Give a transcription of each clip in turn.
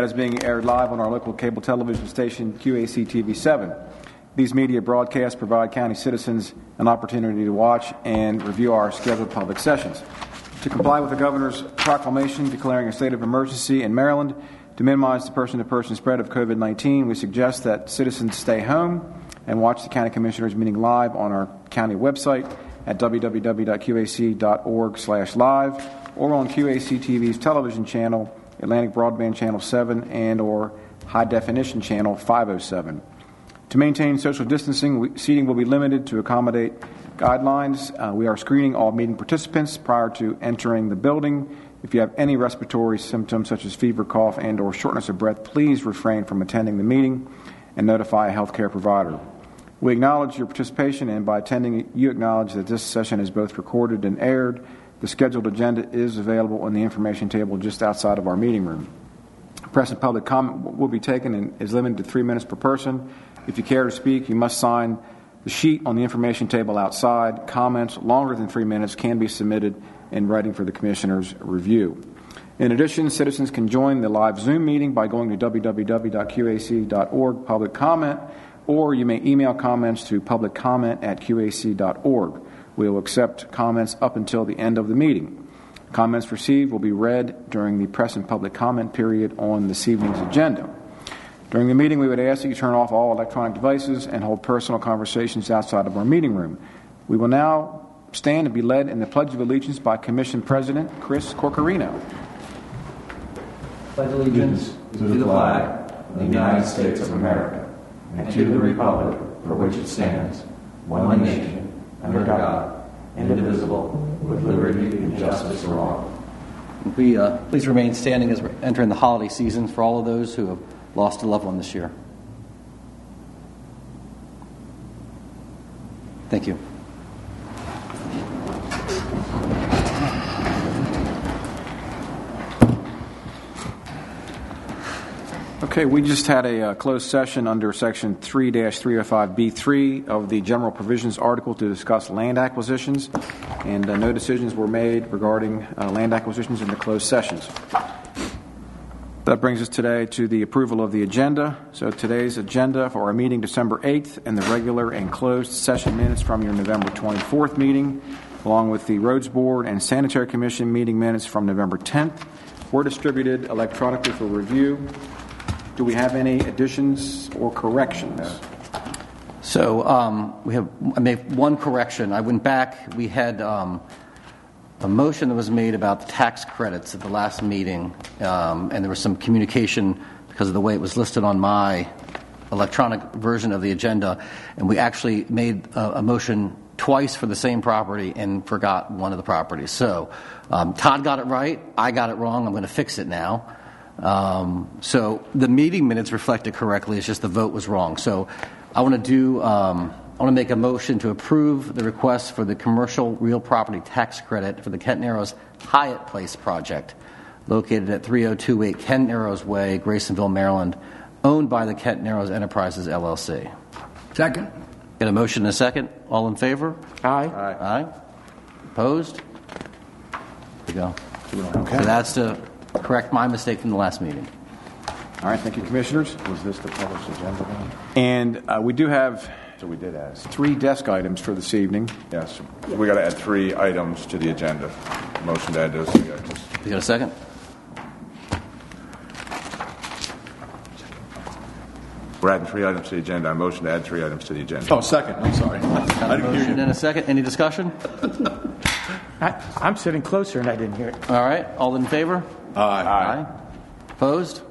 that is being aired live on our local cable television station, QAC TV 7. These media broadcasts provide county citizens an opportunity to watch and review our scheduled public sessions. To comply with the governor's proclamation declaring a state of emergency in Maryland to minimize the person to person spread of COVID 19, we suggest that citizens stay home and watch the county commissioners meeting live on our county website at www.qac.org/live or on QAC TV's television channel, Atlantic Broadband Channel 7 and or High Definition Channel 507. To maintain social distancing, we, seating will be limited to accommodate guidelines. Uh, we are screening all meeting participants prior to entering the building. If you have any respiratory symptoms such as fever, cough, and or shortness of breath, please refrain from attending the meeting and notify a healthcare provider. We acknowledge your participation, and by attending, you acknowledge that this session is both recorded and aired. The scheduled agenda is available on the information table just outside of our meeting room. Press and public comment will be taken and is limited to three minutes per person. If you care to speak, you must sign the sheet on the information table outside. Comments longer than three minutes can be submitted in writing for the Commissioner's review. In addition, citizens can join the live Zoom meeting by going to www.qac.org public comment or you may email comments to publiccomment at qac.org. We will accept comments up until the end of the meeting. Comments received will be read during the press and public comment period on this evening's agenda. During the meeting, we would ask that you turn off all electronic devices and hold personal conversations outside of our meeting room. We will now stand and be led in the Pledge of Allegiance by Commission President Chris Corchiarino. Pledge allegiance to the flag of the United States of America and to the republic for which it stands, one nation, under God, indivisible, with liberty and justice for all. We uh, please remain standing as we're entering the holiday season for all of those who have lost a loved one this year. Thank you. Okay, we just had a uh, closed session under Section 3 305B3 of the General Provisions article to discuss land acquisitions, and uh, no decisions were made regarding uh, land acquisitions in the closed sessions. That brings us today to the approval of the agenda. So today's agenda for our meeting December 8th and the regular and closed session minutes from your November 24th meeting, along with the Roads Board and Sanitary Commission meeting minutes from November 10th, were distributed electronically for review. Do we have any additions or corrections? So um, we have I made one correction. I went back. We had um, a motion that was made about the tax credits at the last meeting, um, and there was some communication because of the way it was listed on my electronic version of the agenda, and we actually made a, a motion twice for the same property and forgot one of the properties. So um, Todd got it right. I got it wrong. I'm going to fix it now. Um, so the meeting minutes reflected correctly. It's just the vote was wrong. So I want to do. Um, I want to make a motion to approve the request for the commercial real property tax credit for the Kent Narrows Hyatt Place project, located at 3028 Kent Narrows Way, Graysonville, Maryland, owned by the Kent Narrows Enterprises LLC. Second. Get a motion and a second. All in favor? Aye. Aye. Opposed? There you go. Okay. So that's to correct my mistake from the last meeting. All right, thank you, Commissioners. Was this the published agenda then? And uh, we do have So we did ask. three desk items for this evening. Yes, we got to add three items to the agenda. Motion to add those three items. You got a second? We're adding three items to the agenda. I motion to add three items to the agenda. Oh, second. I'm sorry. Got a motion you. and a second. Any discussion? I, I'm sitting closer and I didn't hear it. All right. All in favor? Aye. Opposed?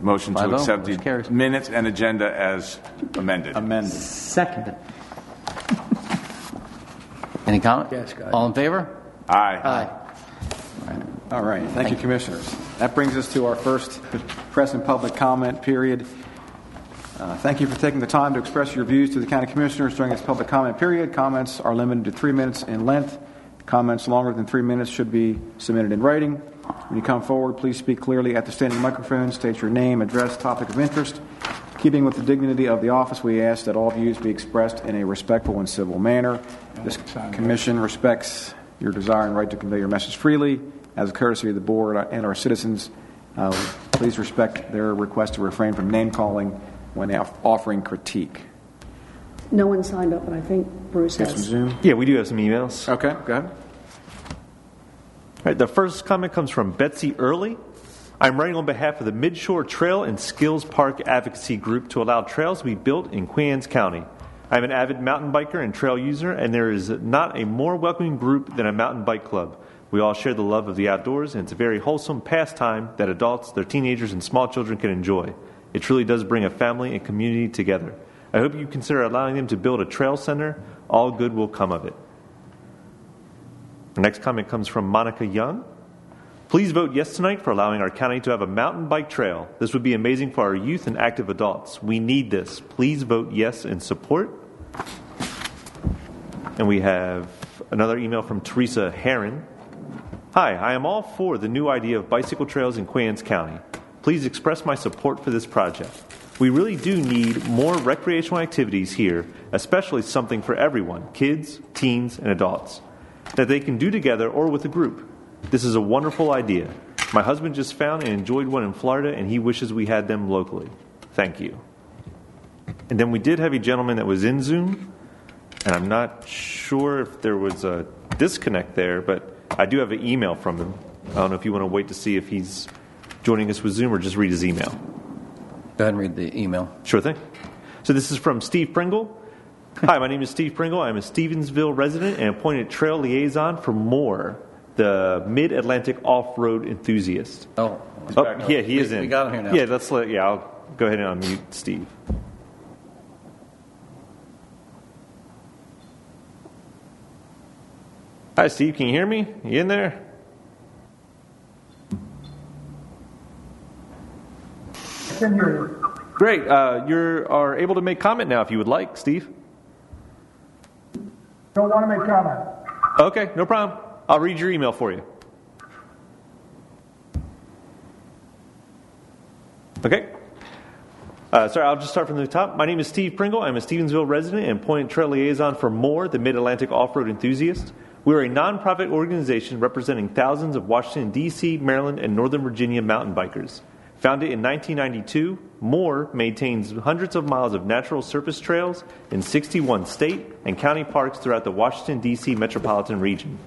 Motion to Five oh, accept motion carries. the minutes and agenda as amended. Amended. Second. Any comment? Yes, go ahead. All in favor? Aye. Aye. All right, thank you, Commissioners. That brings us to our first press and public comment period. Uh, Thank you for taking the time to express your views to the County Commissioners during this public comment period. Comments are limited to three minutes in length. Comments longer than three minutes should be submitted in writing. When you come forward, please speak clearly at the standing microphone, state your name, address, topic of interest. Keeping with the dignity of the office, we ask that all views be expressed in a respectful and civil manner. This commission respects your desire and right to convey your message freely As a courtesy to the board and our citizens, uh, please respect their request to refrain from name calling when offering critique. No one signed up, but I think Bruce Get some has. Zoom. Yeah, we do have some emails. Okay, go ahead. Right, the first comment comes from Betsy Early. I'm writing on behalf of the Midshore Trail and Skills Park Advocacy Group to allow trails to be built in Queen Anne's County. I'm an avid mountain biker and trail user, and there is not a more welcoming group than a mountain bike club. We all share the love of the outdoors, and it's a very wholesome pastime that adults, their teenagers, and small children can enjoy. It truly does bring a family and community together. I hope you consider allowing them to build a trail center. All good will come of it. Our next comment comes from Monica Young. Please vote yes tonight for allowing our county to have a mountain bike trail. This would be amazing for our youth and active adults. We need this. Please vote yes in support. And we have another email from Teresa Heron. Hi, I am all for the new idea of bicycle trails in Queens County. Please express my support for this project. We really do need more recreational activities here, especially something for everyone kids, teens, and adults that they can do together or with a group. This is a wonderful idea. My husband just found and enjoyed one in Florida, and he wishes we had them locally. Thank you. And then we did have a gentleman that was in Zoom, and I'm not sure if there was a disconnect there, but I do have an email from him. I don't know if you want to wait to see if he's joining us with Zoom or just read his email. Go ahead and read the email. Sure thing. So this is from Steve Pringle. Hi, my name is Steve Pringle. I'm a Stevensville resident and appointed trail liaison for MORE, the Mid Atlantic off road enthusiast. Oh, he's Oh, back. yeah, he We- is in. We got him here now. Yeah, let's let. Yeah, I'll go ahead and unmute Steve. Hi, Steve. Can you hear me? You in there? can hear you. Great. Uh, you are able to make comment now if you would like, Steve. Don't want to make comment. Okay, no problem. I'll read your email for you. Okay. Uh, sorry, I'll just start from the top. My name is Steve Pringle. I'm a Stevensville resident and Point Trail liaison for MORE, the Mid Atlantic Off Road Enthusiast. We are a nonprofit organization representing thousands of Washington, D.C., Maryland, and Northern Virginia mountain bikers. Founded in 1992, MORE maintains hundreds of miles of natural surface trails in 61 state and county parks throughout the Washington, D.C. metropolitan region.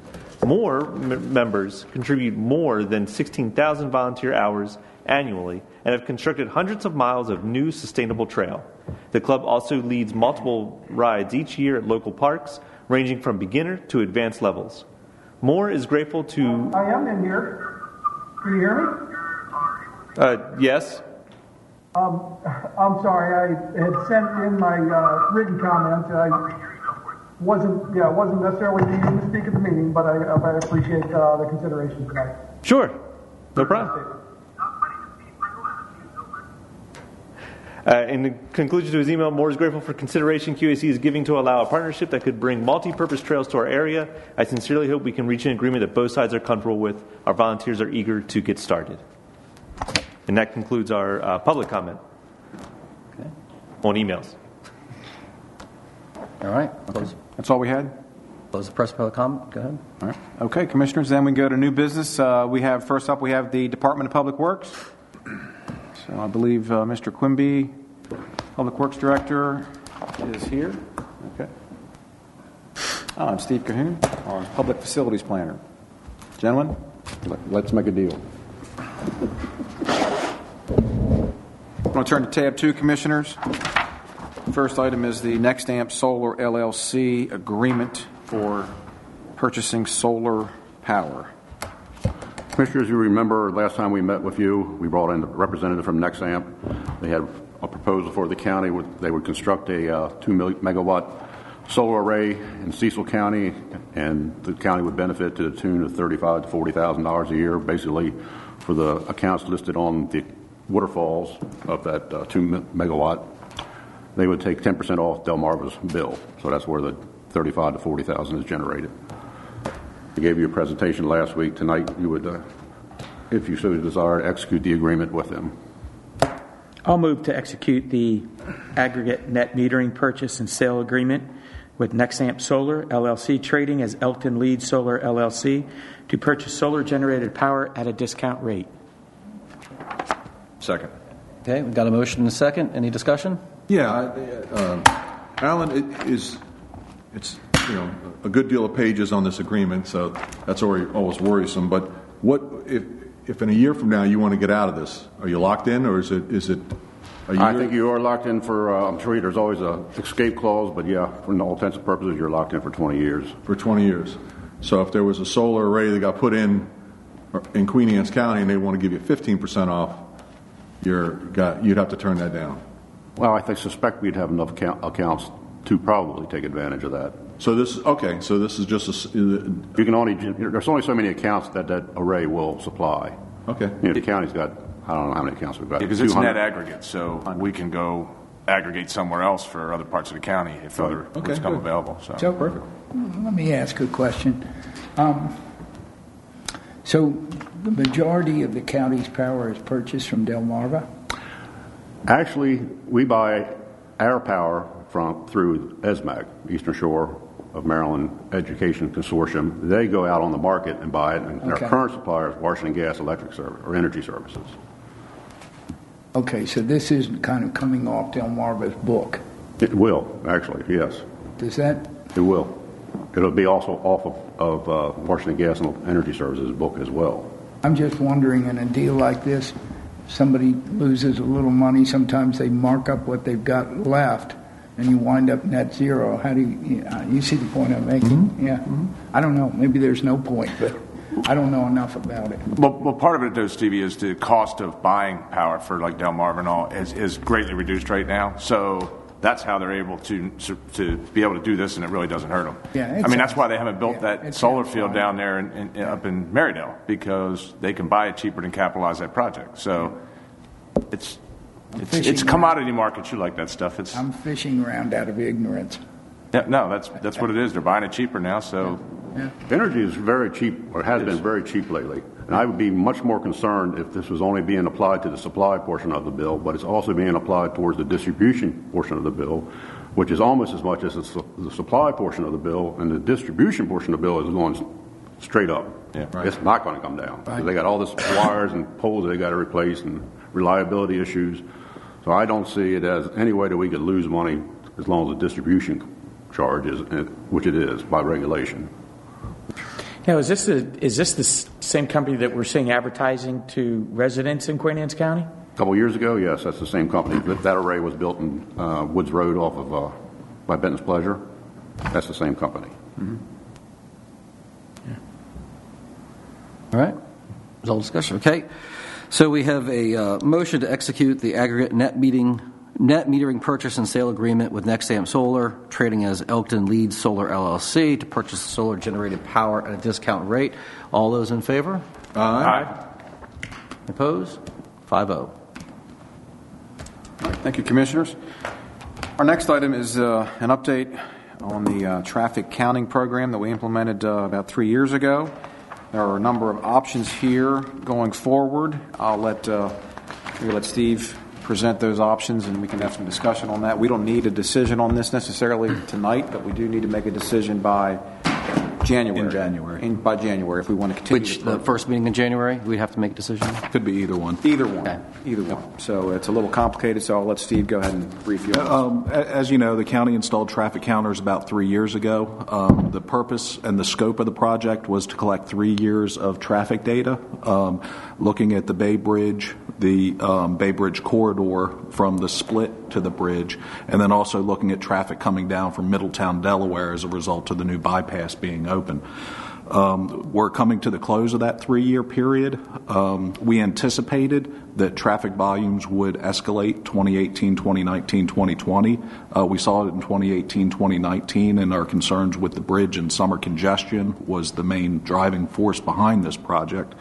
MORE m- members contribute more than 16,000 volunteer hours annually and have constructed hundreds of miles of new sustainable trail. The club also leads multiple rides each year at local parks, ranging from beginner to advanced levels. MORE is grateful to. I am in here. Can you hear me? Uh, yes? Um, I'm sorry. I had sent in my uh, written comments. I wasn't, yeah, wasn't necessarily needing to speak at the meeting, but I, I appreciate uh, the consideration tonight. Sure. No problem. Uh, in conclusion to his email, MORE is grateful for consideration QAC is giving to allow a partnership that could bring multi-purpose trails to our area. I sincerely hope we can reach an agreement that both sides are comfortable with. Our volunteers are eager to get started. And that concludes our uh, public comment Okay. on emails. All right. Close, That's all we had? close the press public comment. Go ahead. All right. Okay, Commissioners, then we go to new business. Uh, We have, first up, we have the Department of Public Works. So I believe uh, Mr. Quimby, Public Works Director, is here. Okay. Oh, I'm Steve Cahoon, our Public Facilities Planner. Gentlemen, let's make a deal. I'm going to turn to tab two, Commissioners. First item is the Nexamp Solar LLC agreement for purchasing solar power. Commissioners, you remember last time we met with you, we brought in a representative from Nexamp. They had a proposal for the county. They would construct a uh, 2 megawatt solar array in Cecil County, and the county would benefit to the tune of 35,000 to $40,000 a year, basically for the accounts listed on the waterfalls of that uh, 2 megawatt. They would take 10% off Delmarva's bill, so that's where the 35 to 40,000 is generated. I gave you a presentation last week. Tonight, you would, uh, if you so desire, execute the agreement with them. I'll move to execute the aggregate net metering purchase and sale agreement with Nexamp Solar LLC trading as Elkton Lead Solar LLC to purchase solar-generated power at a discount rate. Second. Okay, we've got a motion and a second. Any discussion? Yeah, I- uh, Alan, it is, it's, you know, a good deal of pages on this agreement, so that's already always worrisome, but what, if, if in a year from now you want to get out of this, are you locked in, or is it, is it a year? I think you are locked in for, uh, I'm sure there's always a escape clause, but yeah, for all intents and purposes, you're locked in for 20 years. For 20 years. So if there was a solar array that got put in, in Queen Anne's County, and they want to give you 15% off, you're, got, you'd have to turn that down. Well, I think, suspect we'd have enough account- accounts to probably take advantage of that. So this, okay, so this is just a, s- uh, You can only, there's only so many accounts that that array will supply. okay. You know, the county's got, I don't know how many accounts we've got. Because it's net aggregate, so we can go aggregate somewhere else for other parts of the county if other Okay, routes come good. available, so. So perfect. Let me ask a question. Um, So the majority of the county's power is purchased from Delmarva? Actually, we buy our power from, through ESMEC, Eastern Shore of Maryland Education Consortium. They go out on the market and buy it, and Okay. our current supplier is Washington Gas Electric Service, or Energy Services. Okay, so this is kind of coming off Delmarva's book. It will, actually, yes, Does that, it will. It'll be also off of, of uh, Washington Gas and Energy Services book as well. I'm just wondering, in a deal like this, somebody loses a little money, sometimes they mark up what they've got left, and you wind up net zero. How do you, uh, you see the point I'm making? Yeah. I don't know, maybe there's no point, but I don't know enough about it. Well, well, part of it, though, Stevie, is the cost of buying power for like Delmarva and all is, is greatly reduced right now. So that's how they're able to to be able to do this, and it really doesn't hurt them. Yeah, I mean, that's why they haven't built yeah, that solar field fine. down there in, in, up in Marydel because they can buy it cheaper than capitalize that project. So it's it's, fishing it's commodity markets. You like that stuff. It's I'm fishing around out of ignorance. yeah, no, that's that's what it is. They're buying it cheaper now. So Energy is very cheap, or has been very cheap lately. And I would be much more concerned if this was only being applied to the supply portion of the bill, but it's also being applied towards the distribution portion of the bill, which is almost as much as the su- the supply portion of the bill, and the distribution portion of the bill is going straight up. Yeah. It's not going to come down. 'cause They got all this wires and poles they got to replace and reliability issues. So I don't see it as any way that we could lose money as long as the distribution charge is, uh, which it is by regulation. Now, is this the, is this the same company that we're seeing advertising to residents in Queen Anne's County? A couple years ago, yes, that's the same company. That, that array was built in uh, Woods Road off of uh, by Benton's Pleasure. That's the same company. All right. Result discussion. Okay. So we have a uh, motion to execute the aggregate net meeting net metering purchase and sale agreement with Nexamp Solar, trading as Elkton Lead Solar LLC to purchase solar generated power at a discount rate. All those in favor? Aye. Opposed? oh. 5-0. Thank you, Commissioners. Our next item is uh, an update on the uh, traffic counting program that we implemented uh, about three years ago. There are a number of options here going forward. I'll let, uh, maybe let Steve present those options, and we can have some discussion on that. We don't need a decision on this necessarily tonight, but we do need to make a decision by January. In January. In- By January, if we want to continue. Which, this the first meeting in January, we'd have to make a decision? Could be either one. Either one. Okay. Either one. So it's a little complicated, so I'll let Steve go ahead and brief you. Um, As you know, the county installed traffic counters about three years ago. Um, The purpose and the scope of the project was to collect three years of traffic data, um, looking at the Bay Bridge, the um, Bay Bridge corridor from the split to the bridge, and then also looking at traffic coming down from Middletown, Delaware as a result of the new bypass being open. Um, We're coming to the close of that three-year period. Um, We anticipated that traffic volumes would escalate 2018, 2019, 2020. Uh, We saw it in 2018, 2019, and our concerns with the bridge and summer congestion was the main driving force behind this project.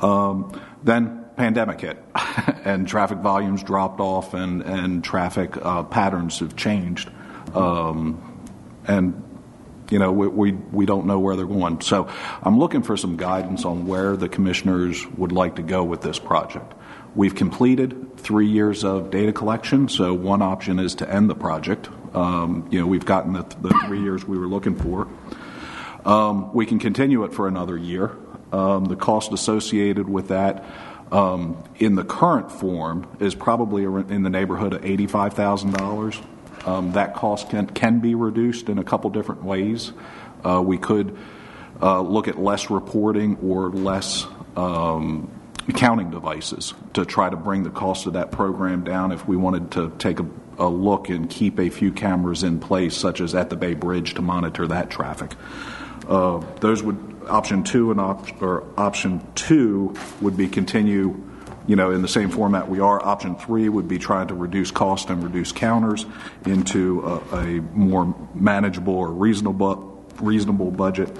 Um, Then pandemic hit, and traffic volumes dropped off, and and traffic uh, patterns have changed. Um, And you know, we, we, we don't know where they're going. So I'm looking for some guidance on where the commissioners would like to go with this project. We've completed three years of data collection, so one option is to end the project. Um, you know, we've gotten the, the three years we were looking for. Um, we can continue it for another year. Um, the cost associated with that um, in the current form is probably in the neighborhood of $85,000. Um, that cost can, can be reduced in a couple different ways. Uh, we could uh, look at less reporting or less um, counting devices to try to bring the cost of that program down if we wanted to take a, a look and keep a few cameras in place, such as at the Bay Bridge, to monitor that traffic. Uh, those would option two and op- or option two would be continue, you know, in the same format we are. Option three would be trying to reduce cost and reduce counters into a, a more manageable or reasonable reasonable budget.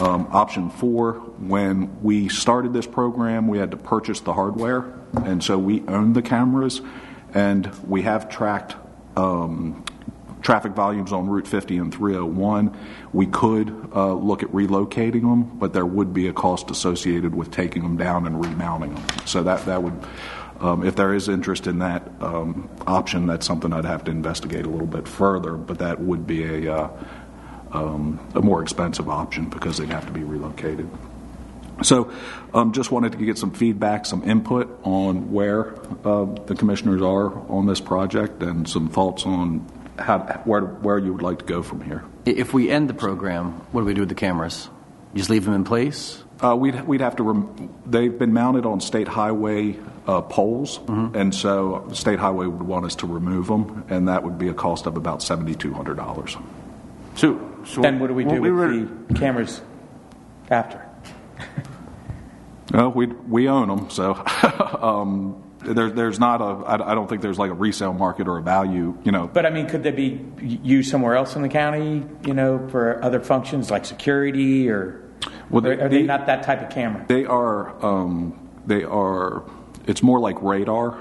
Um, option four, when we started this program, we had to purchase the hardware, and so we own the cameras, and we have tracked um, traffic volumes on Route 50 and 301. We could uh, look at relocating them, but there would be a cost associated with taking them down and remounting them. So that that would. Um, if there is interest in that um, option, that's something I'd have to investigate a little bit further, but that would be a, uh, um, a more expensive option because they'd have to be relocated. So, um, just wanted to get some feedback, some input on where uh, the commissioners are on this project, and some thoughts on how, where where you would like to go from here. If we end the program, what do we do with the cameras? Just leave them in place? Uh, we'd we'd have to. Rem- they've been mounted on state highway uh, poles, and so state highway would want us to remove them, and that would be a cost of about seventy two hundred dollars. So, so Then what do we do we with were- the cameras after? No, we we own them, so um, there, there's not a. I, I don't think there's like a resale market or a value. You know, But I mean, could they be used somewhere else in the county, you know, for other functions like security or, Well, or the- are they the- not that type of camera? They are. Um, they are. It's more like radar,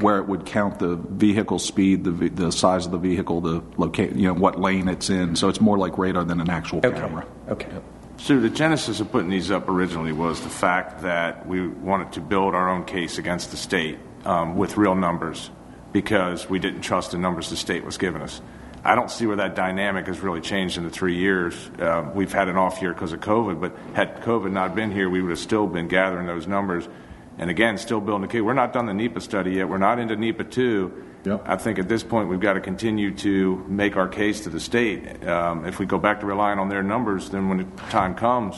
where it would count the vehicle speed, the the size of the vehicle, the locate, you know, what lane it's in. So it's more like radar than an actual camera. Okay. So the genesis of putting these up originally was the fact that we wanted to build our own case against the state um, with real numbers because we didn't trust the numbers the state was giving us. I don't see where that dynamic has really changed in the three years. Uh, we've had an off year because of COVID, but had COVID not been here, we would have still been gathering those numbers. And again, still building a case. We're not done the NEPA study yet. We're not into NEPA 2. I think at this point we've got to continue to make our case to the state. Um, if we go back to relying on their numbers, then when the time comes,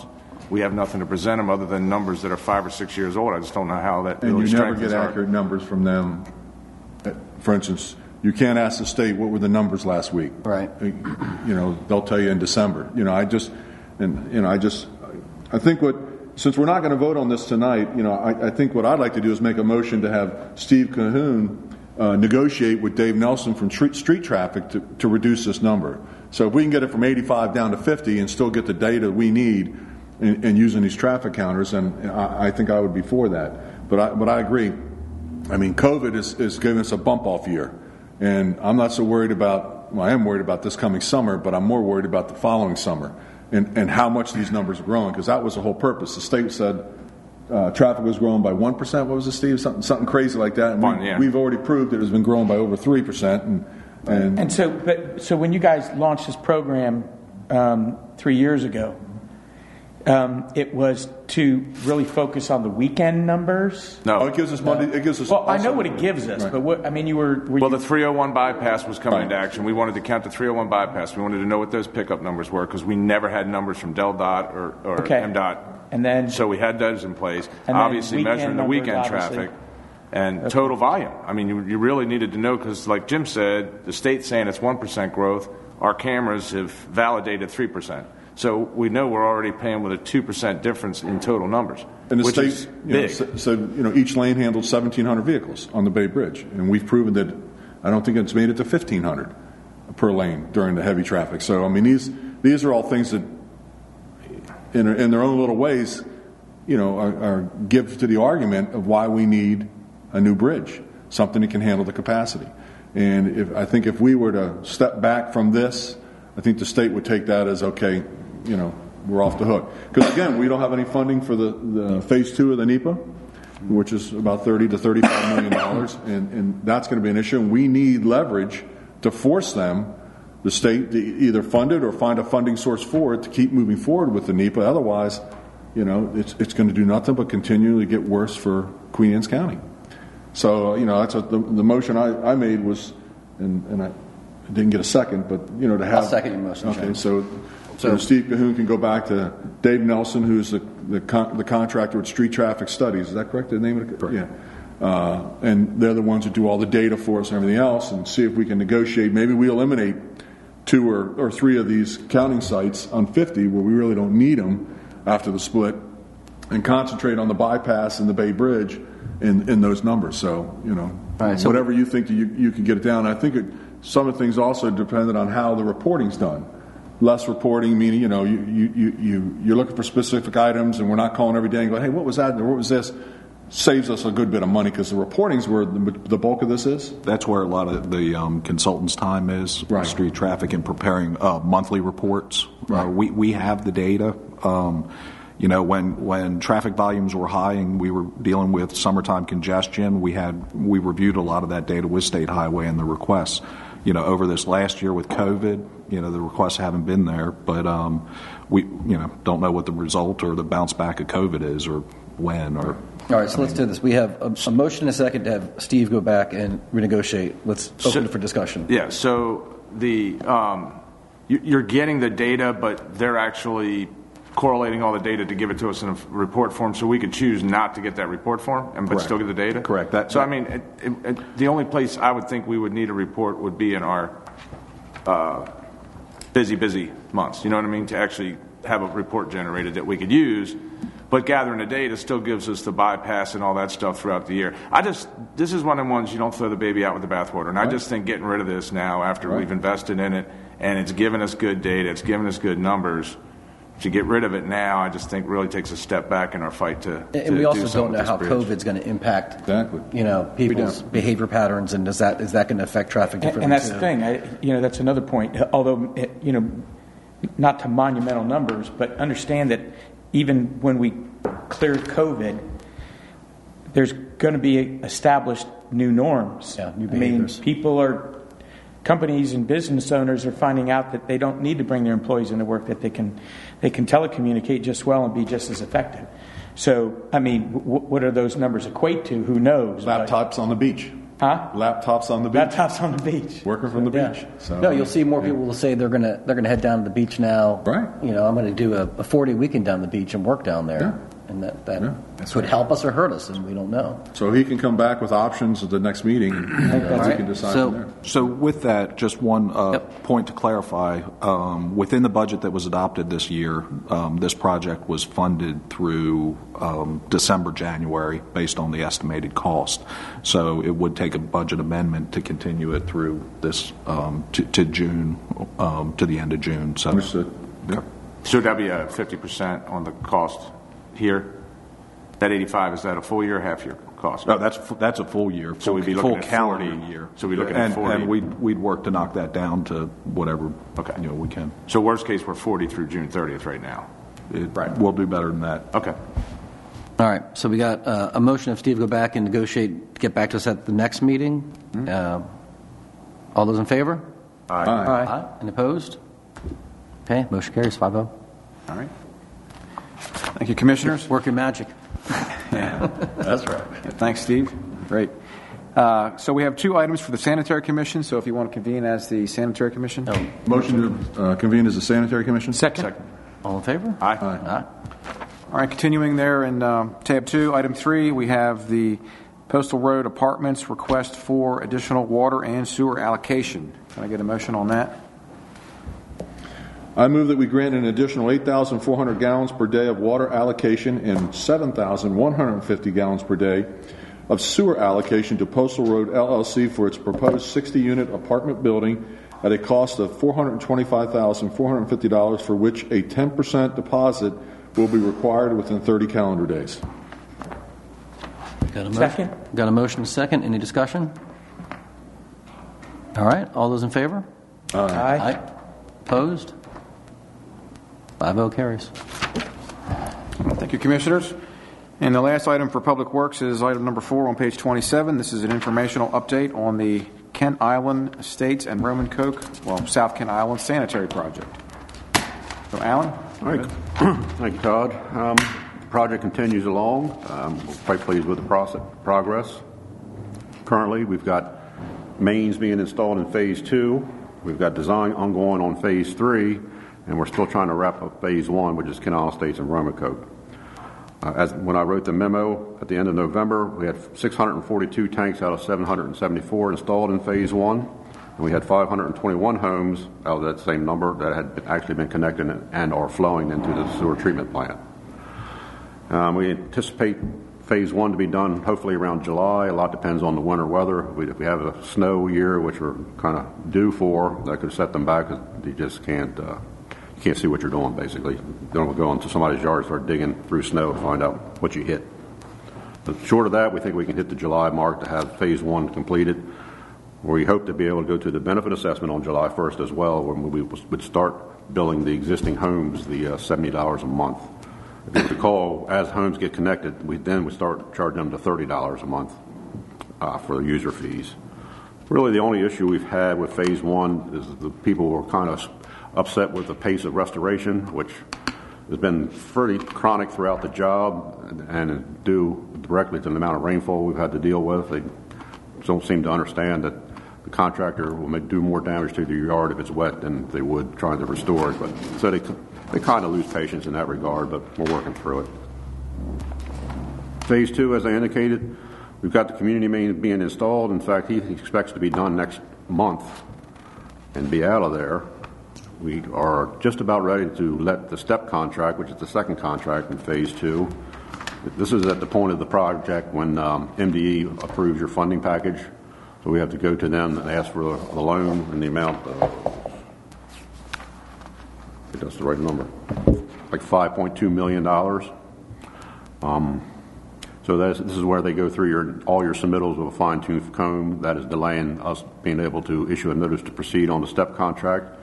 we have nothing to present them other than numbers that are five or six years old. I just don't know how that And really you never get our- accurate numbers from them. Uh, For instance, you can't ask the state, what were the numbers last week? Right. Uh, You know, they'll tell you in December. You know, I just, and, you know, I just, I think what, since we're not going to vote on this tonight, you know, I, I think what I'd like to do is make a motion to have Steve Cahoon uh, negotiate with Dave Nelson from Street, street Traffic to, to reduce this number. So if we can get it from 85 down to 50 and still get the data we need in, in using these traffic counters, and I, I think I would be for that. But I, but I agree. I mean, COVID is, is giving us a bump off year. And I'm not so worried about, well, I am worried about this coming summer, but I'm more worried about the following summer and, and how much these numbers are growing, because that was the whole purpose. The state said uh, traffic was growing by 1%. What was it, Steve? Something, something crazy like that. And One, we, yeah. we've already proved it has been growing by over 3%. And, and, And so, but, so when you guys launched this program um, three years ago, um, it was to really focus on the weekend numbers. No. oh, it gives us money. It gives us. Well, I know also- what it gives us, Right. but what I mean, you were, were Well, you, the 301 bypass was coming Right. into action. We wanted to count the 301 bypass. We wanted to know what those pickup numbers were because we never had numbers from DelDOT or, or Okay. MDOT. And then So we had those in place. And obviously, weekend measuring the numbers, weekend obviously. traffic and total volume. I mean, you, you really needed to know because, like Jim said, the state's saying it's 1% growth. Our cameras have validated 3%. So we know we're already paying with a 2% difference in total numbers, And the which state is you know, big. sa- said, you know, each lane handled 1,700 vehicles on the Bay Bridge, and we've proven that. I don't think it's made it to 1,500 per lane during the heavy traffic. So, I mean, these these are all things that, in in their own little ways, you know, are, are give to the argument of why we need a new bridge, something that can handle the capacity. And if I think if we were to step back from this, I think the state would take that as okay, you know, we're off the hook. Because again, we don't have any funding for the, the phase two of the NEPA, which is about 30 to 35 million dollars, and, and that's going to be an issue. And we need leverage to force them the state to either fund it or find a funding source for it to keep moving forward with the NEPA. Otherwise, you know, it's, it's going to do nothing but continually get worse for Queen Anne's County. So, you know, that's what the, the motion I, I made was, and, and I didn't get a second, but, you know, to have. I'll second your motion, Okay, Chairman. so, So- so Steve Cahoon can go back to Dave Nelson, who's the, the con- the contractor with Street Traffic Studies. Is that correct, the name of the it? Yeah. Uh, and they're the ones who do all the data for us and everything else, and see if we can negotiate. Maybe we eliminate two or, or three of these counting sites on 50 where we really don't need them after the split and concentrate on the bypass and the Bay Bridge in, in those numbers. So, you know, right, so- whatever you think you, you can get it down. I think it, some of the things also dependent on how the reporting's done. Less reporting, meaning, you know, you, you, you, you, you're looking for specific items and we're not calling every day and going, hey, what was that? Or what was this? Saves us a good bit of money because the reporting's where the, the bulk of this is. That's where a lot of the um, consultants' time is, Right. street traffic, and preparing uh, monthly reports. Uh, we, we have the data. Um, you know, when, when traffic volumes were high and we were dealing with summertime congestion, we had we reviewed a lot of that data with State Highway and the requests. You know, over this last year with COVID, you know, the requests haven't been there, but um, we, you know, don't know what the result or the bounce back of COVID is or when or. All right, so let's do this. We have a, a motion and a second to have Steve go back and renegotiate. Let's open So- it for discussion. Yeah, so the, um, you- you're getting the data, but they're actually correlating all the data to give it to us in a report form, so we could choose not to get that report form and but Correct. still get the data? Correct. That- So I mean, it- it- it- the only place I would think we would need a report would be in our uh, busy, busy months. You know what I mean? To actually have a report generated that we could use, but gathering the data still gives us the bypass and all that stuff throughout the year. I just, this is one of the ones you don't throw the baby out with the bathwater. And I just think getting rid of this now after we've invested in it and it's given us good data, it's given us good numbers. To get rid of it now, I just think really takes a step back in our fight to. And to we also something don't know how this bridge. COVID's going to impact, Exactly. you know, people's behavior patterns, and does that is that going to affect traffic And, differently? and that's too? the thing, I, you know, that's another point. Although, you know, not to monumental numbers, but understand that even when we cleared COVID, there's going to be established new norms. Yeah, new behaviors. I mean, people are, companies and business owners are finding out that they don't need to bring their employees into work; that they can, they can telecommunicate just well and be just as effective. So, I mean, w- what are those numbers equate to? Who knows? But- Laptops on the beach. Huh? Laptops on the beach. Laptops on the beach. Working from the Yeah. beach. So, no, you'll see more people will say they're gonna they're gonna head down to the beach now. Right. You know, I'm gonna do a, a four day weekend down the beach and work down there, Yeah. And that that Yeah, that's could right. help us or hurt us, and we don't know. So he can come back with options at the next meeting, and uh, right. can decide So, from there. so with that, just one uh, Yep. point to clarify. Um, within the budget that was adopted this year, um, this project was funded through um, December, January, based on the estimated cost. So it would take a budget amendment to continue it through this um, to, to June, um, to the end of June. So, Understood. Okay. So that'd be a fifty percent on the cost here? That eighty-five, is that a full year or half year cost? No, that's that's a full year. So we'd be full looking at calendar 40. year. So we'd be looking at and, 40. And we'd we'd work to knock that down to whatever Okay. you know we can. So worst case, we're forty through June thirtieth right now. It, We'll do better than that. Okay. All right, so we got uh, a motion of Steve go back and negotiate, get back to us at the next meeting. Hmm? Uh, all those in favor? Aye. Aye. And opposed? Okay, motion carries oh. 5-0. All right. Thank you, Commissioners. Work your magic. That's right. Thanks, Steve. Great. Uh, So we have two items for the Sanitary Commission, so if you want to convene as the Sanitary Commission? Motion to uh, convene as the sanitary commission? Second. All in favor? Aye. Aye. All right, continuing there in um, tab two, item three, we have the Postal Road Apartments request for additional water and sewer allocation. Can I get a motion on that? I move that we grant an additional 8,400 gallons per day of water allocation and 7,150 gallons per day of sewer allocation to Postal Road LLC for its proposed 60-unit apartment building at a cost of $425,450, for which a 10% deposit will be required within 30 calendar days. Got a motion? Second. Got a motion and second. Any discussion? All right, all those in favor? Aye. Opposed? 5-0 carries. Thank you, Commissioners. And the last item for Public Works is item number four on page 27. This is an informational update on the Kent Island Estates and Romancoke, well, South Kent Island Sanitary Project. So, Alan? All right. Thank you, Todd. Um, the project continues along. Um, we're quite pleased with the process, progress. Currently, we've got mains being installed in phase two. We've got design ongoing on phase three, and we're still trying to wrap up phase one, which is Canal Estates and Romancoke. Uh, as when I wrote the memo at the end of November, we had 642 tanks out of 774 installed in phase one, and we had 521 homes out of that same number that had actually been connected and are flowing into the sewer treatment plant. Um, we anticipate phase one to be done hopefully around July. A lot depends on the winter weather. We, if we have a snow year, which we're kind of due for, that could set them back. You just can't uh, can't see what you're doing basically. Don't go into somebody's yard start digging through snow to find out what you hit. But short of that, we think we can hit the July mark to have phase one completed. We hope to be able to go to the benefit assessment on July 1st as well, when we would start billing the existing homes the uh, $70 a month. If you recall, as homes get connected, we then we start charging them to thirty dollars a month uh, for the user fees. Really, the only issue we've had with phase one is the people were kind of upset with the pace of restoration, which has been pretty chronic throughout the job and due directly to the amount of rainfall we've had to deal with. They don't seem to understand that the contractor will do more damage to the yard if it's wet than they would trying to restore it. But so they they kind of lose patience in that regard, but we're working through it. Phase two, as I indicated, we've got the community main being installed. In fact, he expects to be done next month and be out of there. We are just about ready to let the STEP contract, which is the second contract in phase two. This is at the point of the project when um, MDE approves your funding package. So we have to go to them and ask for the loan and the amount of if that's the right number, like $5.2 million. Um, so this is where they go through your, all your submittals with a fine tooth comb. That is delaying us being able to issue a notice to proceed on the STEP contract.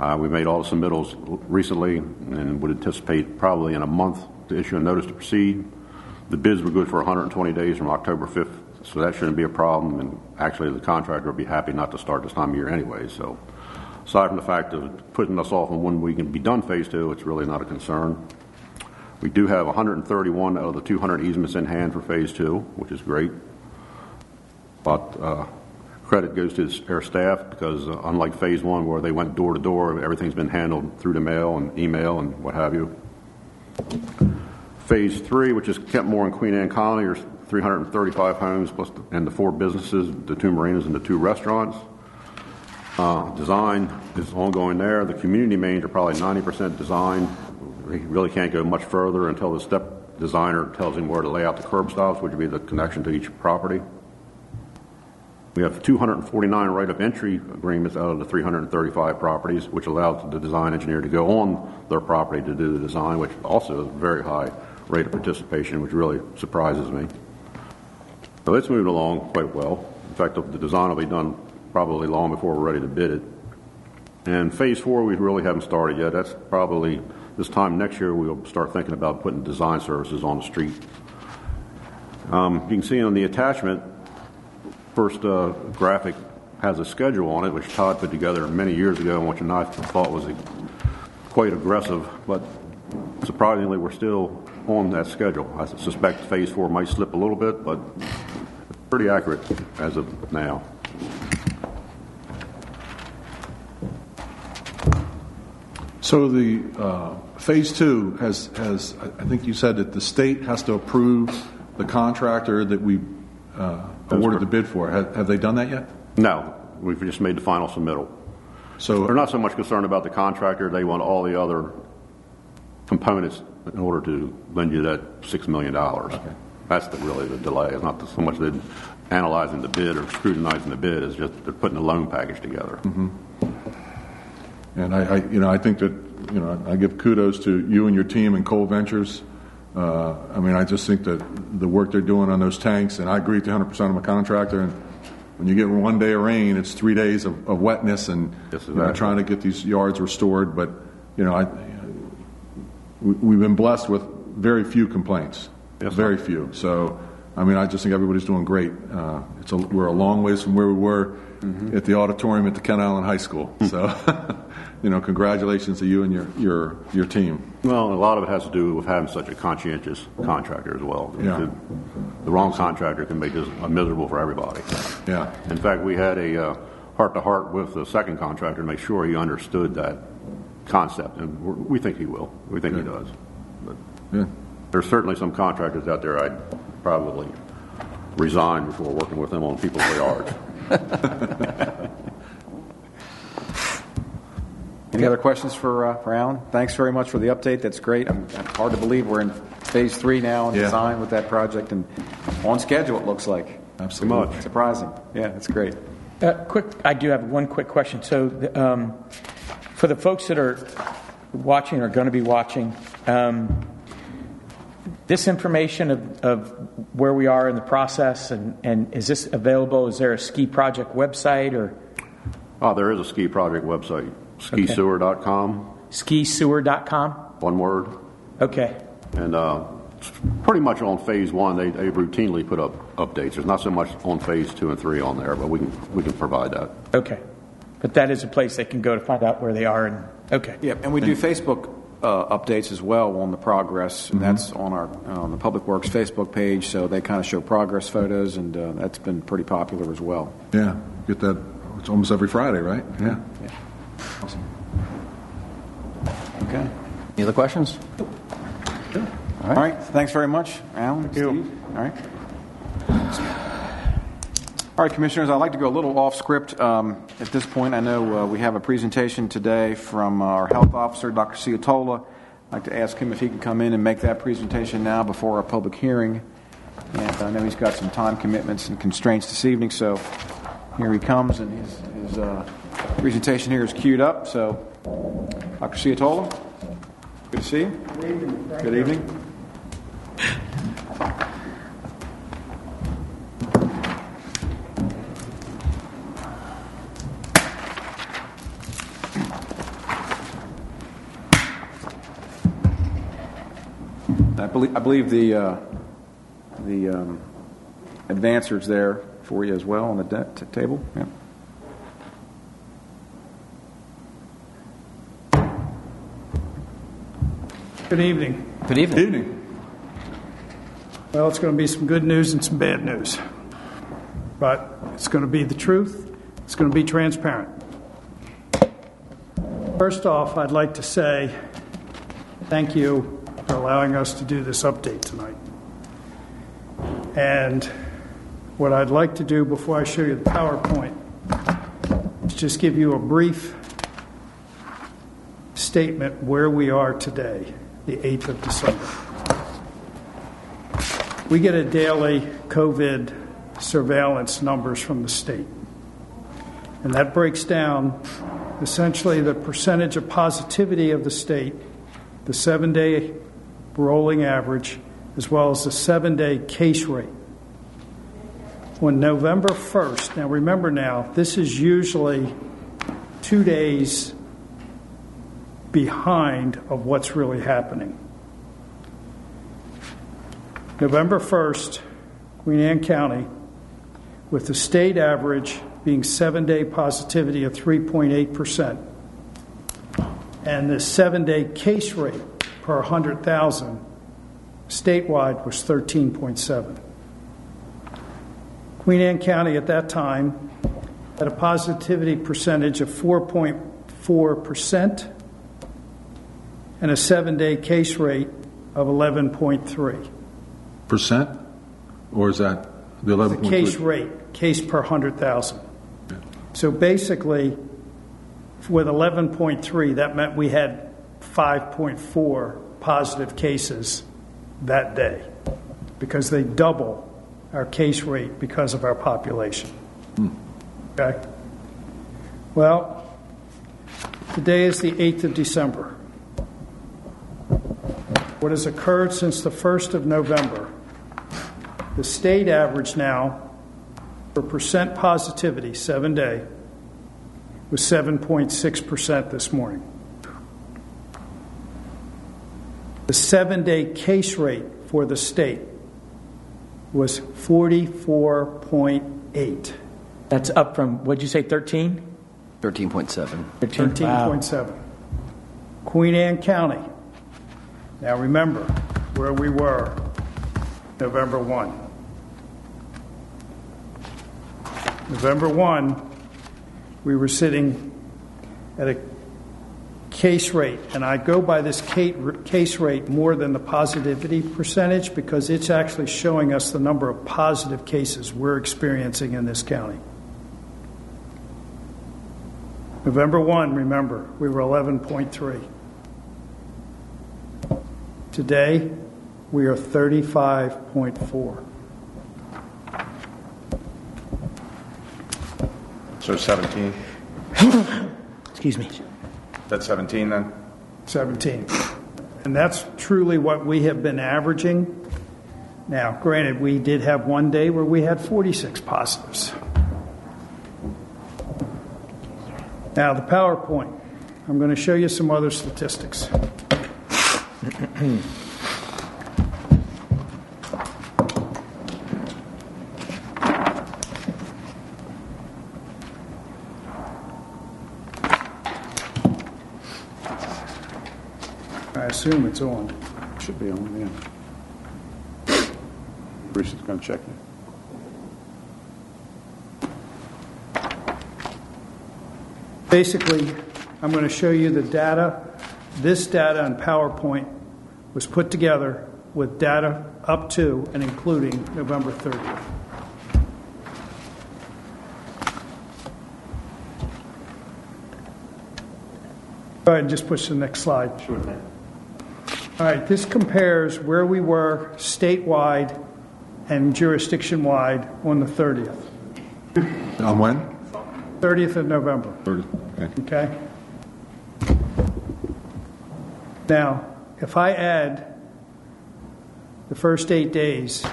Uh, we made all the submittals recently and would anticipate probably in a month to issue a notice to proceed. The bids were good for 120 days from October 5th, so that shouldn't be a problem. And actually, the contractor will be happy not to start this time of year anyway. So aside from the fact of putting us off on when we can be done phase two, it's really not a concern. We do have 131 out of the 200 easements in hand for phase two, which is great. But uh, credit goes to our staff because uh, unlike phase one where they went door to door, everything's been handled through the mail and email and what have you. Phase three, which is Kentmorr and Queen Anne Colony, are 335 homes plus the, and the four businesses, the two marinas and the two restaurants. Uh, design is ongoing there. The community mains are probably 90% design. We really can't go much further until the step designer tells him where to lay out the curb stops, which would be the connection to each property. We have 249 right of entry agreements out of the 335 properties, which allows the design engineer to go on their property to do the design, which also is a very high rate of participation, which really surprises me. So it's moved along quite well. In fact, the design will be done probably long before we're ready to bid it. And phase four, we really haven't started yet. That's probably this time next year we'll start thinking about putting design services on the street. Um, you can see on the attachment, first uh, graphic has a schedule on it, which Todd put together many years ago, and which I thought was quite aggressive. But surprisingly, we're still on that schedule. I suspect phase four might slip a little bit, but pretty accurate as of now. So the uh, phase two has, has, I think you said that the state has to approve the contractor that we uh, awarded the bid for. Have, have they done that yet? No, we've just made the final submittal. So they're not so much concerned about the contractor; they want all the other components in order to lend you that six million dollars. Okay. That's the, really the delay. It's not so much that analyzing the bid or scrutinizing the bid; it's just they're putting the loan package together. Mm-hmm. And I, I, you know, I think that, you know, I give kudos to you and your team and Cole Ventures. Uh, I mean, I just think that the work they're doing on those tanks, and I agree with 100% I'm a contractor. And when you get one day of rain, it's three days of, of wetness, and yes, exactly. you know, trying to get these yards restored. But you know, I, we, have been blessed with very few complaints, yes, very few. So I mean, I just think everybody's doing great. Uh, it's a, we're a long ways from where we were at the auditorium at the Kent Island High School. So, you know, congratulations to you and your, your, your team. Well, a lot of it has to do with having such a conscientious contractor as well. Yeah. The, the wrong contractor can make this miserable for everybody. Yeah. In fact, we had a uh, heart-to-heart with the second contractor to make sure he understood that concept, and we're, think he will. We think he does. But Yeah. there's certainly some contractors out there I'd probably resign before working with them on people's yards. Any other questions for, uh, for Alan? Thanks very much for the update. That's great. I'm, it's hard to believe we're in phase three now in Yeah. design with that project and on schedule, it looks like. Absolutely. much. Surprising. Yeah, that's great. Uh, quick, I do have one quick question. So, um, for the folks that are watching or going to be watching, um, this information of, of where we are in the process, and, and is this available? Is there a ski project website or Oh, there is a ski project website, skisewer.com, skisewer.com? one word. Okay. And uh, it's pretty much on phase one, they, they routinely put up updates. There's not so much on phase two and three on there, but we can, we can provide that. Okay. But that is a place they can go to find out where they are. And okay. Yeah, and we do Facebook uh, updates as well on the progress, and that's on our on the Public Works Facebook page. So they kind of show progress photos, and uh, that's been pretty popular as well. Yeah. Get that. It's almost every Friday, right? Yeah. Okay. Any other questions? All right. Thanks very much, Alan. Thank Steve. All right. All right, Commissioners, I'd like to go a little off script um, at this point. I know uh, we have a presentation today from our health officer, Dr. Ciotola. I'd like to ask him if he can come in and make that presentation now before our public hearing. And I know he's got some time commitments and constraints this evening, so here he comes, and his, his uh, presentation here is queued up. So, Dr. Ciotola, good to see you. Good evening. Good evening. I believe, I believe the, uh, the um, advancer's there for you as well on the de- t- table. Yeah. Good evening. Good evening. Evening. Well, it's going to be some good news and some bad news. But it's going to be the truth, it's going to be transparent. First off, I'd like to say thank you for allowing us to do this update tonight. And what I'd like to do before I show you the PowerPoint is just give you a brief statement where we are today, the 8th of December. We get a daily COVID surveillance numbers from the state. And that breaks down essentially the percentage of positivity of the state, the seven day rolling average, as well as the seven day case rate. When November 1st, now remember now, this is usually two days behind of what's really happening. November 1st, Queen Anne County, with the state average being seven day positivity of 3.8%, and the seven day case rate per 100,000 statewide was 13.7. Queen Anne County at that time had a positivity percentage of 4.4% and a seven day case rate of 11.3. Percent? Or is that the 11.3? The case rate, case per 100,000. So basically, with 11.3, that meant we had 5.4 positive cases that day because they double our case rate because of our population. Hmm. Okay? Well, today is the 8th of December. What has occurred since the 1st of November? The state average now for percent positivity, seven day, was 7.6% this morning. The seven day case rate for the state was 44.8. That's up from, what'd you say, 13? 13.7. 13.7. Queen Anne County. Now remember where we were November 1. November 1, we were sitting at a case rate, and I go by this case rate more than the positivity percentage because it's actually showing us the number of positive cases we're experiencing in this county. November 1, remember, we were 11.3. Today, we are 35.4. So 17? Excuse me. That's 17 then? 17. And that's truly what we have been averaging. Now, granted, we did have one day where we had 46 positives. Now, the PowerPoint. I'm going to show you some other statistics. I assume it's on. Should be on, yeah. Bruce is going to check it. Basically, I'm going to show you the data. This data in PowerPoint was put together with data up to and including November 30th. Go ahead and just push the next slide. Sure thing. All right, this compares where we were statewide and jurisdiction wide on the 30th. On when? 30th of November. 30th, okay. Okay? Now, if I add the first eight days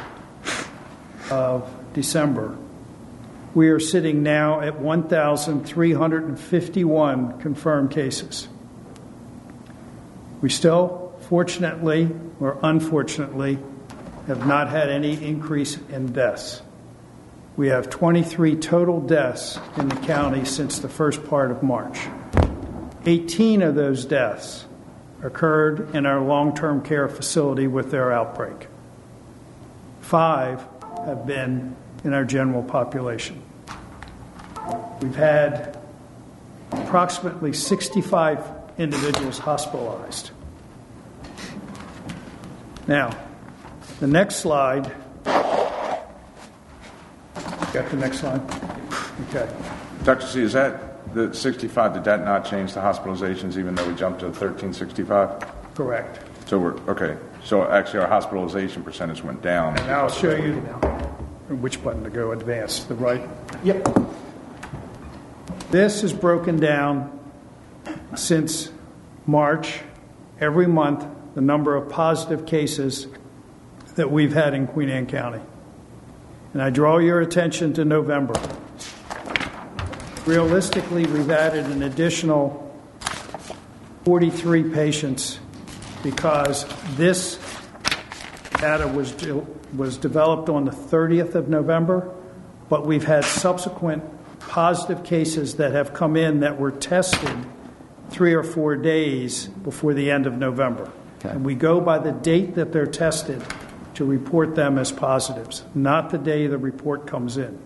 of December, we are sitting now at 1,351 confirmed cases. We still, fortunately or unfortunately, have not had any increase in deaths. We have 23 total deaths in the county since the first part of March. 18 of those deaths occurred in our long term care facility with their outbreak. Five have been in our general population. We've had approximately 65 individuals hospitalized. Now, the next slide. Got the next slide? Okay. Dr. C, is that the 65, did that not change the hospitalizations even though we jumped to 1365? Correct. So we're, okay, so actually our hospitalization percentage went down. And I'll show you which button to go advance, the right? Yep. This is broken down since March, every month, the number of positive cases that we've had in Queen Anne County. And I draw your attention to November. Realistically, we've added an additional 43 patients because this data was, de- was developed on the 30th of November, but we've had subsequent positive cases that have come in that were tested three or four days before the end of November. And we go by the date that they're tested to report them as positives, not the day the report comes in.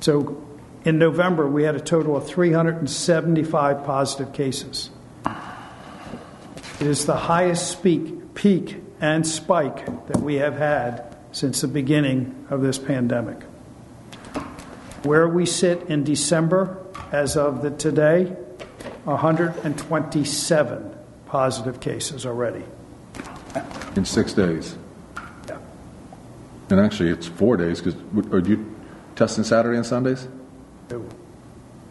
So in November, we had a total of 375 positive cases. It is the highest speak, peak and spike that we have had since the beginning of this pandemic. Where we sit in December, as of the today, 127 positive cases already. In six days? Yeah. And actually, it's four days, because, are you testing Saturday and Sundays? No.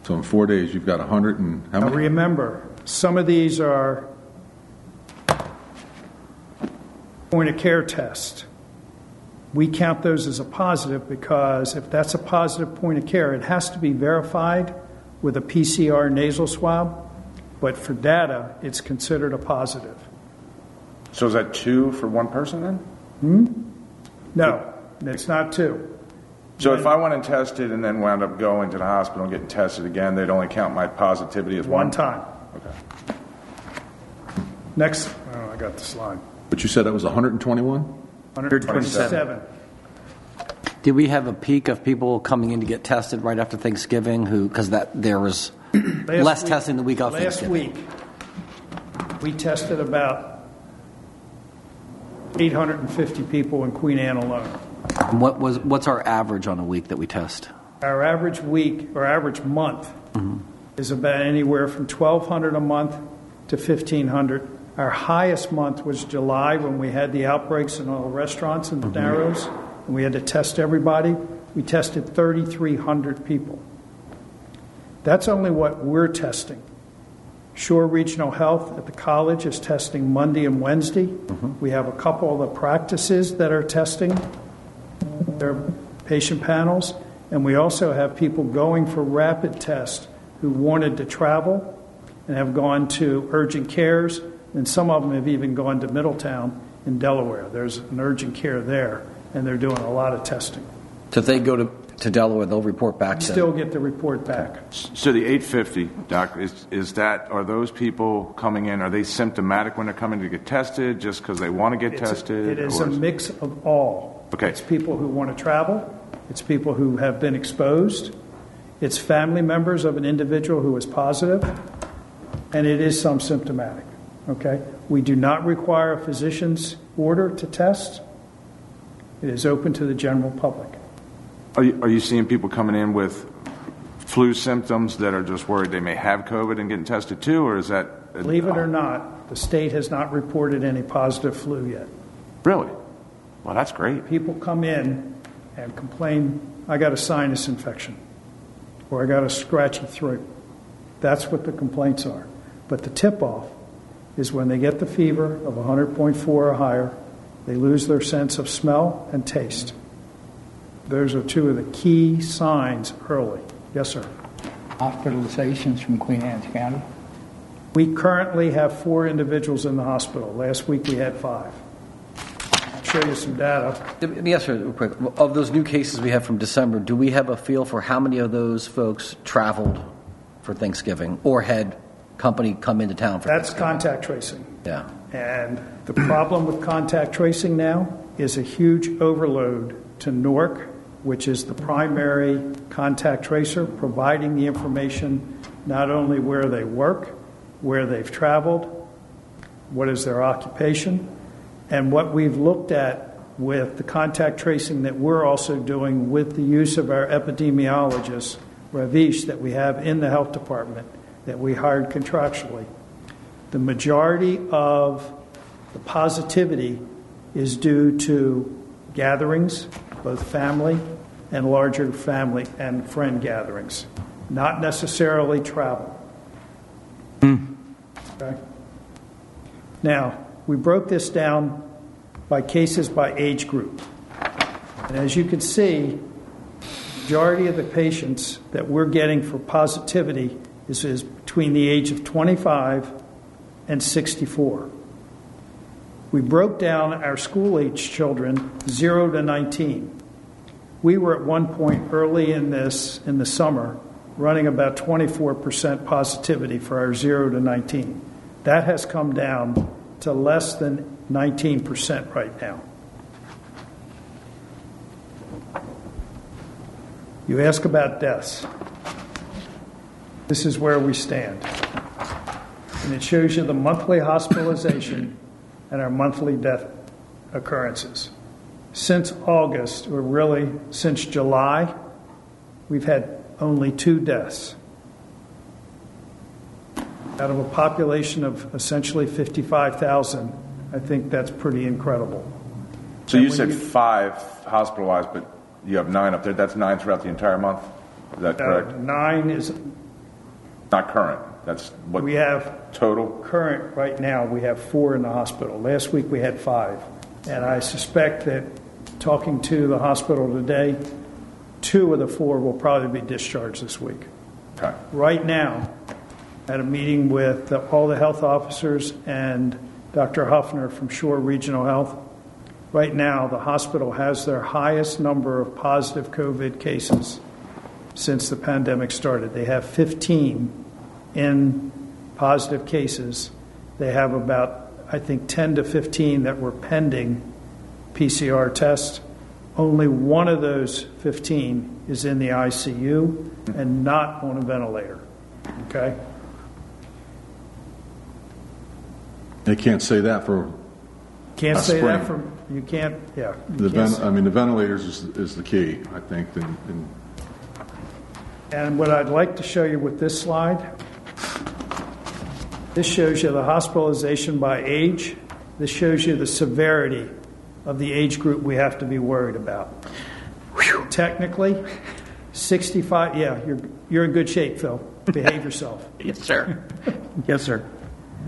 So in four days, you've got 100 and, how Now many? remember, some of these are point of care tests. We count those as a positive because if that's a positive point of care, it has to be verified with a PCR nasal swab. But for data, it's considered a positive. So is that two for one person then? Hmm? No, it's not two. So if I went and tested and then wound up going to the hospital and getting tested again, they'd only count my positivity as one? One time. Okay. Next, oh, I got the slide. But you said that was 121? 127. Did we have a peak of people coming in to get tested right after Thanksgiving? Who because that there was less week- testing the week of Last Thanksgiving. week, we tested about 850 people in Queen Anne alone. What was what's our average on a week that we test? Our average week, or average month, mm-hmm. is about anywhere from 1,200 a month to 1,500. Our highest month was July when we had the outbreaks in all the restaurants in the mm-hmm. Narrows, and we had to test everybody. We tested 3,300 people. That's only what we're testing. Shore Regional Health at the college is testing Monday and Wednesday. Mm-hmm. We have a couple of the practices that are testing their patient panels, and we also have people going for rapid tests who wanted to travel and have gone to urgent cares, and some of them have even gone to Middletown in Delaware. There's an urgent care there, and they're doing a lot of testing. So if they go to, to Delaware, they'll report back. to- Still get the report back. So the 850, Doc, is, is that, are those people coming in, are they symptomatic when they're coming to get tested, just because they want to get It's a- tested? It is a mix of all. Okay. It's people who want to travel, it's people who have been exposed, it's family members of an individual who is positive, and it is some symptomatic. Okay? We do not require a physician's order to test. It is open to the general public. Are you, are you seeing people coming in with flu symptoms that are just worried they may have COVID and getting tested too, or is that? Believe it or oh. not, the state has not reported any positive flu yet. Really? Well, that's great. People come in and complain, I got a sinus infection, or I got a scratchy throat. That's what the complaints are. But the tip off is when they get the fever of 100.4 or higher, they lose their sense of smell and taste. Those are two of the key signs early. Yes, sir. Hospitalizations from Queen Anne's County. We currently have four individuals in the hospital. Last week we had five. Show you some data. Let me ask you real quick. Of those new cases we have from December, do we have a feel for how many of those folks traveled for Thanksgiving or had company come into town for Thanksgiving? That's contact tracing. Yeah. And the problem with contact tracing now is a huge overload to NORC, which is the primary contact tracer, providing the information not only where they work, where they've traveled, what is their occupation, and what we've looked at with the contact tracing that we're also doing with the use of our epidemiologist, Ravish, that we have in the health department, that we hired contractually. The majority of the positivity is due to gatherings, both family and larger family and friend gatherings, not necessarily travel. Hmm. Okay? Now, we broke this down by cases by age group. And as you can see, majority of the patients that we're getting for positivity is, is between the age of 25 and 64. We broke down our school age children 0 to 19. We were at one point early in this, in the summer, running about 24% positivity for our 0 to 19. That has come down to less than 19% right now. You ask about deaths. This is where we stand. And it shows you the monthly hospitalization and our monthly death occurrences. Since August, or really since July, we've had only two deaths. Out of a population of essentially 55,000, I think that's pretty incredible. So you And when said you- five hospitalized, but you have nine up there. That's nine throughout the entire month? Is that Uh, correct? Nine is, Not current. That's what we have total? current, right now, we have four in the hospital. Last week, we had five. And I suspect that, talking to the hospital today, two of the four will probably be discharged this week. Okay. Right now, at a meeting with all the health officers and Dr. Huffner from Shore Regional Health, Right now, the hospital has their highest number of positive COVID cases since the pandemic started. They have 15 in positive cases. They have about, I think, 10 to 15 that were pending PCR tests. Only one of those 15 is in the ICU and not on a ventilator. Okay? They can't say that for Can't a say that spring. for, you can't, yeah. you The can't ven- I mean, the ventilators is, is the key, I think, and, and And what I'd like to show you with this slide, this shows you the hospitalization by age. This shows you the severity of the age group we have to be worried about. Technically, 65, yeah, you're, you're in good shape, Phil. Behave yourself. Yes, sir. yes, sir.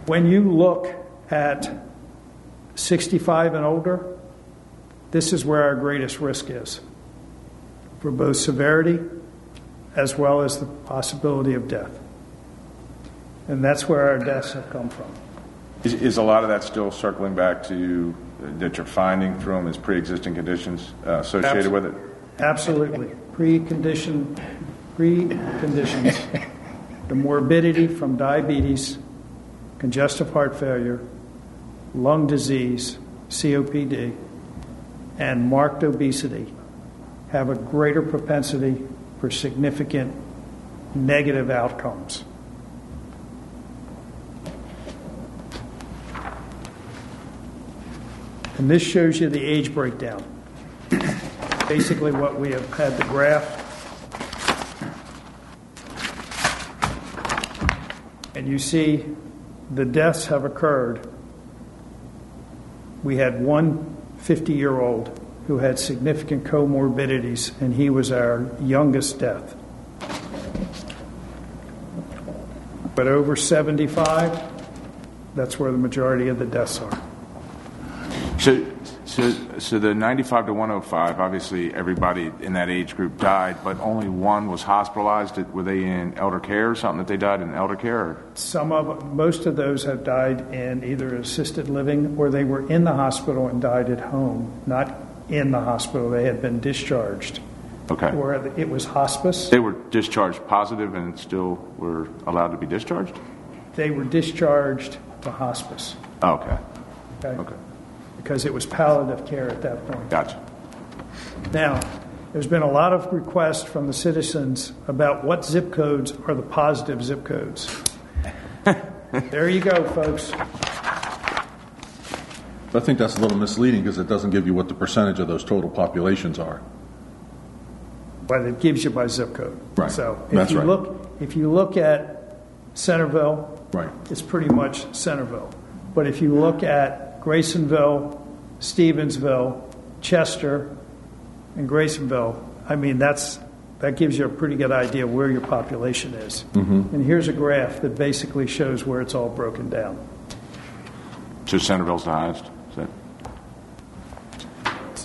When you look at 65 and older, this is where our greatest risk is for both severity as well as the possibility of death. And that's where our deaths have come from. Is, is a lot of that still circling back to that you're finding from as pre-existing conditions uh, associated with it? Absolutely. Precondition, preconditions, the morbidity from diabetes, congestive heart failure, lung disease, COPD, and marked obesity have a greater propensity for significant negative outcomes. And this shows you the age breakdown. Basically, what we have had the graph. And you see the deaths have occurred. We had one 50 year old who had significant comorbidities, and he was our youngest death. But over 75, that's where the majority of the deaths are. So, so, so the 95 to 105, obviously everybody in that age group died, but only one was hospitalized. Were they in elder care or something that they died in elder care? Or? Some of, most of those have died in either assisted living or they were in the hospital and died at home, not in the hospital. They had been discharged. Okay. Or it was hospice. They were discharged positive and still were allowed to be discharged? They were discharged to hospice. Okay. Okay. Okay. Because it was palliative care at that point. Gotcha. Now, there's been a lot of requests from the citizens about what zip codes are the positive zip codes. there you go, folks. I think that's a little misleading because it doesn't give you what the percentage of those total populations are. But it gives you by zip code. Right. So if That's you right. look, if you look at Centreville, Right. it's pretty much Centreville. But if you look at Grasonville, Stevensville, Chester, and Grasonville, I mean that's that gives you a pretty good idea where your population is. Mhm. And here's a graph that basically shows where it's all broken down. So Centreville's the highest? Is that?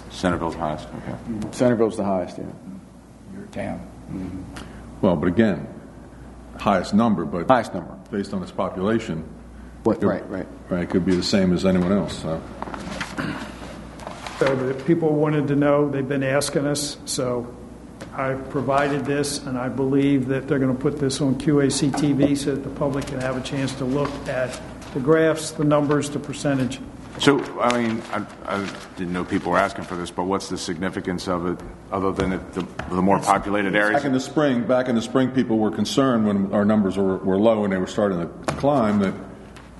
Centreville's highest, okay. Centreville's the highest, yeah. Your town. Well, but again, highest number, but. Highest number. Based on its population. What, right, right. Right, could be the same as anyone else, so. So the people wanted to know, they've been asking us, so I've provided this, and I believe that they're going to put this on QAC TV so that the public can have a chance to look at the graphs, the numbers, the percentage. So, I mean, I, I didn't know people were asking for this, but what's the significance of it, other than it, the, the more populated areas? Back in the spring, back in the spring, people were concerned when our numbers were, were low and they were starting to climb that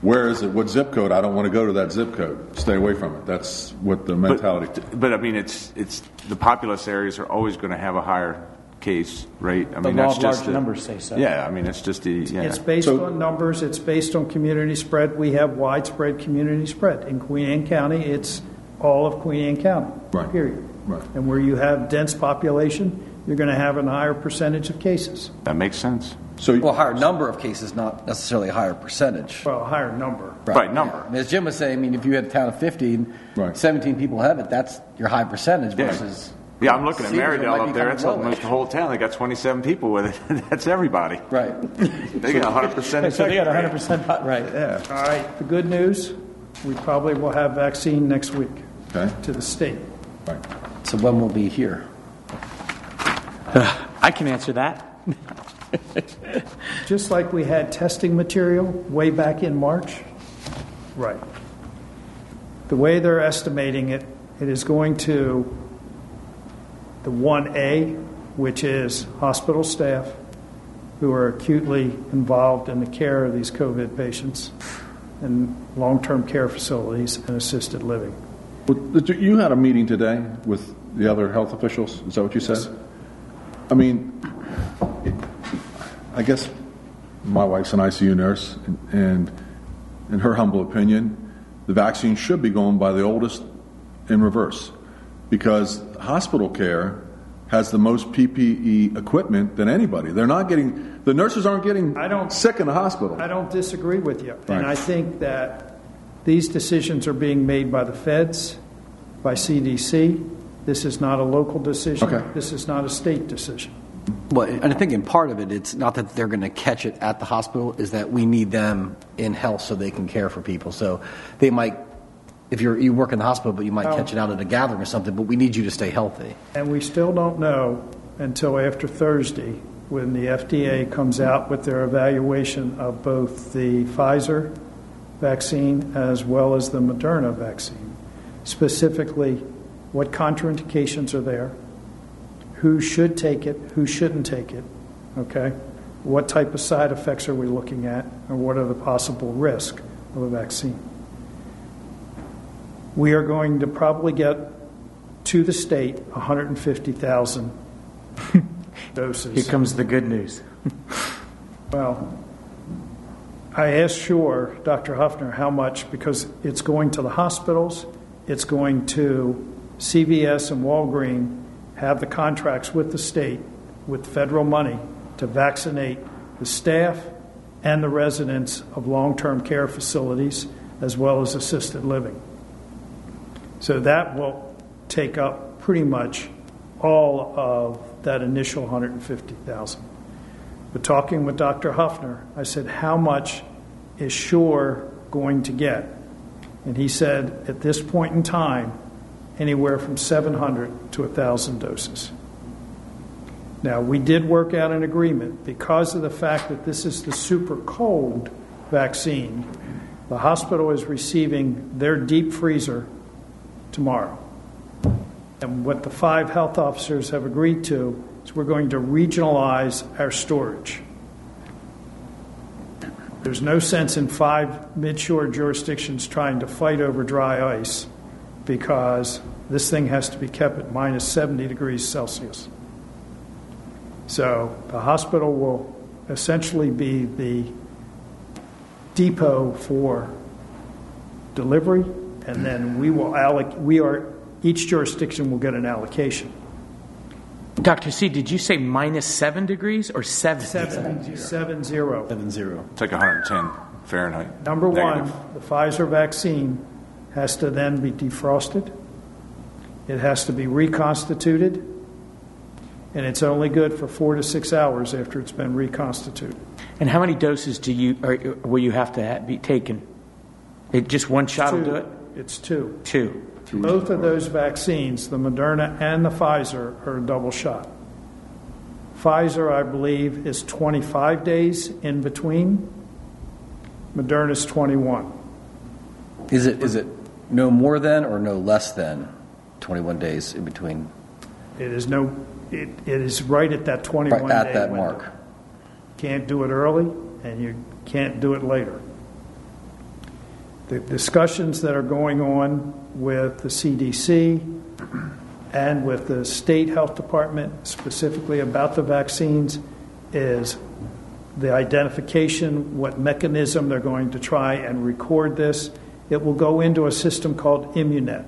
where is it, what zip code? I don't want to go to that zip code. Stay away from it. That's what the mentality. But, but I mean, it's it's the populous areas are always going to have a higher case rate. I The mean, law that's of just large the- numbers say so. Yeah, I mean, it's just the yeah. It's based on numbers, it's based on community spread. We have widespread community spread. In Queen Anne County, it's all of Queen Anne County, Right. period. Right. And where you have dense population, you're going to have a higher percentage of cases. That makes sense. So, Well, a higher number of cases, not necessarily a higher percentage. Well, a higher number. Right, number. I mean, as Jim was saying, I mean, if you had a town of 15, Right. 17 people have it, that's your high percentage Yeah. versus. Yeah, I'm looking at Cedar Marydel up there. kind That's almost the whole town. They got 27 people with it. That's everybody. Right. They got 100 percent. So they got 100% pot- right. Yeah. All right, the good news, we probably will have vaccine next week. Okay. to the state. Right. So when will be here? I can answer that. Just like we had testing material way back in March? Right. The way they're estimating it, it is going to the 1A, which is hospital staff who are acutely involved in the care of these COVID patients in long term care facilities and assisted living. You you had a meeting today with the other health officials, is that what you said? I mean, I guess my wife's an ICU nurse, and in her humble opinion, the vaccine should be going by the oldest in reverse because hospital care has the most PPE equipment than anybody. They're not getting, the nurses aren't getting I don't, sick in the hospital. I don't disagree with you. Right. And I think that these decisions are being made by the feds, by CDC. This is not a local decision. Okay. This is not a state decision. Well, and I think in part of it, it's not that they're going to catch it at the hospital, is that we need them in health so they can care for people. So they might, if you're, you work in the hospital, but you might Oh. catch it out at a gathering or something, but we need you to stay healthy. And we still don't know until after Thursday when the FDA comes out with their evaluation of both the Pfizer vaccine as well as the Moderna vaccine. Specifically, what contraindications are there, who should take it, who shouldn't take it, okay? What type of side effects are we looking at, and what are the possible risks of a vaccine? We are going to probably get to the state 150,000 doses. Here comes the good news. Well, I asked Shore, Dr. Huffner, how much, because it's going to the hospitals, it's going to CVS and Walgreens have the contracts with the state, with federal money, to vaccinate the staff and the residents of long term care facilities as well as assisted living. So that will take up pretty much all of that initial 150,000. But talking with Dr. Huffner, I said, How much is Shore going to get? And he said, At this point in time, anywhere from 700 to 1,000 doses. Now, we did work out an agreement because of the fact that this is the super cold vaccine. The hospital is receiving their deep freezer tomorrow. And what the five health officers have agreed to is we're going to regionalize our storage. There's no sense in five midshore jurisdictions trying to fight over dry ice because this thing has to be kept at minus 70 degrees Celsius. So the hospital will essentially be the depot for delivery, and then we will alloc- we are each jurisdiction will get an allocation. Dr. C, did you say minus seven degrees or seven? Seven, seven zero. Seven zero. It's like 110 Fahrenheit. Number one, the Pfizer vaccine has to then be defrosted. It has to be reconstituted, and it's only good for four to six hours after it's been reconstituted. And how many doses do you or, will you have to ha be taken? It, just one shot will do it. It's two. Two. Both of those vaccines, the Moderna and the Pfizer, are a double shot. Pfizer, I believe, is 25 days in between. Moderna's 21. Is it, is it no more than or no less than 21 days in between? It is no, it, it is right at that 21 Right at day that window. mark. Can't do it early, and you can't do it later. The discussions that are going on with the CDC and with the state health department, specifically about the vaccines, is the identification, what mechanism they're going to try and record this. It will go into a system called Immunet,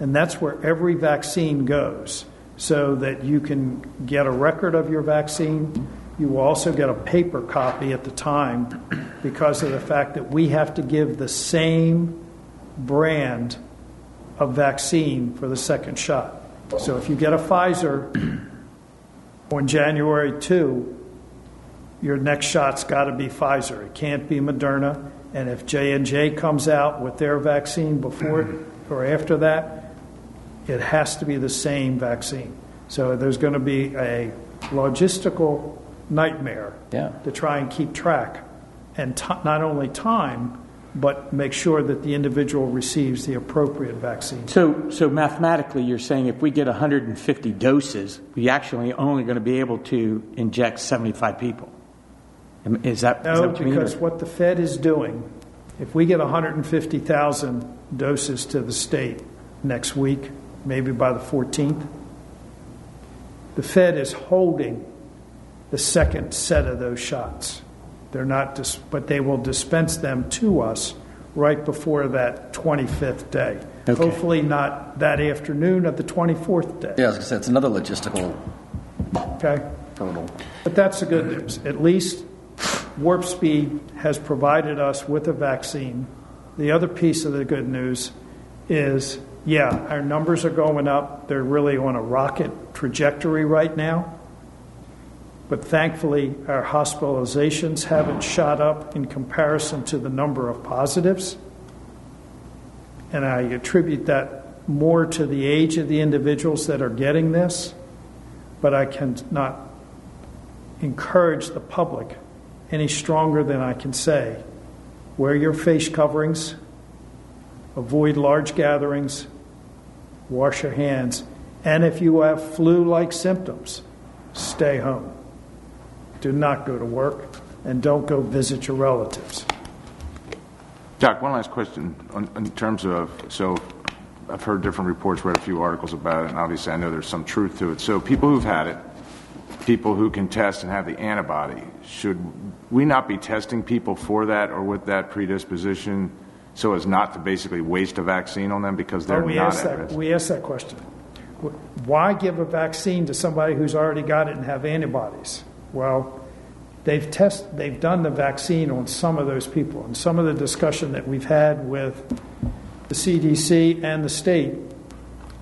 and that's where every vaccine goes, so that you can get a record of your vaccine. You will also get a paper copy at the time because of the fact that we have to give the same brand of vaccine for the second shot. So if you get a Pfizer on January 2, your next shot's got to be Pfizer. It can't be Moderna. And if J and J comes out with their vaccine before mm-hmm. or after that, it has to be the same vaccine. So there's going to be a logistical nightmare Yeah. to try and keep track and ti not only time, but make sure that the individual receives the appropriate vaccine. So, so mathematically, you're saying if we get 150 doses, we actually only going to be able to inject 75 people. Am- Is that No, what you mean? because what the Fed is doing, if we get 150,000 doses to the state next week, maybe by the 14th, the Fed is holding the second set of those shots. They're not, dis- but they will dispense them to us right before that 25th day. Okay. Hopefully not that afternoon of the 24th day. Yeah, I was going to say, it's another logistical Okay? hurdle. But that's the good news. At least Warp Speed has provided us with a vaccine. The other piece of the good news is yeah, our numbers are going up. They're really on a rocket trajectory right now. But thankfully, our hospitalizations haven't shot up in comparison to the number of positives. And I attribute that more to the age of the individuals that are getting this. But I cannot encourage the public any stronger than I can say. Wear your face coverings, avoid large gatherings, wash your hands, and if you have flu like symptoms, stay home. Do not go to work and don't go visit your relatives. Doc, one last question on, in terms of, so I've heard different reports, read a few articles about it, and obviously I know there's some truth to it. So people who've had it, people who can test and have the antibody, should we not be testing people for that or with that predisposition so as not to basically waste a vaccine on them because they're we not asked at that, risk? we asked that question. Why give a vaccine to somebody who's already got it and have antibodies? Well, they've test, they've done the vaccine on some of those people, and some of the discussion that we've had with the CDC and the state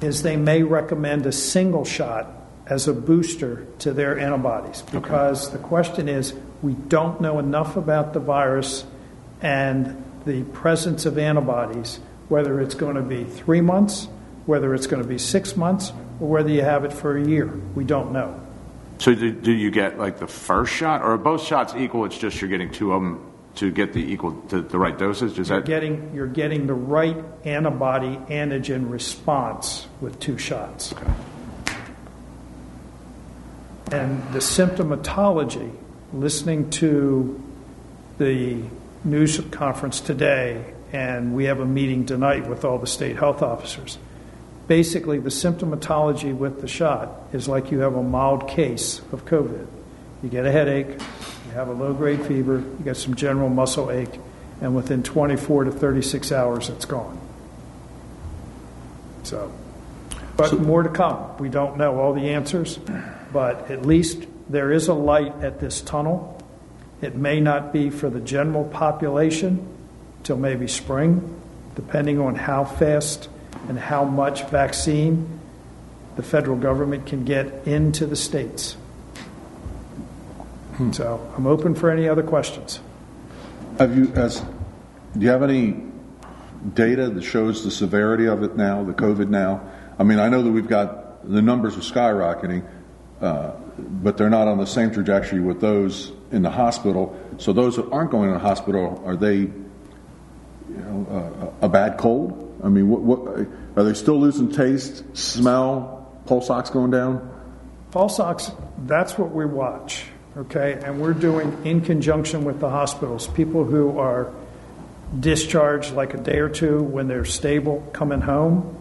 is they may recommend a single shot as a booster to their antibodies because the question is we don't know enough about the virus and the presence of antibodies, whether it's going to be three months, whether it's going to be six months, or whether you have it for a year. We don't know. So do, do you get like the first shot, or are both shots equal? It's just you're getting two of them to get the equal to the right dosage. Is You're that getting, you're getting the right antibody antigen response with two shots. And the symptomatology, listening to the news conference today, and we have a meeting tonight with all the state health officers. Basically, the symptomatology with the shot is like you have a mild case of COVID. You get a headache, you have a low grade fever, you get some general muscle ache, and within 24 to 36 hours, it's gone. So, but more to come. We don't know all the answers, but at least there is a light at this tunnel. It may not be for the general population till maybe spring, depending on how fast and how much vaccine the federal government can get into the states. Hmm. So I'm open for any other questions. Have you, as, do you have any data that shows the severity of it now, the COVID now? I mean, I know that we've got, the numbers are skyrocketing, but they're not on the same trajectory with those in the hospital. So those that aren't going to the hospital, are they, you know, uh, a bad cold? I mean, what, what, are they still losing taste, smell, pulse ox going down? Pulse ox, that's what we watch, okay? And we're doing in conjunction with the hospitals, people who are discharged like a day or two when they're stable coming home.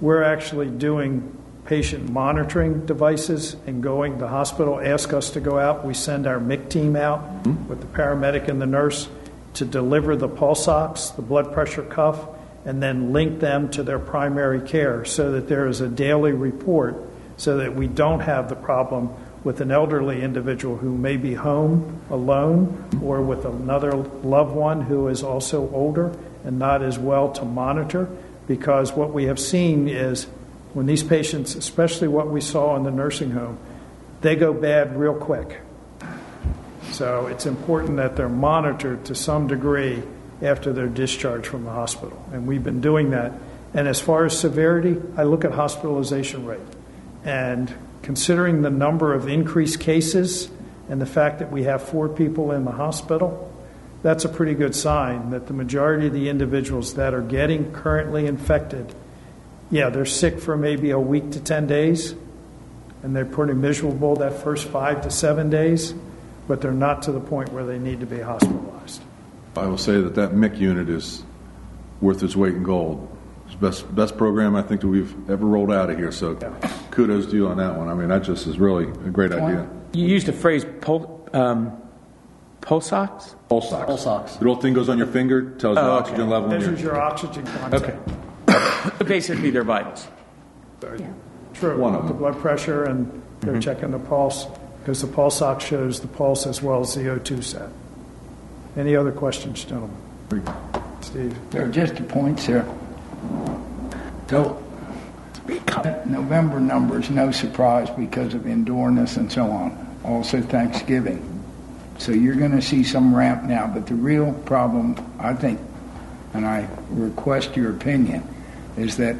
We're actually doing patient monitoring devices and going, the hospital asks us to go out. We send our MIC team out mm-hmm. with the paramedic and the nurse to deliver the pulse ox, the blood pressure cuff, and then link them to their primary care so that there is a daily report so that we don't have the problem with an elderly individual who may be home alone or with another loved one who is also older and not as well to monitor because what we have seen is when these patients, especially what we saw in the nursing home, they go bad real quick. So it's important that they're monitored to some degree after they're discharged from the hospital. And we've been doing that. And as far as severity, I look at hospitalization rate. And considering the number of increased cases and the fact that we have four people in the hospital, that's a pretty good sign that the majority of the individuals that are getting currently infected, yeah, they're sick for maybe a week to 10 days, and they're pretty miserable that first five to seven days, but they're not to the point where they need to be hospitalized. I will say that that MIC unit is worth its weight in gold. It's the best, best program I think that we've ever rolled out of here, so kudos to you on that one. I mean, that just is really a great idea. You used the phrase pul- um, pulse ox? Pulse ox. Pulse ox. The little thing goes on your finger, tells the Oh, okay. oxygen level. in Measures your- your oxygen content. Okay. Basically, they're vitals. True. One of them. The blood pressure, and they're mm-hmm. checking the pulse, because the pulse ox shows the pulse as well as the O2 sat. Any other questions, gentlemen? Steve? There are just the points there. So, November numbers, no surprise because of indoorness and so on. Also Thanksgiving. So you're going to see some ramp now, but the real problem, I think, and I request your opinion, is that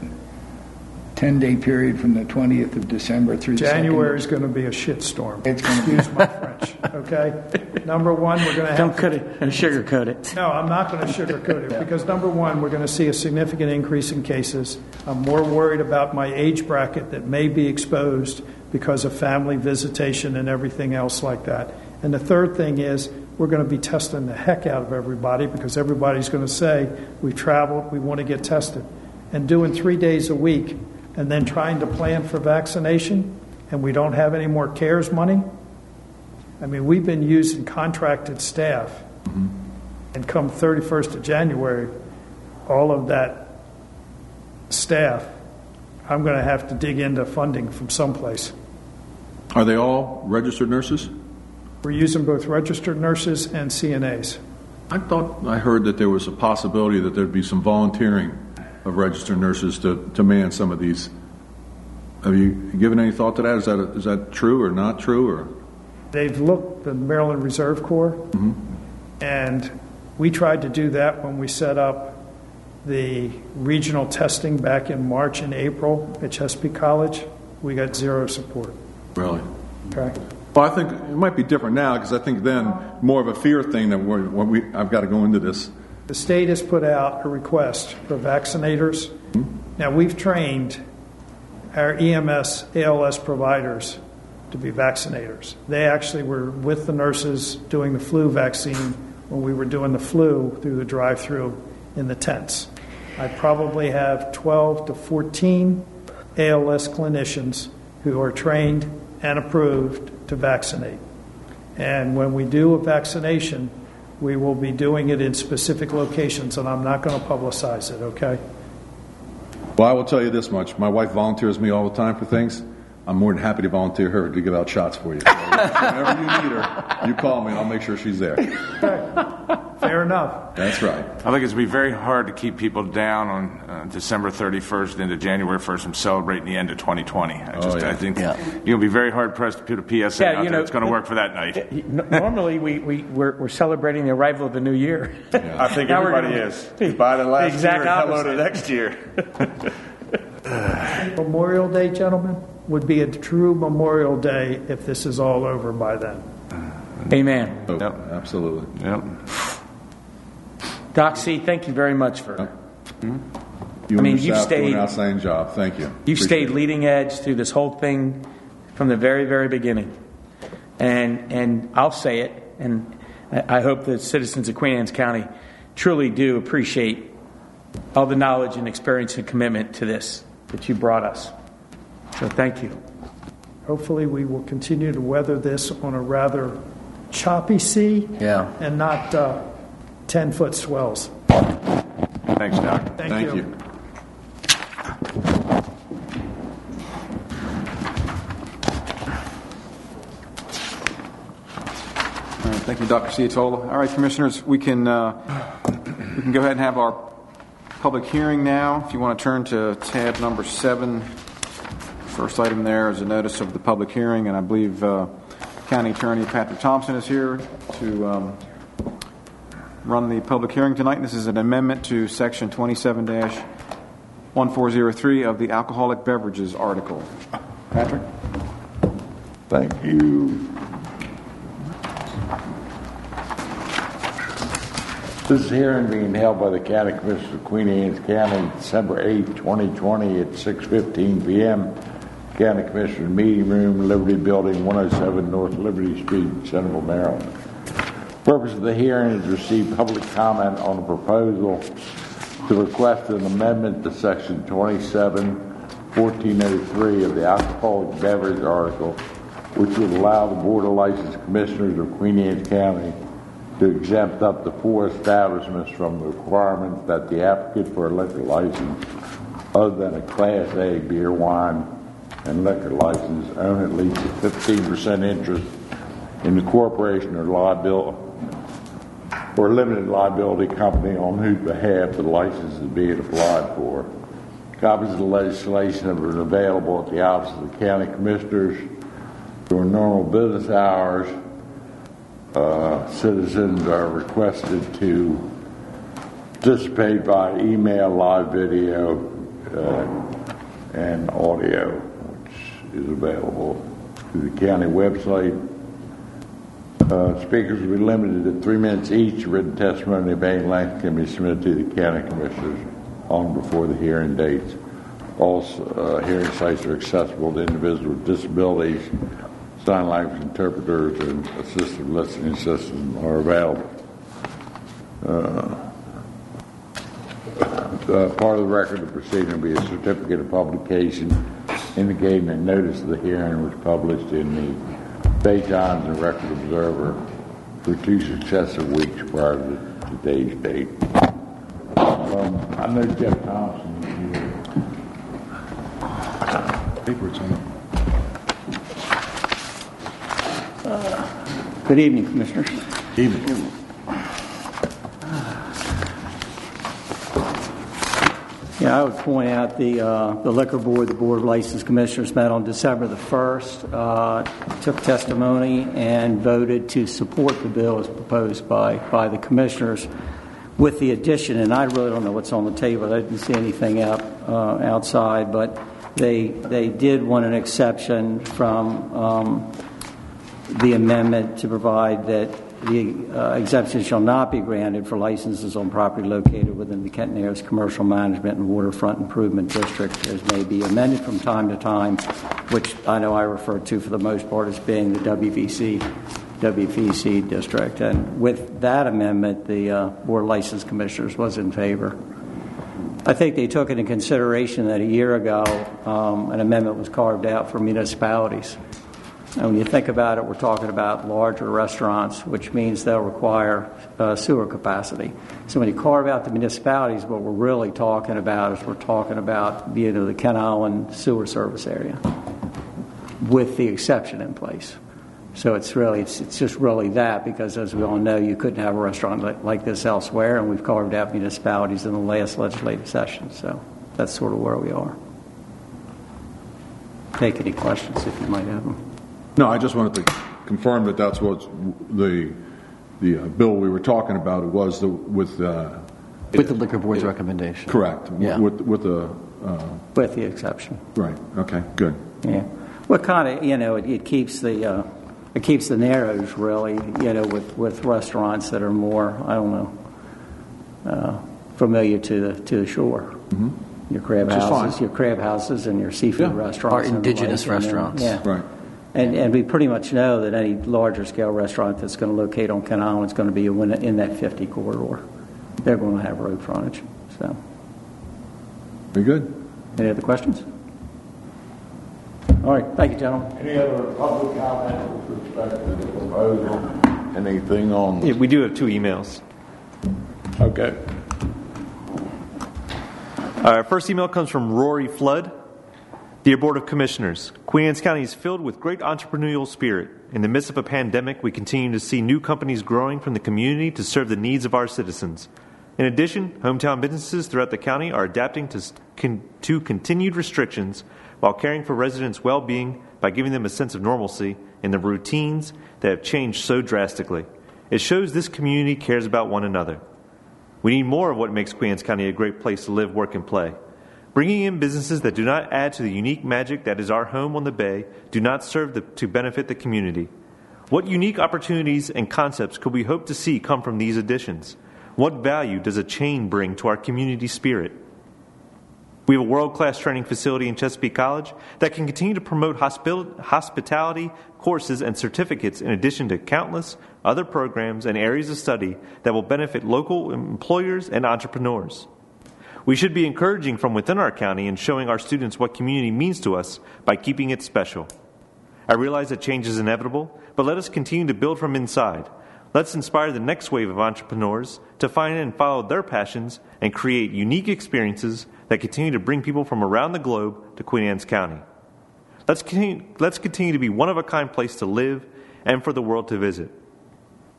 10-day period from the 20th of December through January is going to be a shitstorm. It's gonna be- Excuse my French, okay? Number one, we're going to have... Don't cut it and sugarcoat it. No, I'm not going to sugarcoat it, because number one, we're going to see a significant increase in cases. I'm more worried about my age bracket that may be exposed because of family visitation and everything else like that. And the third thing is, we're going to be testing the heck out of everybody, because everybody's going to say, we've traveled, we want to get tested. And doing three days a week, and then trying to plan for vaccination, and we don't have any more CARES money, I mean, we've been using contracted staff, mm-hmm. and come 31st of January, all of that staff, I'm going to have to dig into funding from someplace. Are they all registered nurses? We're using both registered nurses and CNAs. I thought I heard that there was a possibility that there'd be some volunteering of registered nurses to, to man some of these. Have you given any thought to that? Is that, is that true or not true? Or They've looked, the Maryland Reserve Corps, mm-hmm. and we tried to do that when we set up the regional testing back in March and April at Chesapeake College. We got zero support. really? Okay? Well, I think it might be different now because I think then more of a fear thing that we, I've got to go into this. The state has put out a request for vaccinators. Hmm? Now, we've trained our EMS, ALS providers to be vaccinators. They actually were with the nurses doing the flu vaccine when we were doing the flu through the drive through in the tents. I probably have 12 to 14 ALS clinicians who are trained and approved to vaccinate. And when we do a vaccination, we will be doing it in specific locations, and I'm not going to publicize it, okay? Well, I will tell you this much. My wife volunteers me all the time for things. I'm more than happy to volunteer her to give out shots for you. So whenever you need her, you call me and I'll make sure she's there. Fair enough. That's right. I think it's going to be very hard to keep people down on uh, December 31st into January 1st from celebrating the end of 2020. I just, yeah. I think Yeah. you'll be very hard pressed to put a PSA Yeah, out you there know, that's going to work for that night. Normally, we, we, we're, we're celebrating the arrival of the new year. I think Now everybody gonna- is. Goodbye to last Exact year and hello to next year. Memorial Day, gentlemen, would be a true Memorial Day if this is all over by then. Amen. Oh, Yep. Absolutely. Yep. Doc C, thank you very much for, mm-hmm. You I mean, you've staff do stayed- an outstanding job. Thank you. you've Appreciate stayed it. leading edge through this whole thing from the very, very beginning. And, and I'll say it, and I I hope the citizens of Queen Anne's County truly do appreciate all the knowledge and experience and commitment to this that you brought us. So thank you. Hopefully, we will continue to weather this on a rather choppy sea Yeah. and not 10 foot swells. Thanks, Doc. Thank, Thank you. All right, thank you, Dr. Ciotola. All right, Commissioners, we can, uh, we can go ahead and have our public hearing now. If you want to turn to tab number seven, first item there is a notice of the public hearing, and I believe uh, County Attorney Patrick Thompson is here to um, run the public hearing tonight. This is an amendment to Section 27- 1403 of the alcoholic beverages article. Patrick? Thank you. This hearing being held by the County Commission of Queen Anne's County, December 8, 2020 at 6:15 PM. County Commissioners Meeting Room, Liberty Building, 107 North Liberty Street, Centreville, Maryland. Purpose of the hearing is to receive public comment on a proposal to request an amendment to Section 27, 1403 of the alcoholic beverage article, which would allow the Board of License Commissioners of Queen Anne's County to exempt up to four establishments from the requirement that the applicant for a liquor license other than a Class A beer, wine, and liquor license own at least a 15% interest in the corporation or liability or limited liability company on whose behalf the license is being applied for. Copies of the legislation have been available at the office of the county commissioners during normal business hours uh, citizens are requested to participate by email, live video, uh, and audio, is available through the county website. Uh, speakers will be limited to three minutes each. Written testimony of any length can be submitted to the county commissioners on before the hearing dates. All uh, hearing sites are accessible to individuals with disabilities sign language interpreters and assistive listening systems are available. Uh, uh, part of the record of proceeding will be a certificate of publication indicating that notice of the hearing was published in the Bay Times and Record Observer for two successive weeks prior to today's date. Um, I know Jeff Thompson. Paper, it's on Good evening, Commissioners. Evening. I would point out the, uh, the Liquor Board, the Board of License Commissioners met on December the 1st, uh, took testimony, and voted to support the bill as proposed by, by the Commissioners with the addition, and I really don't know what's on the table. I didn't see anything out, uh, outside, but they, they did want an exception from um, the amendment to provide that the uh, exemption shall not be granted for licenses on property located within the Kent Narrows Commercial Management and Waterfront Improvement District, as may be amended from time to time, which I know I refer to for the most part as being the WVC, WVC district. And with that amendment, the uh, Board of License Commissioners was in favor. I think they took into consideration that a year ago um, an amendment was carved out for municipalities. And when you think about it, we're talking about larger restaurants, which means they'll require uh, sewer capacity. So when you carve out the municipalities, what we're really talking about is we're talking about you know, the Kent Island sewer service area with the exception in place. So it's really it's, it's just really that because as we all know, you couldn't have a restaurant like, like this elsewhere, and we've carved out municipalities in the last legislative session. So that's sort of where we are. Take any questions if you might have them. No, I just wanted to confirm that that's what the the uh, bill we were talking about was the with uh, with the liquor board's recommendation. Correct. Yeah. With with the uh, with the exception. Right. Okay. Good. Yeah. What kind of you know it, it keeps the uh, it keeps the narrows really you know with with restaurants that are more I don't know uh, familiar to the to the shore. Mm-hmm. Your crab Which houses, your crab houses, and your seafood Yeah. restaurants, Our and indigenous like, then- restaurants. yeah, Right. And, and we pretty much know that any larger scale restaurant that's going to locate on Kent Island is going to be in in that 50 corridor. They're going to have road frontage. So, Very good. any other questions? All right, thank you, gentlemen. Any other public comment with respect to the proposal? Anything on? Yeah, we do have two emails. Okay. Our first email comes from Rory Flood. Dear Board of Commissioners, Queen Anne's County is filled with great entrepreneurial spirit. In the midst of a pandemic, we continue to see new companies growing from the community to serve the needs of our citizens. In addition, hometown businesses throughout the county are adapting to, con- to continued restrictions while caring for residents' well being by giving them a sense of normalcy in the routines that have changed so drastically. It shows this community cares about one another. We need more of what makes Queen Anne's County a great place to live, work, and play. Bringing in businesses that do not add to the unique magic that is our home on the bay do not serve the, to benefit the community. What unique opportunities and concepts could we hope to see come from these additions? What value does a chain bring to our community spirit? We have a world class training facility in Chesapeake College that can continue to promote hospitality courses and certificates in addition to countless other programs and areas of study that will benefit local employers and entrepreneurs. We should be encouraging from within our county and showing our students what community means to us by keeping it special. I realize that change is inevitable, but let us continue to build from inside. Let's inspire the next wave of entrepreneurs to find and follow their passions and create unique experiences that continue to bring people from around the globe to Queen Anne's County. Let's continue, let's continue to be one of a kind place to live and for the world to visit.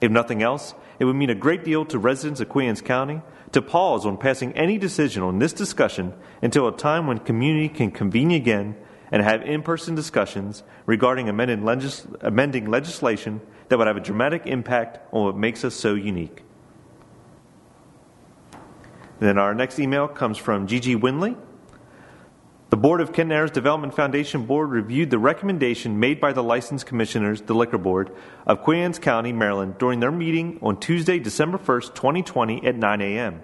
If nothing else, it would mean a great deal to residents of Queen Anne's County to pause on passing any decision on this discussion until a time when community can convene again and have in person discussions regarding legis- amending legislation that would have a dramatic impact on what makes us so unique. And then our next email comes from Gigi Winley. The Board of Narrows Development Foundation Board reviewed the recommendation made by the License Commissioners, the Liquor Board, of Queen Anne's County, Maryland, during their meeting on Tuesday, December 1st, 2020, at 9 a.m.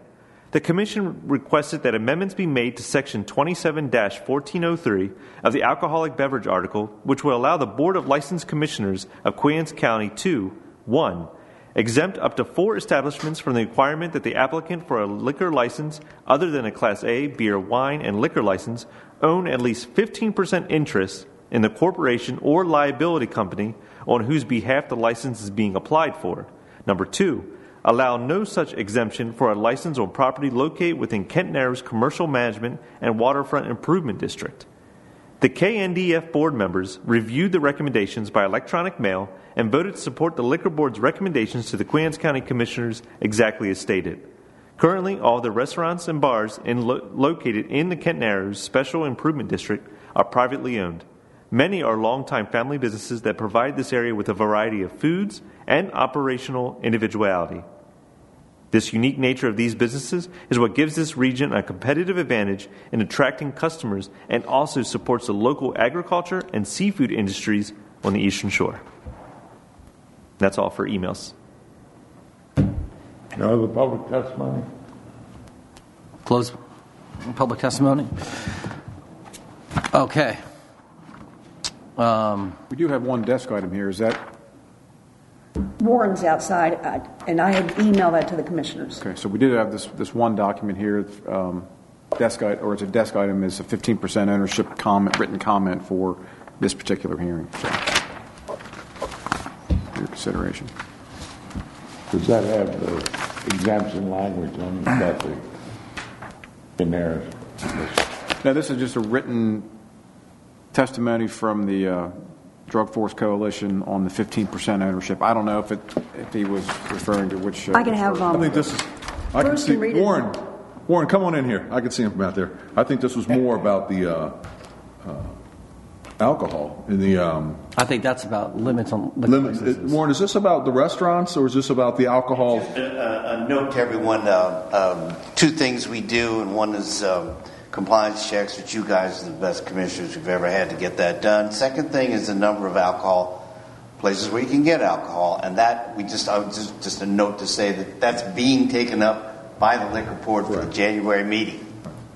The Commission requested that amendments be made to Section 27 1403 of the Alcoholic Beverage Article, which will allow the Board of License Commissioners of Queen Anne's County to 1 exempt up to four establishments from the requirement that the applicant for a liquor license other than a Class A beer, wine, and liquor license own at least 15% interest in the corporation or liability company on whose behalf the license is being applied for. Number two, allow no such exemption for a license on property located within Kent Narrows Commercial Management and Waterfront Improvement District. The KNDF board members reviewed the recommendations by electronic mail and voted to support the Liquor Board's recommendations to the Queen Anne's County Commissioners exactly as stated. Currently, all the restaurants and bars in lo- located in the Kent Narrows Special Improvement District are privately owned. Many are longtime family businesses that provide this area with a variety of foods and operational individuality. This unique nature of these businesses is what gives this region a competitive advantage in attracting customers and also supports the local agriculture and seafood industries on the Eastern Shore. That's all for emails. No other public testimony? Close public testimony. Okay. Um, we do have one desk item here. Is that Warren's outside, uh, and I had emailed that to the commissioners. okay? So we did have this this one document here. Um, desk item, or it's a desk item, is a 15% ownership comment, written comment for this particular hearing. So, your consideration. Does that have the exemption language on it? That the, in there? Now, this is just a written testimony from the uh, Drug Force Coalition on the 15% ownership. I don't know if it if he was referring to which. Uh, I can have, um, I think this is. I can see can read it. Warren. Warren, come on in here. I can see him from out there. I think this was more about the uh, uh, alcohol in the. Um, I think that's about limits on liquor limits. licenses. Warren, is this about the restaurants or is this about the alcohol? A note to everyone, uh, um, two things we do, and one is um, compliance checks, which you guys are the best commissioners we've ever had to get that done. Second thing is the number of alcohol places where you can get alcohol, and that we just, I would just, just a note to say that that's being taken up by the liquor board for the January meeting.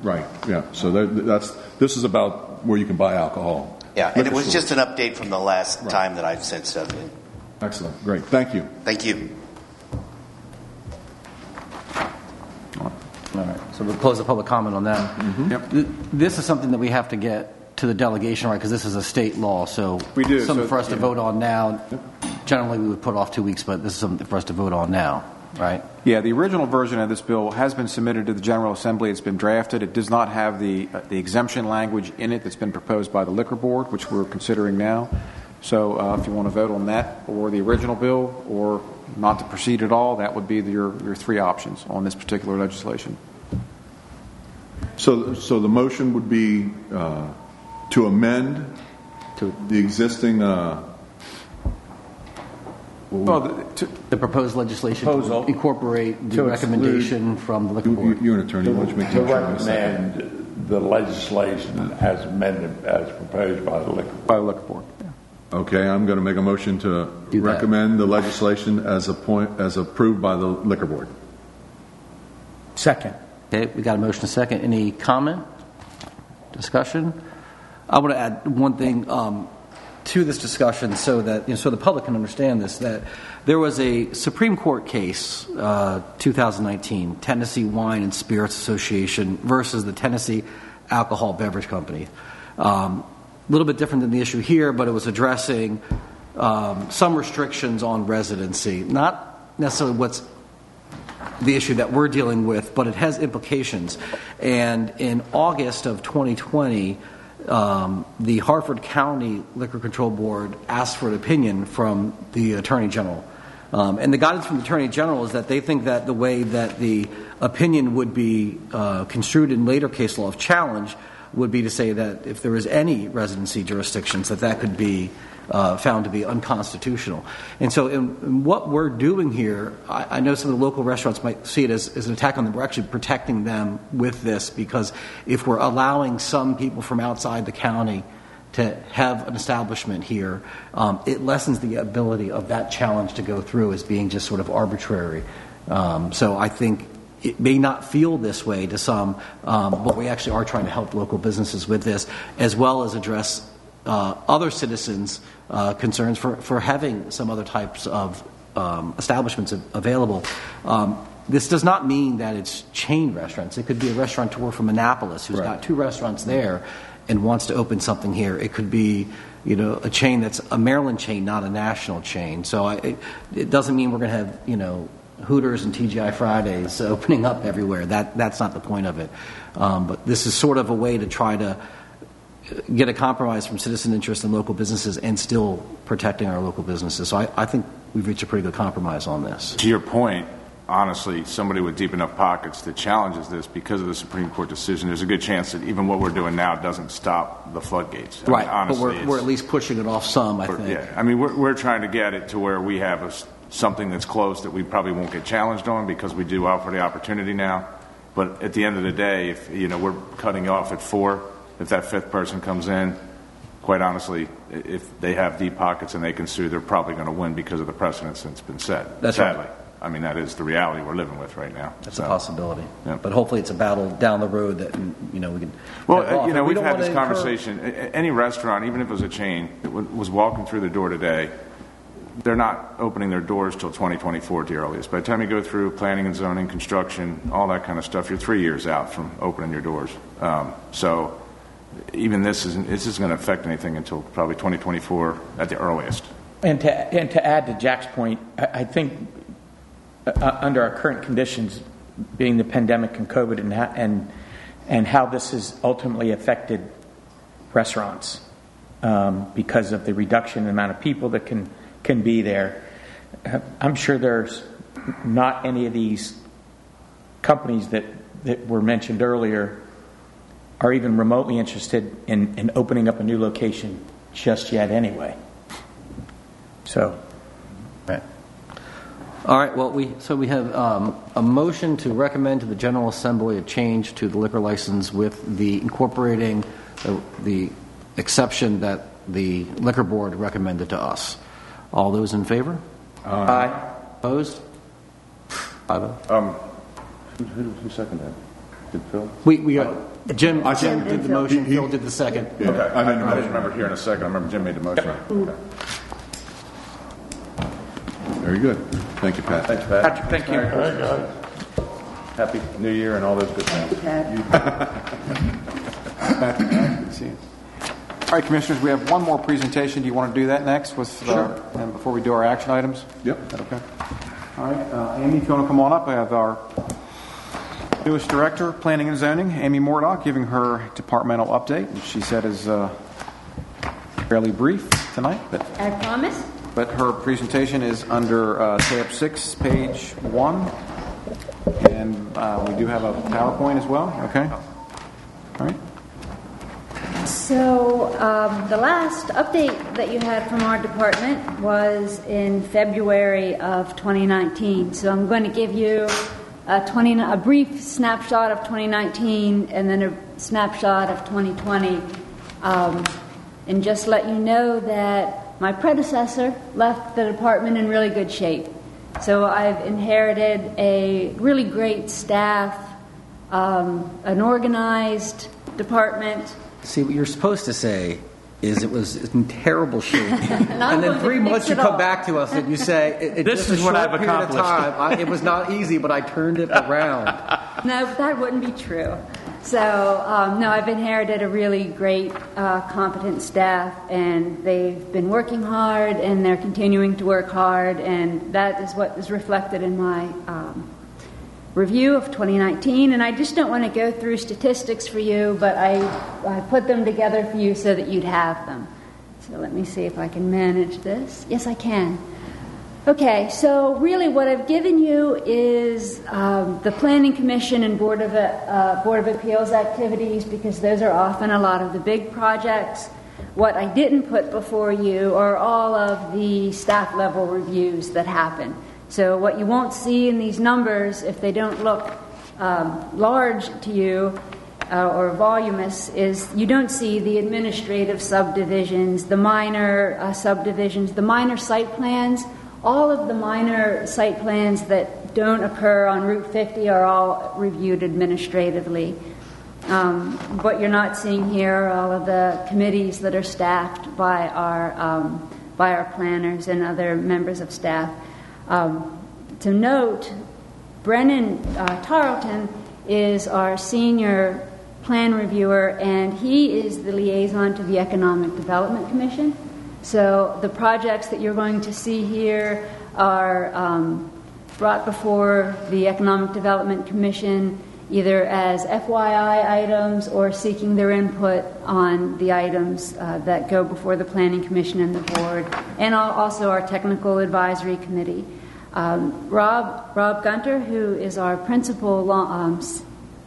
Right. Yeah. So that, that's this is about where you can buy alcohol. Yeah, and it was store. just an update from the last time that I've sent stuff in. Excellent. Great. Thank you. Thank you. All right, so we'll close the public comment on that. Mm-hmm. Th- This is something that we have to get to the delegation, right, because this is a state law, so. We do, Something so- for us to vote on now. Generally, we would put off two weeks, but this is something for us to vote on now, right? Yeah, the original version of this bill has been submitted to the General Assembly. It's been drafted. It does not have the uh, the exemption language in it that's been proposed by the Liquor Board, which we're considering now. So, uh, if you want to vote on that or the original bill, or not to proceed at all, that would be your your three options on this particular legislation. So, so the motion would be uh, to amend to, the existing. Uh, Well, the, The proposed legislation Proposal. to incorporate the To recommendation from the liquor board. you're an attorney. Why don't make the To motion? recommend the legislation as amended, as proposed by the liquor. board. By the liquor board. Okay, I'm going to make a motion to recommend the legislation as a point, as approved by the liquor board. Second. Okay, we got a motion and a second. Any comment? Discussion? I want to add one thing um, to this discussion so that you know, so the public can understand this. That there was a Supreme Court case, uh, 2019, Tennessee Wine and Spirits Association versus the Tennessee Alcohol Beverage Company. Um, a little bit different than the issue here, but it was addressing um, some restrictions on residency, not necessarily what's the issue that we're dealing with, but it has implications. And in August of 2020, um, the Harford County Liquor Control Board asked for an opinion from the Attorney General. Um, and the guidance from the Attorney General is that they think that the way that the opinion would be uh, construed in later case law of challenge would be to say that if there is any residency jurisdictions, that that could be uh, found to be unconstitutional. And so, in, in what we're doing here, I, I, know some of the local restaurants might see it as, as, an attack on them. We're actually protecting them with this because if we're allowing some people from outside the county to have an establishment here, um, it lessens the ability of that challenge to go through as being just sort of arbitrary. Um, so, I think it may not feel this way to some, um, but we actually are trying to help local businesses with this, as well as address uh, other citizens' uh, concerns for, for having some other types of um, establishments available. Um, this does not mean that it's chain restaurants. It could be a restaurateur from Annapolis who's right. got two restaurants there and wants to open something here. It could be, you know, a chain that's a Maryland chain, not a national chain. So I, it, it doesn't mean we're going to have, you know, Hooters and TGI Fridays opening up everywhere. That that's not the point of it. Um, but this is sort of a way to try to get a compromise from citizen interest and local businesses and still protecting our local businesses. So I, I, think we've reached a pretty good compromise on this. To your point, honestly, somebody with deep enough pockets that challenges this because of the Supreme Court decision, there's a good chance that even what we're doing now doesn't stop the floodgates. I right, mean, honestly, but we're, we're, at least pushing it off some, I think. Yeah, I mean, we're, we're trying to get it to where we have a, something that's close that we probably won't get challenged on because we do offer the opportunity now. But at the end of the day, if you know we're cutting off at four, if that fifth person comes in, quite honestly, if they have deep pockets and they can sue, they're probably going to win because of the precedence that's been set. That's sadly. right. I mean, that is the reality we're living with right now. That's so, a possibility. Yeah. But hopefully, it's a battle down the road that you know we can. Well, you know, we we've had this conversation. Incur... Any restaurant, even if it was a chain, that was walking through the door today. They're not opening their doors till 2024 at the earliest. By the time you go through planning and zoning, construction, all that kind of stuff, you're three years out from opening your doors. Um, so even this isn't, this isn't going to affect anything until probably 2024 at the earliest. And to, and to add to Jack's point, I, I think uh, uh, under our current conditions, being the pandemic and COVID and, ha- and, and how this has ultimately affected restaurants um, because of the reduction in the amount of people that can, can be there, I'm sure there's not any of these companies that, that were mentioned earlier are even remotely interested in, in opening up a new location just yet anyway. So. Right. All right. Well, we so we have um, a motion to recommend to the General Assembly a change to the liquor license with the incorporating the, the exception that the liquor board recommended to us. All those in favor? Aye. Opposed? Five. Um, who, who, who seconded that? Did Phil? We we. Uh, Jim, Jim did the motion, Phil did the second. Okay, I made the motion. I remember hearing a second. I remember Jim made the motion. Okay. Very good. Thank you, Pat. Thanks, Pat. Patrick, thank you. All right, guys. Happy New Year and all those good things. Patrick, good to see you. All right, Commissioners, we have one more presentation. Do you want to do that next with, uh, sure. and before we do our action items? Yep. okay? All right, uh, Amy, if you want to come on up, I have our Newest Director, Planning and Zoning, Amy Moredock, giving her departmental update. She said is uh, fairly brief tonight, but I promise. But her presentation is under uh, tab six, page one, and uh, we do have a PowerPoint as well. Okay. All right. So um, the last update that you had from our department was in February of 2019. So I'm going to give you a, 20, a brief snapshot of 2019 and then a snapshot of 2020. Um, and just let you know that my predecessor left the department in really good shape. So I've inherited a really great staff, um, an organized department. See, what you're supposed to say is it was in terrible shape. And then three months you come all. back to us and you say, it, it This is what I've accomplished. time. I, it was not easy, but I turned it around. No, that wouldn't be true. So, um, no, I've inherited a really great, uh, competent staff, and they've been working hard, and they're continuing to work hard, and that is what is reflected in my um, review of 2019. And I just don't want to go through statistics for you, but I, I put them together for you so that you'd have them. So let me see if I can manage this. Yes, I can. Okay, so really what I've given you is um, the Planning Commission and Board of, uh, Board of Appeals activities because those are often a lot of the big projects. What I didn't put before you are all of the staff level reviews that happen. So what you won't see in these numbers, if they don't look um, large to you, uh, or voluminous is you don't see the administrative subdivisions, the minor uh, subdivisions, the minor site plans. All of the minor site plans that don't occur on Route 50 are all reviewed administratively. Um, what you're not seeing here are all of the committees that are staffed by our um, by our planners and other members of staff. Um, to note, Brennan uh, Tarleton is our senior plan reviewer, and he is the liaison to the Economic Development Commission. So the projects that you're going to see here are um, brought before the Economic Development Commission either as FYI items or seeking their input on the items uh, that go before the Planning Commission and the board, and also our Technical Advisory Committee. Um, Rob, Rob Gunter, who is our principal law, um,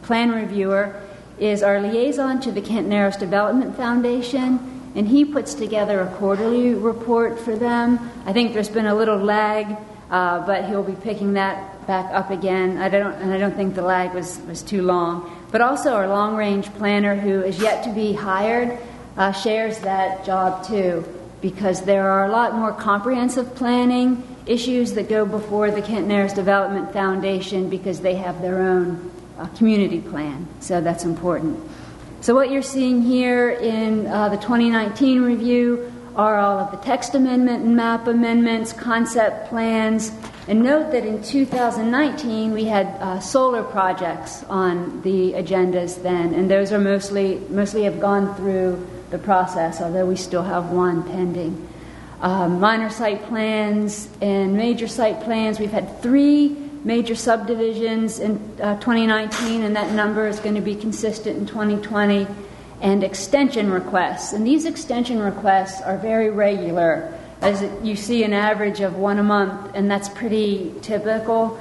plan reviewer, is our liaison to the Kent Narrows Development Foundation, and he puts together a quarterly report for them. I think there's been a little lag, uh, but he'll be picking that back up again. I don't, and I don't think the lag was, was too long. But also our long-range planner, who is yet to be hired, uh, shares that job too, because there are a lot more comprehensive planning issues that go before the Kent Narrows Development Foundation because they have their own uh, community plan. So that's important. So what you're seeing here in uh, the 2019 review are all of the text amendment and map amendments, concept plans, and note that in 2019 we had uh, solar projects on the agendas then, and those are mostly mostly have gone through the process, although we still have one pending. Um, minor site plans and major site plans. We've had three major subdivisions in uh, 2019, and that number is going to be consistent in 2020. And extension requests. And these extension requests are very regular, as you see an average of one a month, and that's pretty typical.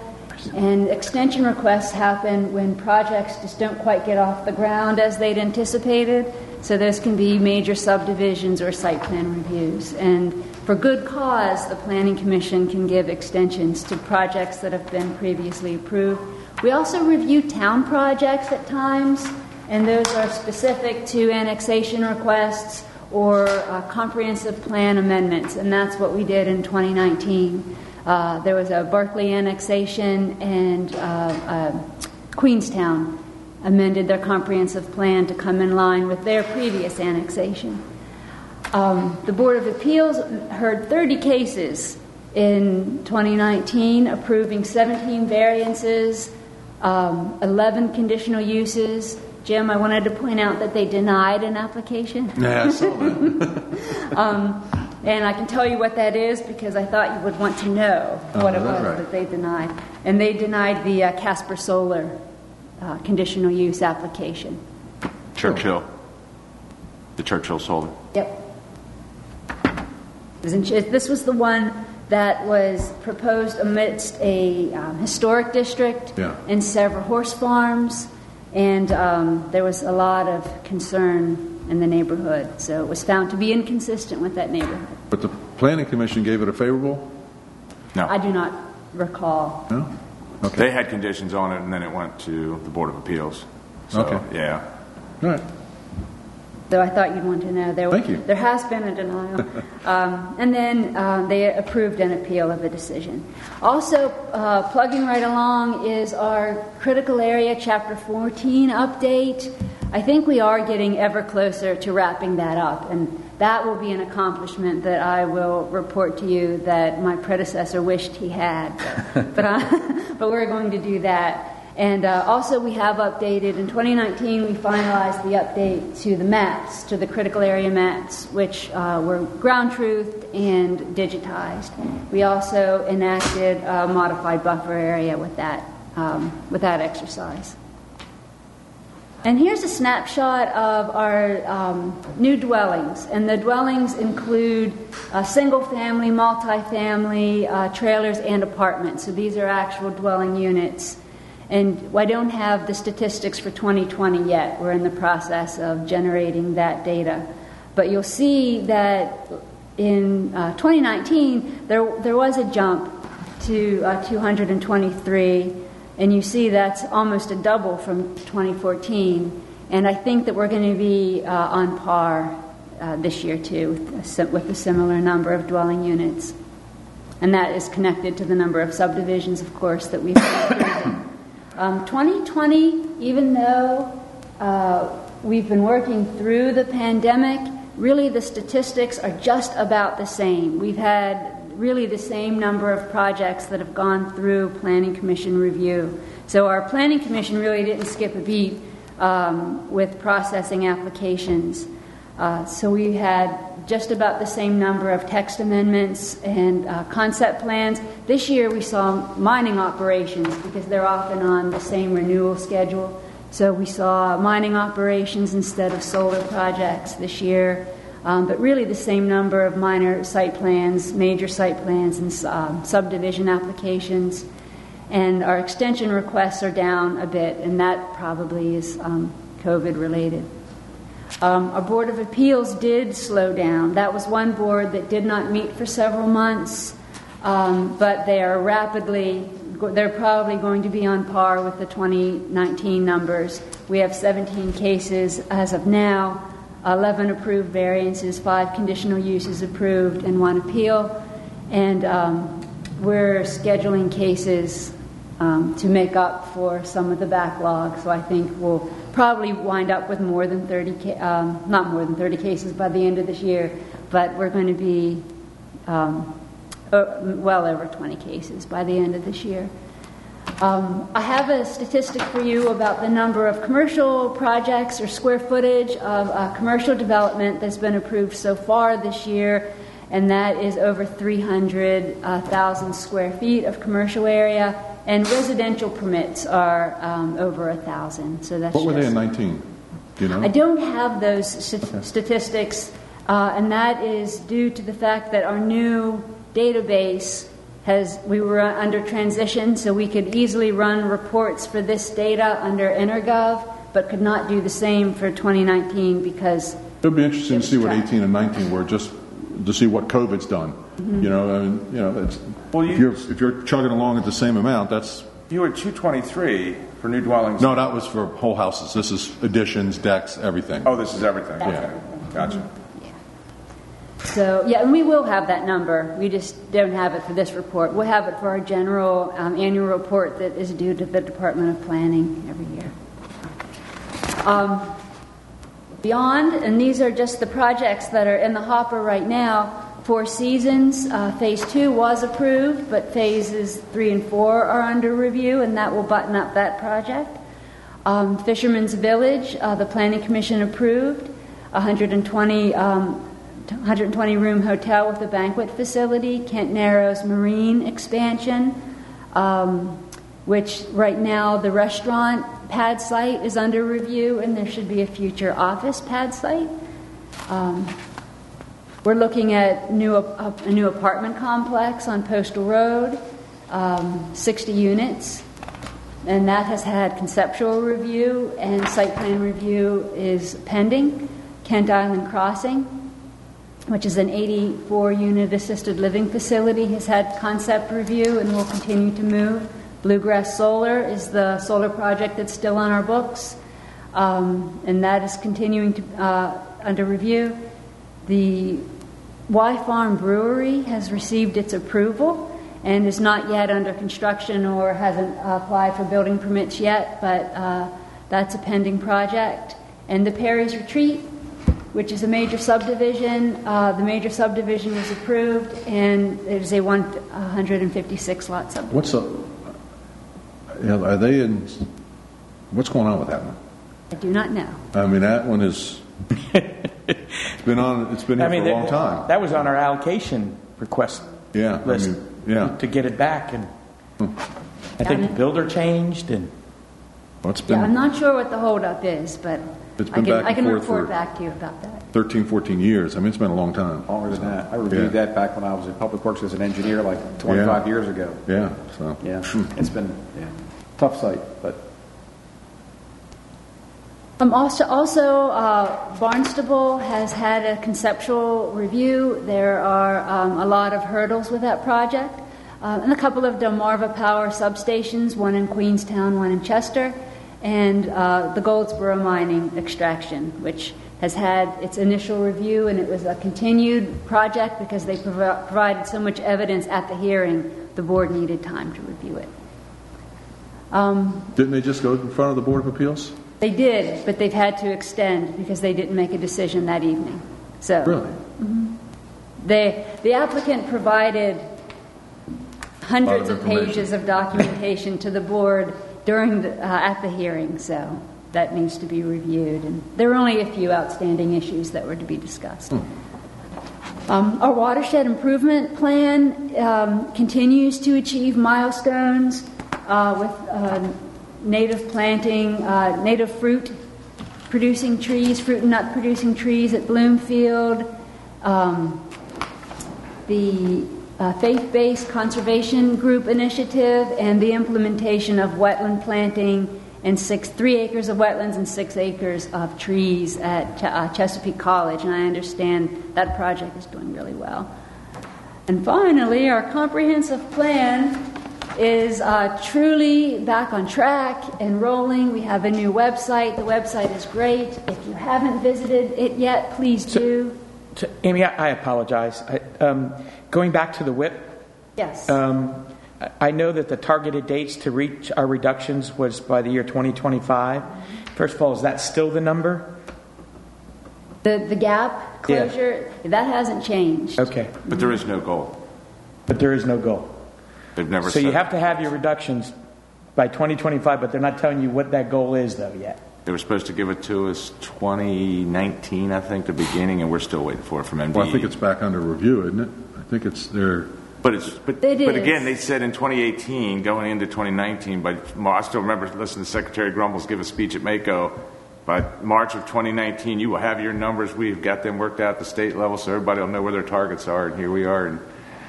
And extension requests happen when projects just don't quite get off the ground as they'd anticipated. So those can be major subdivisions or site plan reviews. And for good cause, the Planning Commission can give extensions to projects that have been previously approved. We also review town projects at times, and those are specific to annexation requests or uh, comprehensive plan amendments, and that's what we did in 2019. Uh, there was a Barclay annexation, and uh, uh, Queenstown amended their comprehensive plan to come in line with their previous annexation. Um, the Board of Appeals heard 30 cases in 2019, approving 17 variances, um, 11 conditional uses. Jim, I wanted to point out that they denied an application. Yeah, I saw that. um, and I can tell you what that is because I thought you would want to know Oh, what it is was that right? that they denied. And they denied the uh, Casper Solar uh, conditional use application. Churchill. The Churchill Solar. Yep. This was the one that was proposed amidst a um, historic district Yeah. and several horse farms, and um, there was a lot of concern in the neighborhood. So it was found to be inconsistent with that neighborhood. But the planning commission gave it a favorable? No, I do not recall. No? Okay. They had conditions on it, and then it went to the Board of Appeals. So, Okay. Yeah. All right. So I thought you'd want to know. There, Thank you. There has been a denial. um, and then um, they approved an appeal of a decision. Also, uh, plugging right along is our critical area chapter 14 update. I think we are getting ever closer to wrapping that up, and that will be an accomplishment that I will report to you that my predecessor wished he had. but, uh, but we're going to do that. And uh, also, we have updated in 2019. We finalized the update to the maps, to the critical area maps, which uh, were ground truthed and digitized. We also enacted a modified buffer area with that um, with that exercise. And here's a snapshot of our um, new dwellings. And the dwellings include single family, multifamily, uh, trailers, and apartments. So these are actual dwelling units. And I don't have the statistics for 2020 yet. We're in the process of generating that data. But you'll see that in uh, 2019, there, there was a jump to uh, 223, and you see that's almost a double from 2014. And I think that we're going to be uh, on par uh, this year, too, with a, with a similar number of dwelling units. And that is connected to the number of subdivisions, of course, that we've um, 2020, even though uh, we've been working through the pandemic, really the statistics are just about the same. We've had really the same number of projects that have gone through Planning Commission review. So our Planning Commission really didn't skip a beat um, with processing applications. Uh, so we had just about the same number of text amendments and uh, concept plans. This year we saw mining operations because they're often on the same renewal schedule. So we saw mining operations instead of solar projects this year. Um, but really the same number of minor site plans, major site plans, and um, subdivision applications. And our extension requests are down a bit, and that probably is um, COVID related. Um, our Board of Appeals did slow down. That was one board that did not meet for several months, um, but they are rapidly, they're probably going to be on par with the 2019 numbers. We have 17 cases as of now, 11 approved variances, five conditional uses approved, and one appeal. And um, we're scheduling cases um, to make up for some of the backlog, so I think we'll probably wind up with more than 30, um, not more than 30 cases by the end of this year, but we're going to be um, well over 20 cases by the end of this year. Um, I have a statistic for you about the number of commercial projects or square footage of uh, commercial development that's been approved so far this year, and that is over 300,000 uh, square feet of commercial area and residential permits are um, over a thousand. So that's what were they in 19? Do you know? I don't have those st- statistics, uh, and that is due to the fact that our new database has we were under transition, so we could easily run reports for this data under EnerGov, but could not do the same for 2019 because It would be interesting to see what 18 and 19 were, just to see what COVID's done. Mhm. You know, I mean, you know, it's, Well, if you- you're if you're chugging along at the same amount, that's You were 223 for new dwellings. no, that was for whole houses. This is additions, decks, everything. Oh, this is everything. Yeah. Okay. Gotcha. Yeah. So, yeah, and we will have that number. We just don't have it for this report. We'll have it for our general um, annual report that is due to the Department of Planning every year. Um, beyond, and these are just the projects that are in the hopper right now. Four Seasons, uh, Phase 2 was approved, but Phases 3 and 4 are under review, and that will button up that project. Um, Fisherman's Village, uh, the Planning Commission approved, 120, um, 120 room hotel with a banquet facility, Kent Narrows Marine expansion, um, which right now the restaurant pad site is under review, and there should be a future office pad site. We're looking at new, a, a new apartment complex on Postal Road, um, 60 units, and that has had conceptual review and site plan review is pending. Kent Island Crossing, which is an 84 unit assisted living facility, has had concept review and will continue to move. Bluegrass Solar is the solar project that's still on our books, um, and that is continuing to uh, under review. The Y Farm Brewery has received its approval and is not yet under construction or hasn't applied for building permits yet, but uh, that's a pending project. And the Perry's Retreat, which is a major subdivision, uh, the major subdivision was approved, and it is a 156 lot subdivision. What's the, you are they in, what's going on with that one? I do not know. I mean, that one is, it's been on, it's been I here mean, for a that- long time. That was on our allocation request Yeah, I mean, yeah. To get it back, and hmm. I think the builder changed, and. Well, it's Yeah, I'm not sure what the holdup is, but It's I been can, back I can report for- back to you about that. 13, 14 years. I mean, it's been a long time. Longer than that. I reviewed Yeah. that back when I was in Public Works as an engineer, like 25 Yeah. years ago. Yeah, so. Yeah, hmm. it's been yeah, tough site, but Um, also, also uh, Barnstable has had a conceptual review. There are um, a lot of hurdles with that project, uh, and a couple of Delmarva Power substations, one in Queenstown, one in Chester, and uh, the Goldsboro mining extraction, which has had its initial review, and it was a continued project because they provi- provided so much evidence at the hearing. The board needed time to review it. Um, Didn't they just go in front of the Board of Appeals? They did, but they've had to extend because they didn't make a decision that evening. So Really? they, the applicant provided hundreds of of pages of documentation to the board during the, uh, at the hearing. So that needs to be reviewed, and there were only a few outstanding issues that were to be discussed. Um, our watershed improvement plan um, continues to achieve milestones uh, with uh, native planting, uh, native fruit producing trees, fruit and nut producing trees at Bloomfield, um, the uh, faith based conservation group initiative, and the implementation of wetland planting and six, three acres of wetlands and six acres of trees at Ch- uh, Chesapeake College. And I understand that project is doing really well. And finally, our comprehensive plan is uh, truly back on track and rolling. We have a new website. The website is great. If you haven't visited it yet, please do. So, Amy, I I apologize. I, um, going back to the WIP, Yes. um, I- I know that the targeted dates to reach our reductions was by the year 2025. First of all, is that still the number? The, the gap Yeah. closure, that hasn't changed. Okay, But there is no goal. but there is no goal. They've never So said you have to have your reductions by 2025, but they're not telling you what that goal is, though, yet. They were supposed to give it to us 2019, I think, the beginning, and we're still waiting for it from MDE. Well, I think it's back under review, isn't it? I think it's there. But it's but, It but again, they said in 2018, going into 2019. But I still remember listening to Secretary Grumbles give a speech at MACo. By March of 2019, you will have your numbers. We've got them worked out at the state level, so everybody will know where their targets are. And here we are, and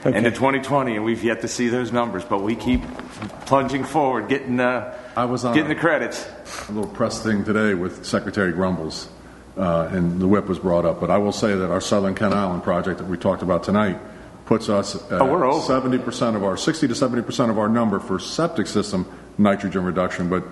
Okay. into 2020, and we've yet to see those numbers. But we keep plunging forward, getting uh, I was on getting a- the credits. a little press thing today with Secretary Grumbles, uh, and the WIP was brought up. But I will say that our Southern Kent Island project that we talked about tonight puts us at Oh, we're 70% of our, 60 to 70% of our number for septic system nitrogen reduction, but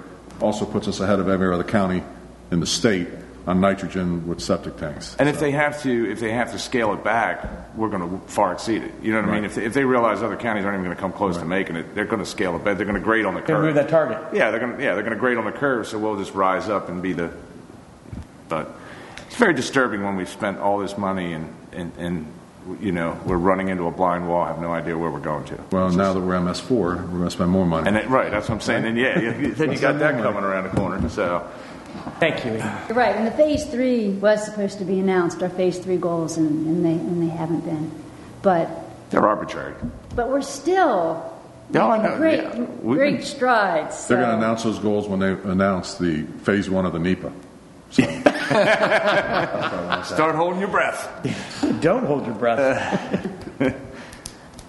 also puts us ahead of every other county in the state on nitrogen with septic tanks. And if they have to, if they have to scale it back, we're going to far exceed it. You know what I mean? If they, if they realize other counties aren't even going to come close to making it, they're going to scale it back. They're going to grade on the Gonna curve. move that target. Yeah, they're going to yeah they're going to grade on the curve. So we'll just rise up and be the. But it's very disturbing when we've spent all this money and and, and you know we're running into a blind wall. have no idea where we're going to. Well, now that we're MS4, we're going to spend more money. And it, right, that's what I'm saying. And yeah, you- then you got that coming around the corner. So Thank you. You're right, and the phase three was supposed to be announced, our phase three goals, and, and they and they haven't been. But they're arbitrary. but we're still Yeah, I know, great yeah. We- great strides. They're going to announce those goals when they announce the phase one of the NEPA. Start holding your breath. Don't hold your breath.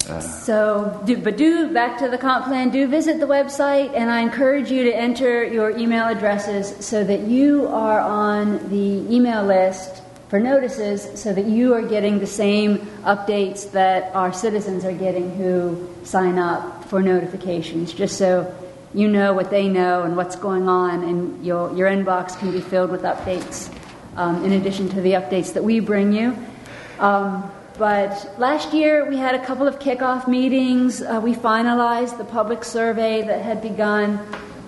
So, do, but do back to the comp plan. Do visit the website, and I encourage you to enter your email addresses so that you are on the email list for notices, so that you are getting the same updates that our citizens are getting who sign up for notifications, just so you know what they know and what's going on, and your, your inbox can be filled with updates um, in addition to the updates that we bring you. Um, but last year we had a couple of kickoff meetings. Uh, we finalized the public survey that had begun,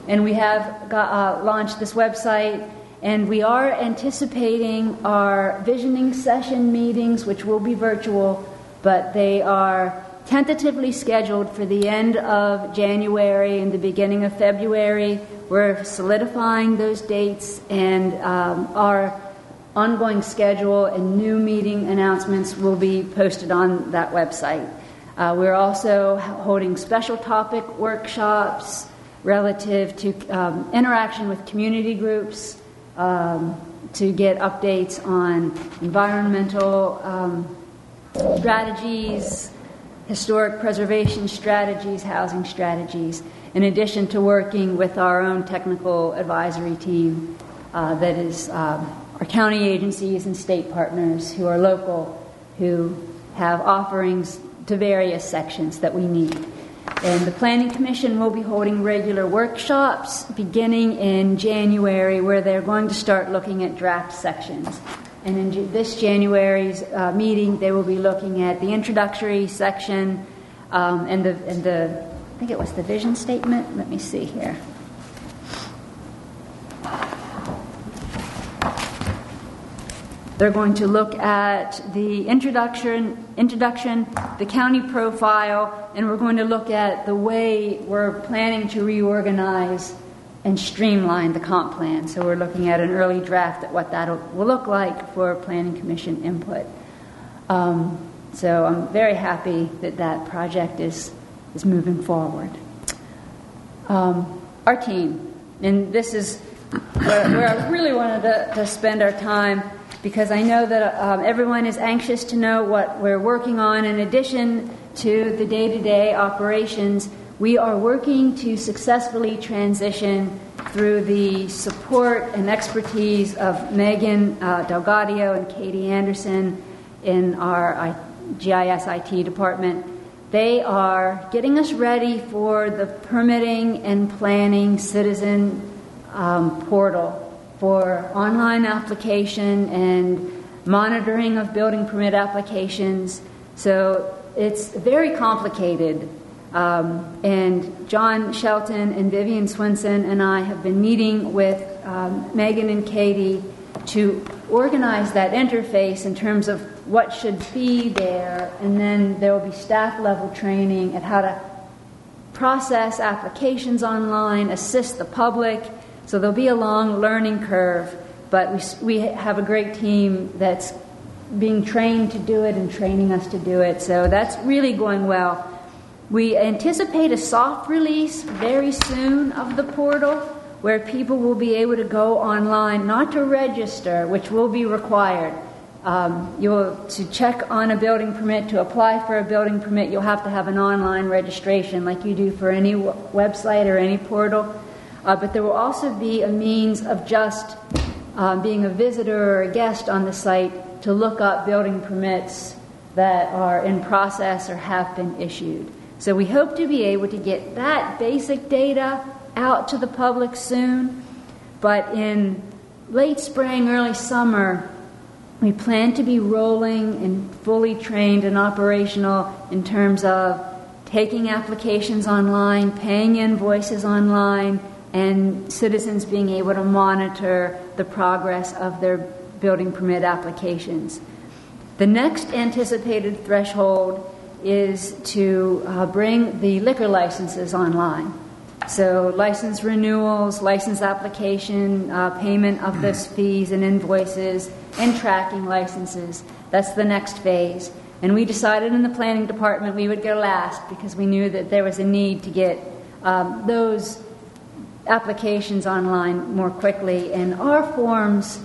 and we have got, uh, launched this website. And we are anticipating our visioning session meetings, which will be virtual, but they are tentatively scheduled for the end of January and the beginning of February. We're solidifying those dates, and um, our ongoing schedule and new meeting announcements will be posted on that website. Uh, we're also holding special topic workshops relative to um, interaction with community groups um, to get updates on environmental um, strategies, historic preservation strategies, housing strategies, in addition to working with our own technical advisory team uh, that is um, our county agencies and state partners who are local, who have offerings to various sections that we need. And the Planning Commission will be holding regular workshops beginning in January where they're going to start looking at draft sections. And in this January's uh, meeting, they will be looking at the introductory section um, and, the, and the, I think it was the vision statement. Let me see here. They're going to look at the introduction, introduction, the county profile, and we're going to look at the way we're planning to reorganize and streamline the comp plan. So we're looking at an early draft at what that will look like for planning commission input. Um, so I'm very happy that that project is is moving forward. Um, our team, and this is where, where I really wanted to, to spend our time because I know that um, everyone is anxious to know what we're working on. In addition to the day to day operations, we are working to successfully transition through the support and expertise of Megan uh, Delgadio and Katie Anderson in our I- GIS IT department. They are getting us ready for the permitting and planning citizen um, portal for online application and monitoring of building permit applications. So it's very complicated. Um, and John Shelton and Vivian Swinson and I have been meeting with um, Megan and Katie to organize that interface in terms of what should be there, and then there will be staff level training at how to process applications online, assist the public, so there'll be a long learning curve, but we, we have a great team that's being trained to do it and training us to do it. So that's really going well. We anticipate a soft release very soon of the portal where people will be able to go online, not to register, which will be required. Um, you'll to check on a building permit to apply for a building permit. You'll have to have an online registration, like you do for any w- website or any portal. Uh, but there will also be a means of just um, being a visitor or a guest on the site to look up building permits that are in process or have been issued. So we hope to be able to get that basic data out to the public soon. But in late spring, early summer, we plan to be rolling and fully trained and operational in terms of taking applications online, paying invoices online, and citizens being able to monitor the progress of their building permit applications. The next anticipated threshold is to uh, bring the liquor licenses online. So, license renewals, license application, uh, payment of those fees and invoices, and tracking licenses. That's the next phase. And we decided in the planning department we would go last because we knew that there was a need to get um, those applications online more quickly, and our forms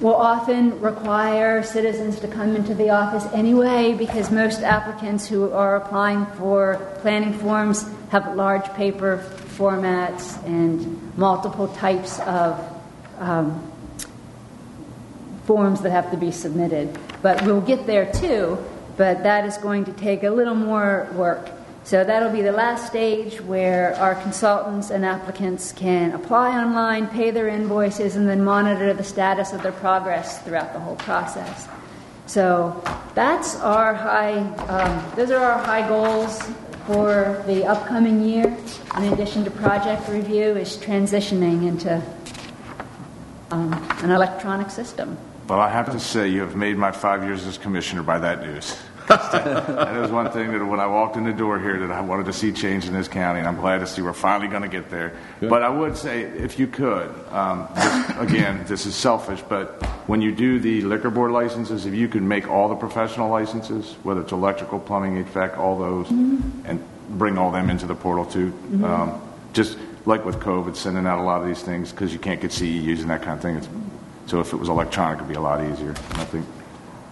will often require citizens to come into the office anyway because most applicants who are applying for planning forms have large paper formats and multiple types of um, forms that have to be submitted. But we'll get there too, but that is going to take a little more work. So that'll be the last stage where our consultants and applicants can apply online, pay their invoices, and then monitor the status of their progress throughout the whole process. So that's our high, um, those are our high goals for the upcoming year. In addition to project review, is transitioning into um, an electronic system. Well, I have to say, you have made my five years as commissioner by that news. That is one thing that when I walked in the door here that I wanted to see change in this county, and I'm glad to see we're finally going to get there. Good. But I would say, if you could, um, just, again, this is selfish, but when you do the liquor board licenses, if you could make all the professional licenses, whether it's electrical, plumbing, HVAC, all those, and bring all them into the portal too. Mhm. Um, just like with COVID, sending out a lot of these things because you can't get CEUs and that kind of thing. It's, so if it was electronic, it'd be a lot easier. I think.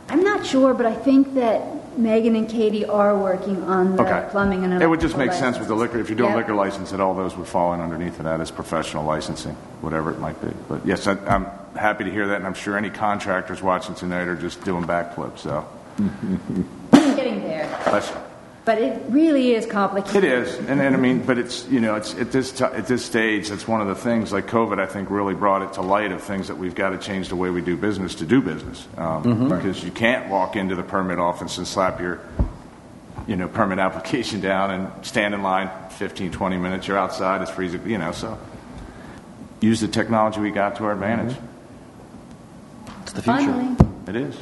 I'm not sure, but I think that Megan and Katie are working on the Okay. plumbing and other. It would just make electrical sense with the liquor. If you're doing Yep. liquor license, that all those would fall in underneath of that as professional licensing, whatever it might be. But yes, I, I'm happy to hear that, and I'm sure any contractors watching tonight are just doing backflips. So, Getting there. Bless you. But it really is complicated. It is, and, and I mean, but it's you know, it's at this ti at this stage. That's one of the things. Like COVID, I think really brought it to light of things that we've got to change the way we do business to do business. Um, Mhm. Because you can't walk into the permit office and slap your, you know, permit application down and stand in line 15, 20 minutes. You're outside. It's freezing. You know, so use the technology we got to our advantage. It's the future. Finally. It is.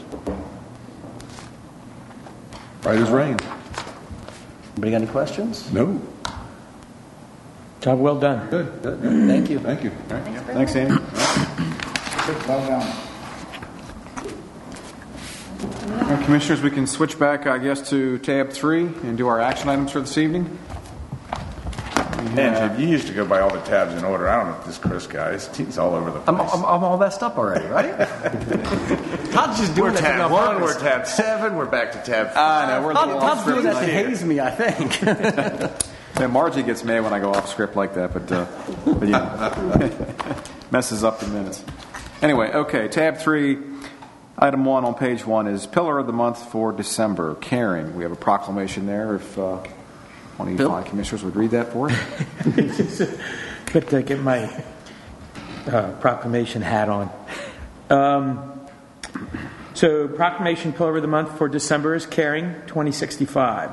Right as rain. Anybody got any questions? No. Job well done. Good. Good. Thank you. Thank you. Thanks, Andy. Well done. All right, Commissioners, we can switch back, I guess, to tab three and do our action items for this evening. And you used to go by all the tabs in order. I don't know if this Chris guy is he's all over the place. I'm, I'm, I'm all messed up already, right? Todd's just doing we're that to me tab one, we're tab seven, we're back to tab five. I know, we're a Todd, little Todd's off doing script that to haze me, I think. Yeah, Margie gets mad when I go off script like that, but, uh, but yeah, messes up the minutes. Anyway, okay, tab three, item one on page one is Pillar of the Month for December, caring. We have a proclamation there. If uh, one of you Bill? five commissioners would read that for us. Good to get my uh, proclamation hat on. Um, so, proclamation pillar of the month for December is Caring 2065.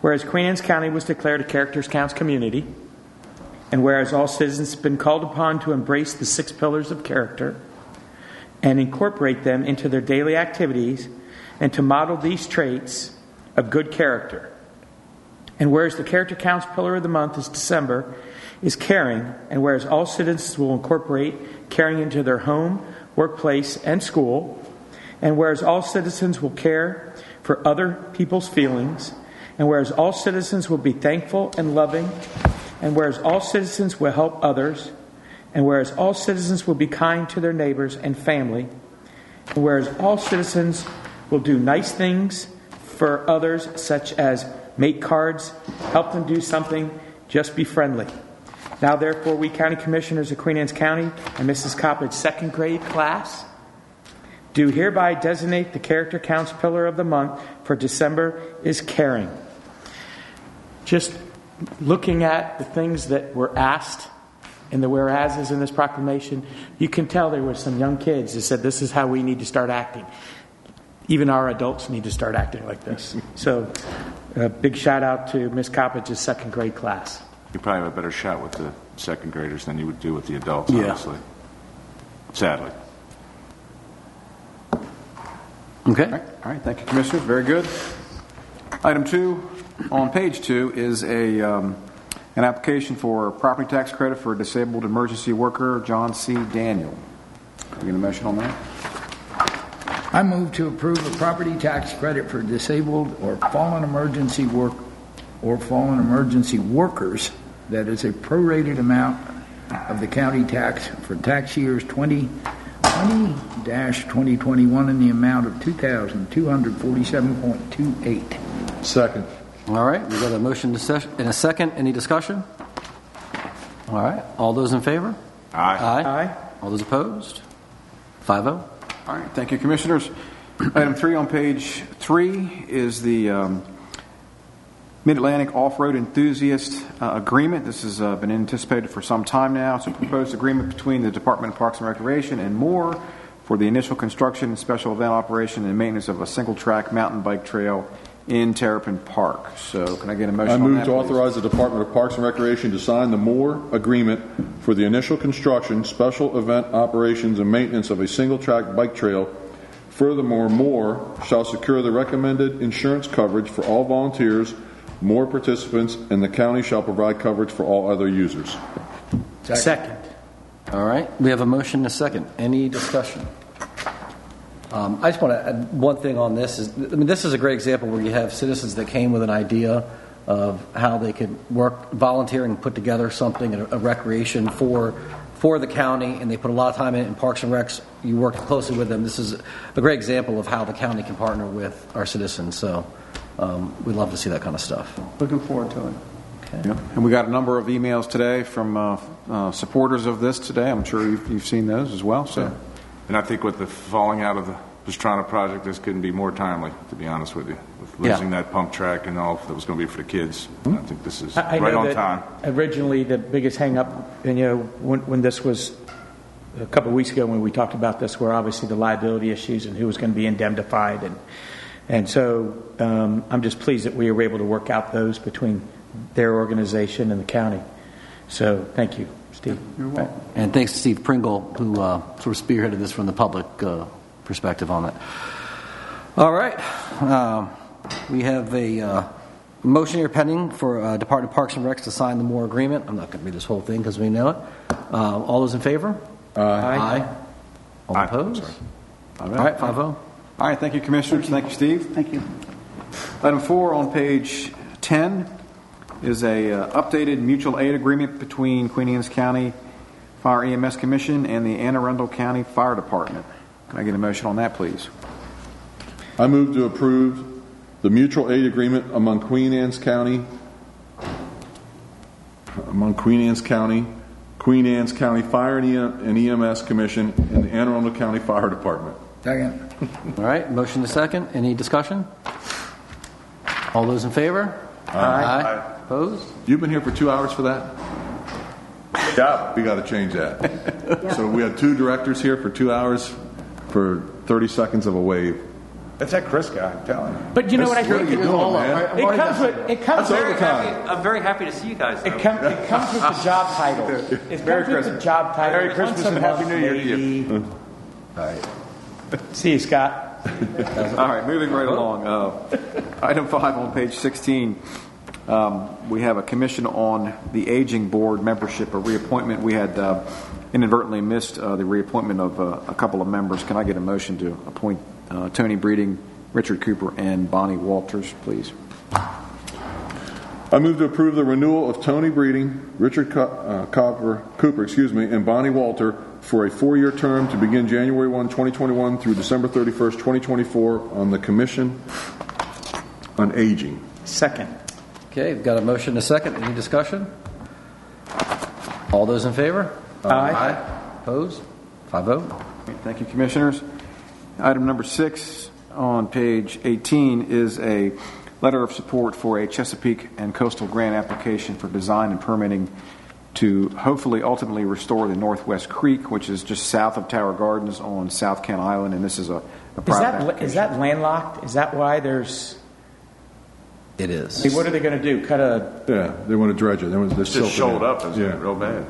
Whereas Queen Anne's County was declared a Characters Counts community, and whereas all citizens have been called upon to embrace the six pillars of character and incorporate them into their daily activities and to model these traits of good character. And whereas the Character Counts pillar of the month is December, is caring, and whereas all citizens will incorporate caring into their home, workplace, and school, and whereas all citizens will care for other people's feelings, and whereas all citizens will be thankful and loving, and whereas all citizens will help others, and whereas all citizens will be kind to their neighbors and family, and whereas all citizens will do nice things for others, such as make cards, help them do something, just be friendly. Now, therefore, we county commissioners of Queen Anne's County and Mrs. Coppedge's second grade class do hereby designate the character counts pillar of the month for December is caring. Just looking at the things that were asked in the whereases in this proclamation, you can tell there were some young kids that said, This is how we need to start acting. Even our adults need to start acting like this. So, a big shout out to Miss Coppedge's second grade class. You probably have a better shot with the second graders than you would do with the adults, Yeah. honestly. Sadly. Okay. All right, thank you, Commissioners. Very good. Item two on page two is a um, an application for property tax credit for a disabled emergency worker, John C. Daniel. Can we get a motion on that? I move to approve a property tax credit for disabled or fallen emergency work or fallen emergency workers that is a prorated amount of the county tax for tax years 2020-2021 in the amount of 2247.28. Second. All right, We've got a motion to se- in a second. Any discussion? All right, all those in favor? Aye. Aye. Aye. All those opposed? Five oh. All right, thank you, Commissioners. Item three on page three is the um, Mid-Atlantic Off-Road Enthusiast uh, Agreement. This has uh, been anticipated for some time now. It's a proposed agreement between the Department of Parks and Recreation and MORE for the initial construction and special event operation and maintenance of a single-track mountain bike trail in Terrapin Park. So can I get a motion I on move that, to please? authorize the Department of Parks and Recreation to sign the MORE Agreement for the initial construction, special event operations, and maintenance of a single-track bike trail. Furthermore, MORE shall secure the recommended insurance coverage for all volunteers, MORE participants, and the county shall provide coverage for all other users. Second. All right, we have a motion and a second. Any discussion? Um, I just want to add one thing on this. Is, I mean, this is a great example where you have citizens that came with an idea of how they could work, volunteer, and put together something, a, a recreation for for the county, and they put a lot of time in Parks and Recs, you work closely with them. This is a great example of how the county can partner with our citizens. So um, we love to see that kind of stuff. Looking forward to it. Yep. And we got a number of emails today from uh, uh, supporters of this today. I'm sure you've, you've seen those as well. So. And I think with the falling out of the Pastrana project, this couldn't be more timely, to be honest with you. With Yeah. losing that pump track and all that was going to be for the kids. I think this is I I right know on time. Originally, the biggest hangup, and you know, when, when this was a couple of weeks ago when we talked about this, were obviously the liability issues and who was going to be indemnified, and and so um, I'm just pleased that we were able to work out those between their organization in the county. So thank you, Steve. You're welcome. And thanks to Steve Pringle, who uh, sort of spearheaded this from the public uh, perspective on it. All right. Um, we have a uh, motion here pending for uh, Department of Parks and Recs to sign the MORE agreement. I'm not going to read this whole thing because we know it. Uh, all those in favor? Aye. All opposed? All right, 5 0. All right, thank you, Commissioners. Thank you, Steve. Thank you. Item four on page 10 is a uh, updated mutual aid agreement between Queen Anne's County Fire EMS Commission and the Anne Arundel County Fire Department. Can I get a motion on that, please? I move to approve the mutual aid agreement among Queen Anne's County, among Queen Anne's County, Queen Anne's County Fire and EM and EMS Commission, and the Anne Arundel County Fire Department. Second. All right, motion to second. Any discussion? All those in favor? Aye. Opposed? You've been here for two hours for that? Yeah. We got to change that. So we had two directors here for two hours for 30 seconds of a wave. That's that Chris guy, I'm telling you. But you know what I What think? are you It- doing, man? It comes with it comes That's with overtime. I'm very happy to see you guys. It, com- it comes with the job title. It comes with the job title. Merry Christmas and Happy New Year to you. lady. Mm. See you, Scott. All right, moving right along. Uh, item five on page 16. Um, we have a commission on the aging board membership, a reappointment. We had uh, inadvertently missed uh, the reappointment of uh, a couple of members. Can I get a motion to appoint uh, Tony Breeding, Richard Cooper, and Bonnie Walters, please? I move to approve the renewal of Tony Breeding, Richard Co- uh, Cooper, Cooper, excuse me, and Bonnie Walter for a four-year term to begin January 1, 2021 through December 31st, 2024 on the Commission on Aging. Second. Okay, we've got a motion and a second. Any discussion? All those in favor? Aye. Opposed? 5 0. Thank you, Commissioners. Item number six on page 18 is a letter of support for a Chesapeake and Coastal Grant application for design and permitting to hopefully ultimately restore the Northwest Creek, which is just south of Tower Gardens on South Kent Island, and this is a, a Is private that application. is that landlocked? Is that why there's? It is. I mean, what are they going to do? Cut a? Yeah, they want to dredge it. They want to It's just shoaled up, it's Yeah. real bad.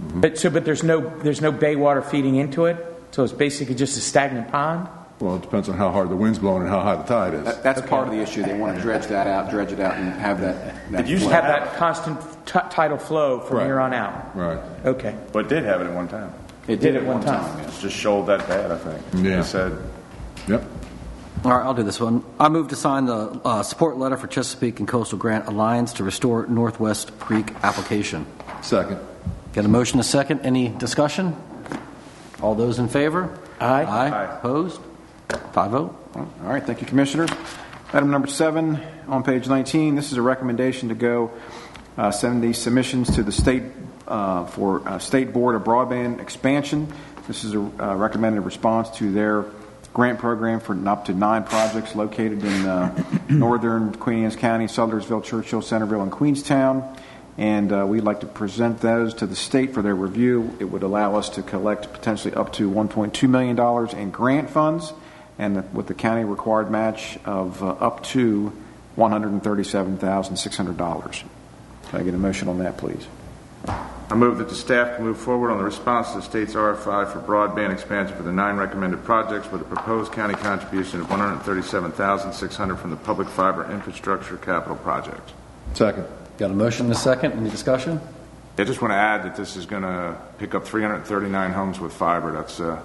But so, but there's no there's no bay water feeding into it. So it's basically just a stagnant pond. Well, it depends on how hard the wind's blowing and how high the tide is. That- That's part of the issue. They want to dredge that out, dredge it out, and have that. that Did you flow. have that constant t- tidal flow from Right. here on out? Right. Okay. But it did have it at one time. It Did at one time. It's just shoaled that bad, I think. Yeah. They said, Yep. All right, I'll do this one. I move to sign the uh, support letter for Chesapeake and Coastal Grant Alliance to restore Northwest Creek application. Second. Got a motion, a second. Any discussion? All those in favor? Aye. Aye. Opposed? 5 0. All right, thank you, Commissioner. Item number seven on page 19, this is a recommendation to go uh, send these submissions to the state uh, for uh, State Board of Broadband Expansion. This is a uh, recommended response to their grant program for up to nine projects located in uh, northern Queen Anne's County, Sudlersville, Churchill, Centreville, and Queenstown. And uh, we'd like to present those to the state for their review. It would allow us to collect potentially up to $1.2 million in grant funds, and with the county required match of uh, up to $137,600. Can I get a motion on that, please? I move that the staff can move forward on the response to the state's RFI for broadband expansion for the nine recommended projects with a proposed county contribution of $137,600 from the public fiber infrastructure capital project. Second. Got a motion and a second. Any discussion? I just want to add that this is going to pick up 339 homes with fiber. That's uh,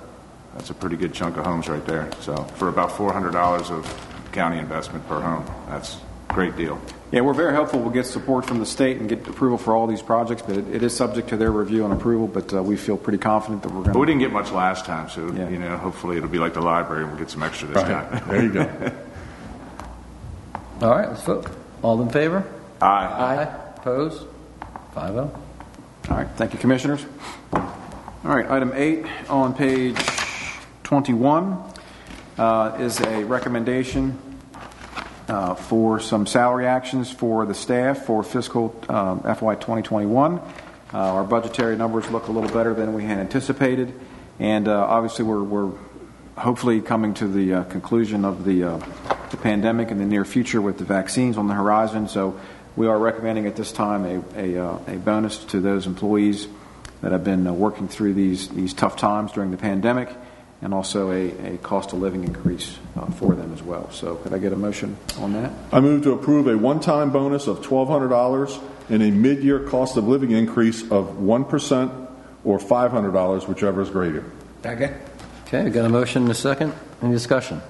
that's a pretty good chunk of homes right there. So for about $400 of county investment per home, that's a great deal. Yeah, we're very helpful. We'll get support from the state and get approval for all these projects, but it, it is subject to their review and approval. But uh, we feel pretty confident that we're going But we didn't get much last time, so you know, hopefully it'll be like the library and we'll get some extra this Right. time. There you go. All right, let's vote. All in favor? Aye. Aye. Opposed? Five oh. All right, thank you, commissioners. All right, item eight on page 21 uh, is a recommendation uh, for some salary actions for the staff for fiscal um, FY 2021. Uh, Our budgetary numbers look a little better than we had anticipated, and uh, obviously we're, we're hopefully coming to the uh, conclusion of the, uh, the pandemic in the near future with the vaccines on the horizon. So we are recommending at this time a, a, uh, a bonus to those employees that have been uh, working through these, these tough times during the pandemic, and also a, a cost of living increase uh, for them as well. So could I get a motion on that? I move to approve a one-time bonus of $1,200 and a mid-year cost of living increase of 1% or $500, whichever is greater. Second. Okay, we got a motion and a second. Any discussion?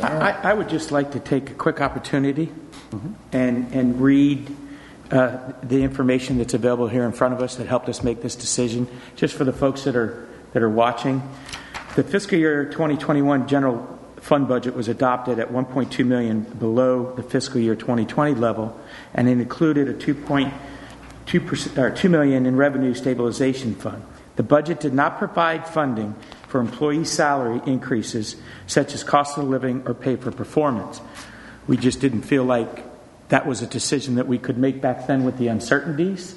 I, I would just like to take a quick opportunity and, and read uh, the information that's available here in front of us that helped us make this decision, just for the folks that are, that are watching. The fiscal year 2021 general fund budget was adopted at 1.2 million below the fiscal year 2020 level, and it included a 2.2 percent, or 2 million in revenue stabilization fund. The budget did not provide funding for employee salary increases such as cost of living or pay for performance. We just didn't feel like that was a decision that we could make back then with the uncertainties.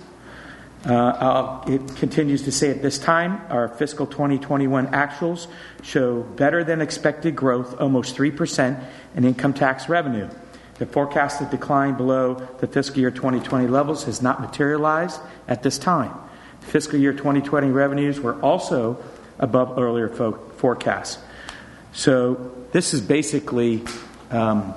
Uh, it continues to say at this time, our fiscal 2021 actuals show better than expected growth, almost 3%, in income tax revenue. The forecasted decline below the fiscal year 2020 levels has not materialized at this time. Fiscal year 2020 revenues were also above earlier fo- forecasts. So this is basically um,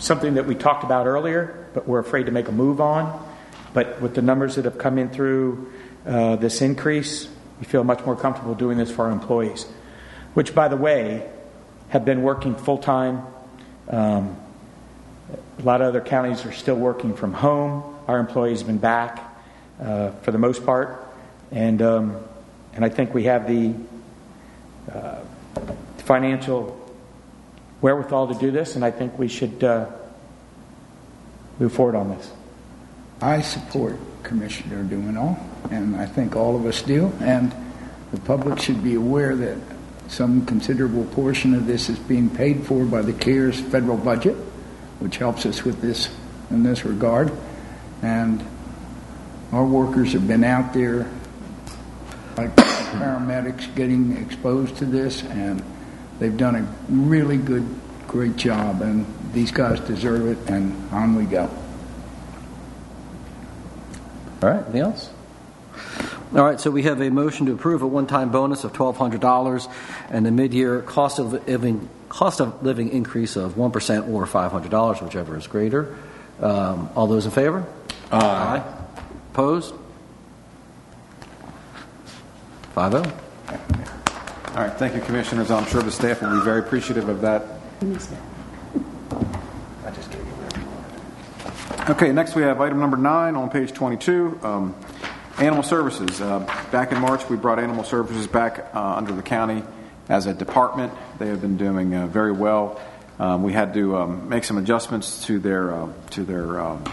something that we talked about earlier, but we're afraid to make a move on. But with the numbers that have come in through uh, this increase, we feel much more comfortable doing this for our employees, which, by the way, have been working full time. Um, a lot of other counties are still working from home. Our employees have been back uh, for the most part, and um, and I think we have the uh, financial wherewithal to do this, and I think we should uh, move forward on this. I support Commissioner Dumenil, and I think all of us do. And the public should be aware that some considerable portion of this is being paid for by the CARES federal budget, which helps us with this in this regard. And our workers have been out there, like paramedics, getting exposed to this, and they've done a really good, great job. And these guys deserve it, and on we go. All right, anything else? All right, so we have a motion to approve a one-time bonus of $1,200 and a mid-year cost of living, cost of living increase of 1% or $500, whichever is greater. Um, all those in favor? Aye. Opposed? 5 0. All right, thank you, commissioners. I'm sure the staff will be very appreciative of that. Okay, next we have item number nine on page 22, um, animal services. Uh, back in March, we brought animal services back uh, under the county as a department. They have been doing uh, very well. Um, we had to um, make some adjustments to their uh, to their um,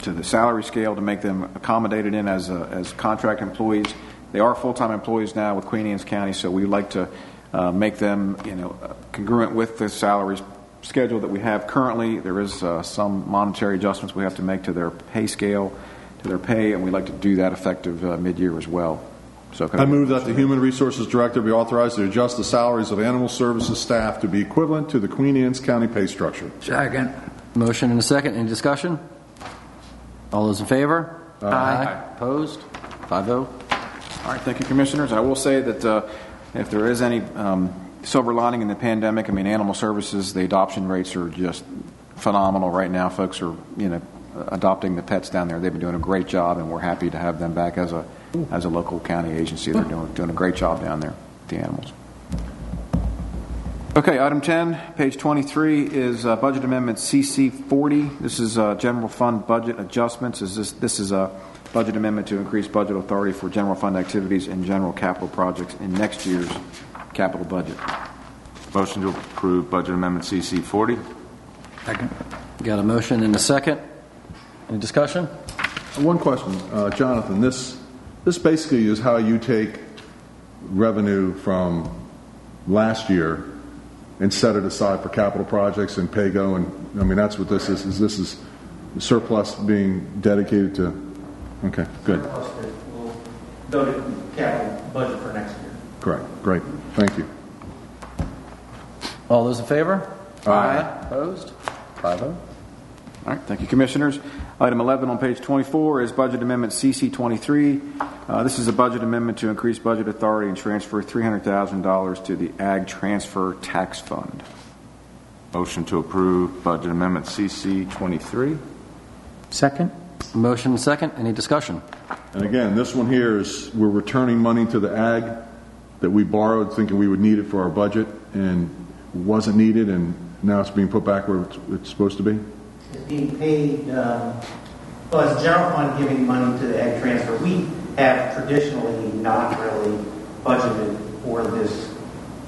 to the salary scale to make them accommodated in as uh, as contract employees. They are full time employees now with Queen Anne's County, so we'd like to uh, make them, you know, congruent with the salaries schedule that we have currently. There is uh, some monetary adjustments we have to make to their pay scale, to their pay, and we'd like to do that effective uh, mid-year as well. So could I move that the Human Resources Director be authorized to adjust the salaries of animal services staff to be equivalent to the Queen Anne's County pay structure. Second. Motion and a second. Any discussion? All those in favor? Aye. Opposed? Five oh. All right, thank you, Commissioners. I will say that uh, if there is any um, silver lining in the pandemic, I mean, animal services, the adoption rates are just phenomenal right now. Folks are, you know, adopting the pets down there. They've been doing a great job, and we're happy to have them back as a as a local county agency. They're doing doing a great job down there, the animals. Okay, item 10, page 23 is uh, budget amendment CC 40. This is uh, general fund budget adjustments. Is this this is a budget amendment to increase budget authority for general fund activities and general capital projects in next year's capital budget. Motion to approve budget amendment CC 40. Second. Got a motion and a second. Any discussion? One question, uh, Jonathan. This this basically is how you take revenue from last year and set it aside for capital projects and pay-go, and I mean that's what this is. Is this is surplus being dedicated to? Okay, good, We'll go to capital budget for next year. correct, great, thank you. All those in favor? Aye. Opposed? Five oh. All right, thank you, Commissioners. Item 11 on page 24 is Budget Amendment CC 23. Uh, This is a budget amendment to increase budget authority and transfer $300,000 to the Ag Transfer Tax Fund. Motion to approve budget amendment CC 23. Second. Motion second. Any discussion? And again, this one here is we're returning money to the ag that we borrowed, thinking we would need it for our budget, and wasn't needed, and now it's being put back where it's, it's supposed to be. It's being paid, um, well, as general fund giving money to the ag transfer, we have traditionally not really budgeted for this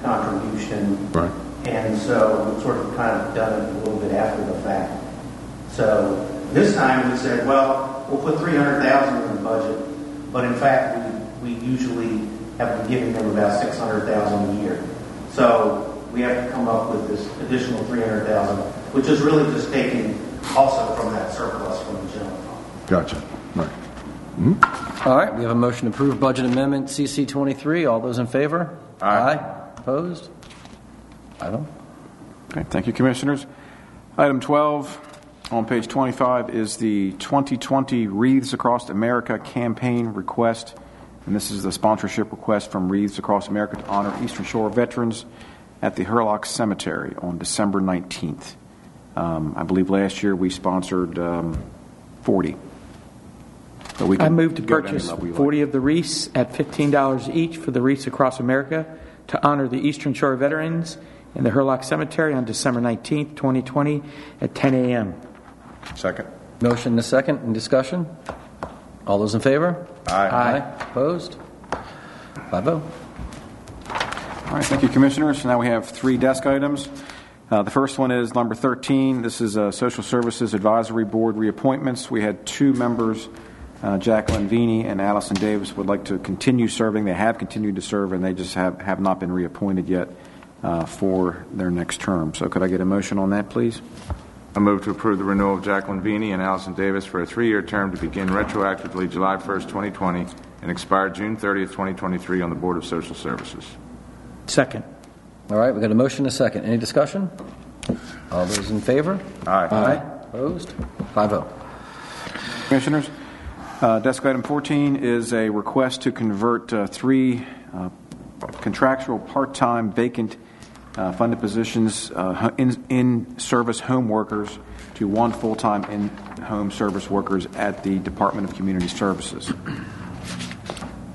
contribution. Right. And so we've sort of kind of done it a little bit after the fact. So this time we said, well, we'll put 300,000 in the budget, but in fact, we, we usually have been giving them about 600,000 a year. So we have to come up with this additional 300,000, which is really just taking also from that surplus from the general fund. Gotcha, right. Mm-hmm. All right, we have a motion to approve budget amendment CC 23. All those in favor? Aye. Opposed? Five oh. Okay, thank you, Commissioners. Item 12 on page 25 is the 2020 Wreaths Across America campaign request. And this is the sponsorship request from Wreaths Across America to honor Eastern Shore veterans at the Hurlock Cemetery on December 19th. Um, I believe last year we sponsored um, 40. So we I can move to go to any purchase level you like. 40 of the wreaths at $15 each for the wreaths across America to honor the Eastern Shore veterans in the Hurlock Cemetery on December 19th, 2020 at 10 a.m. Second. Motion and a second. Any discussion? All those in favor? Aye. Opposed? Five oh. All right, thank you, Commissioners. Now we have three desk items. Uh, The first one is number 13. This is uh, Social Services Advisory Board reappointments. We had two members, uh, Jacqueline Vini and Allison Davis, would like to continue serving. They have continued to serve, and they just have have not been reappointed yet uh, for their next term. So could I get a motion on that, please? I move to approve the renewal of Jacqueline Vini and Allison Davis for a three-year term to begin retroactively July 1st, 2020, and expire June 30th, 2023 on the Board of Social Services. Second. All right, we've got a motion and a second. Any discussion? All those in favor? Aye. Aye. Opposed? Five oh. Commissioners, uh, desk item 14 is a request to convert uh, three uh, contractual part-time vacant uh, funded positions, uh, in- in-service home workers, to one full-time in-home service workers at the Department of Community Services.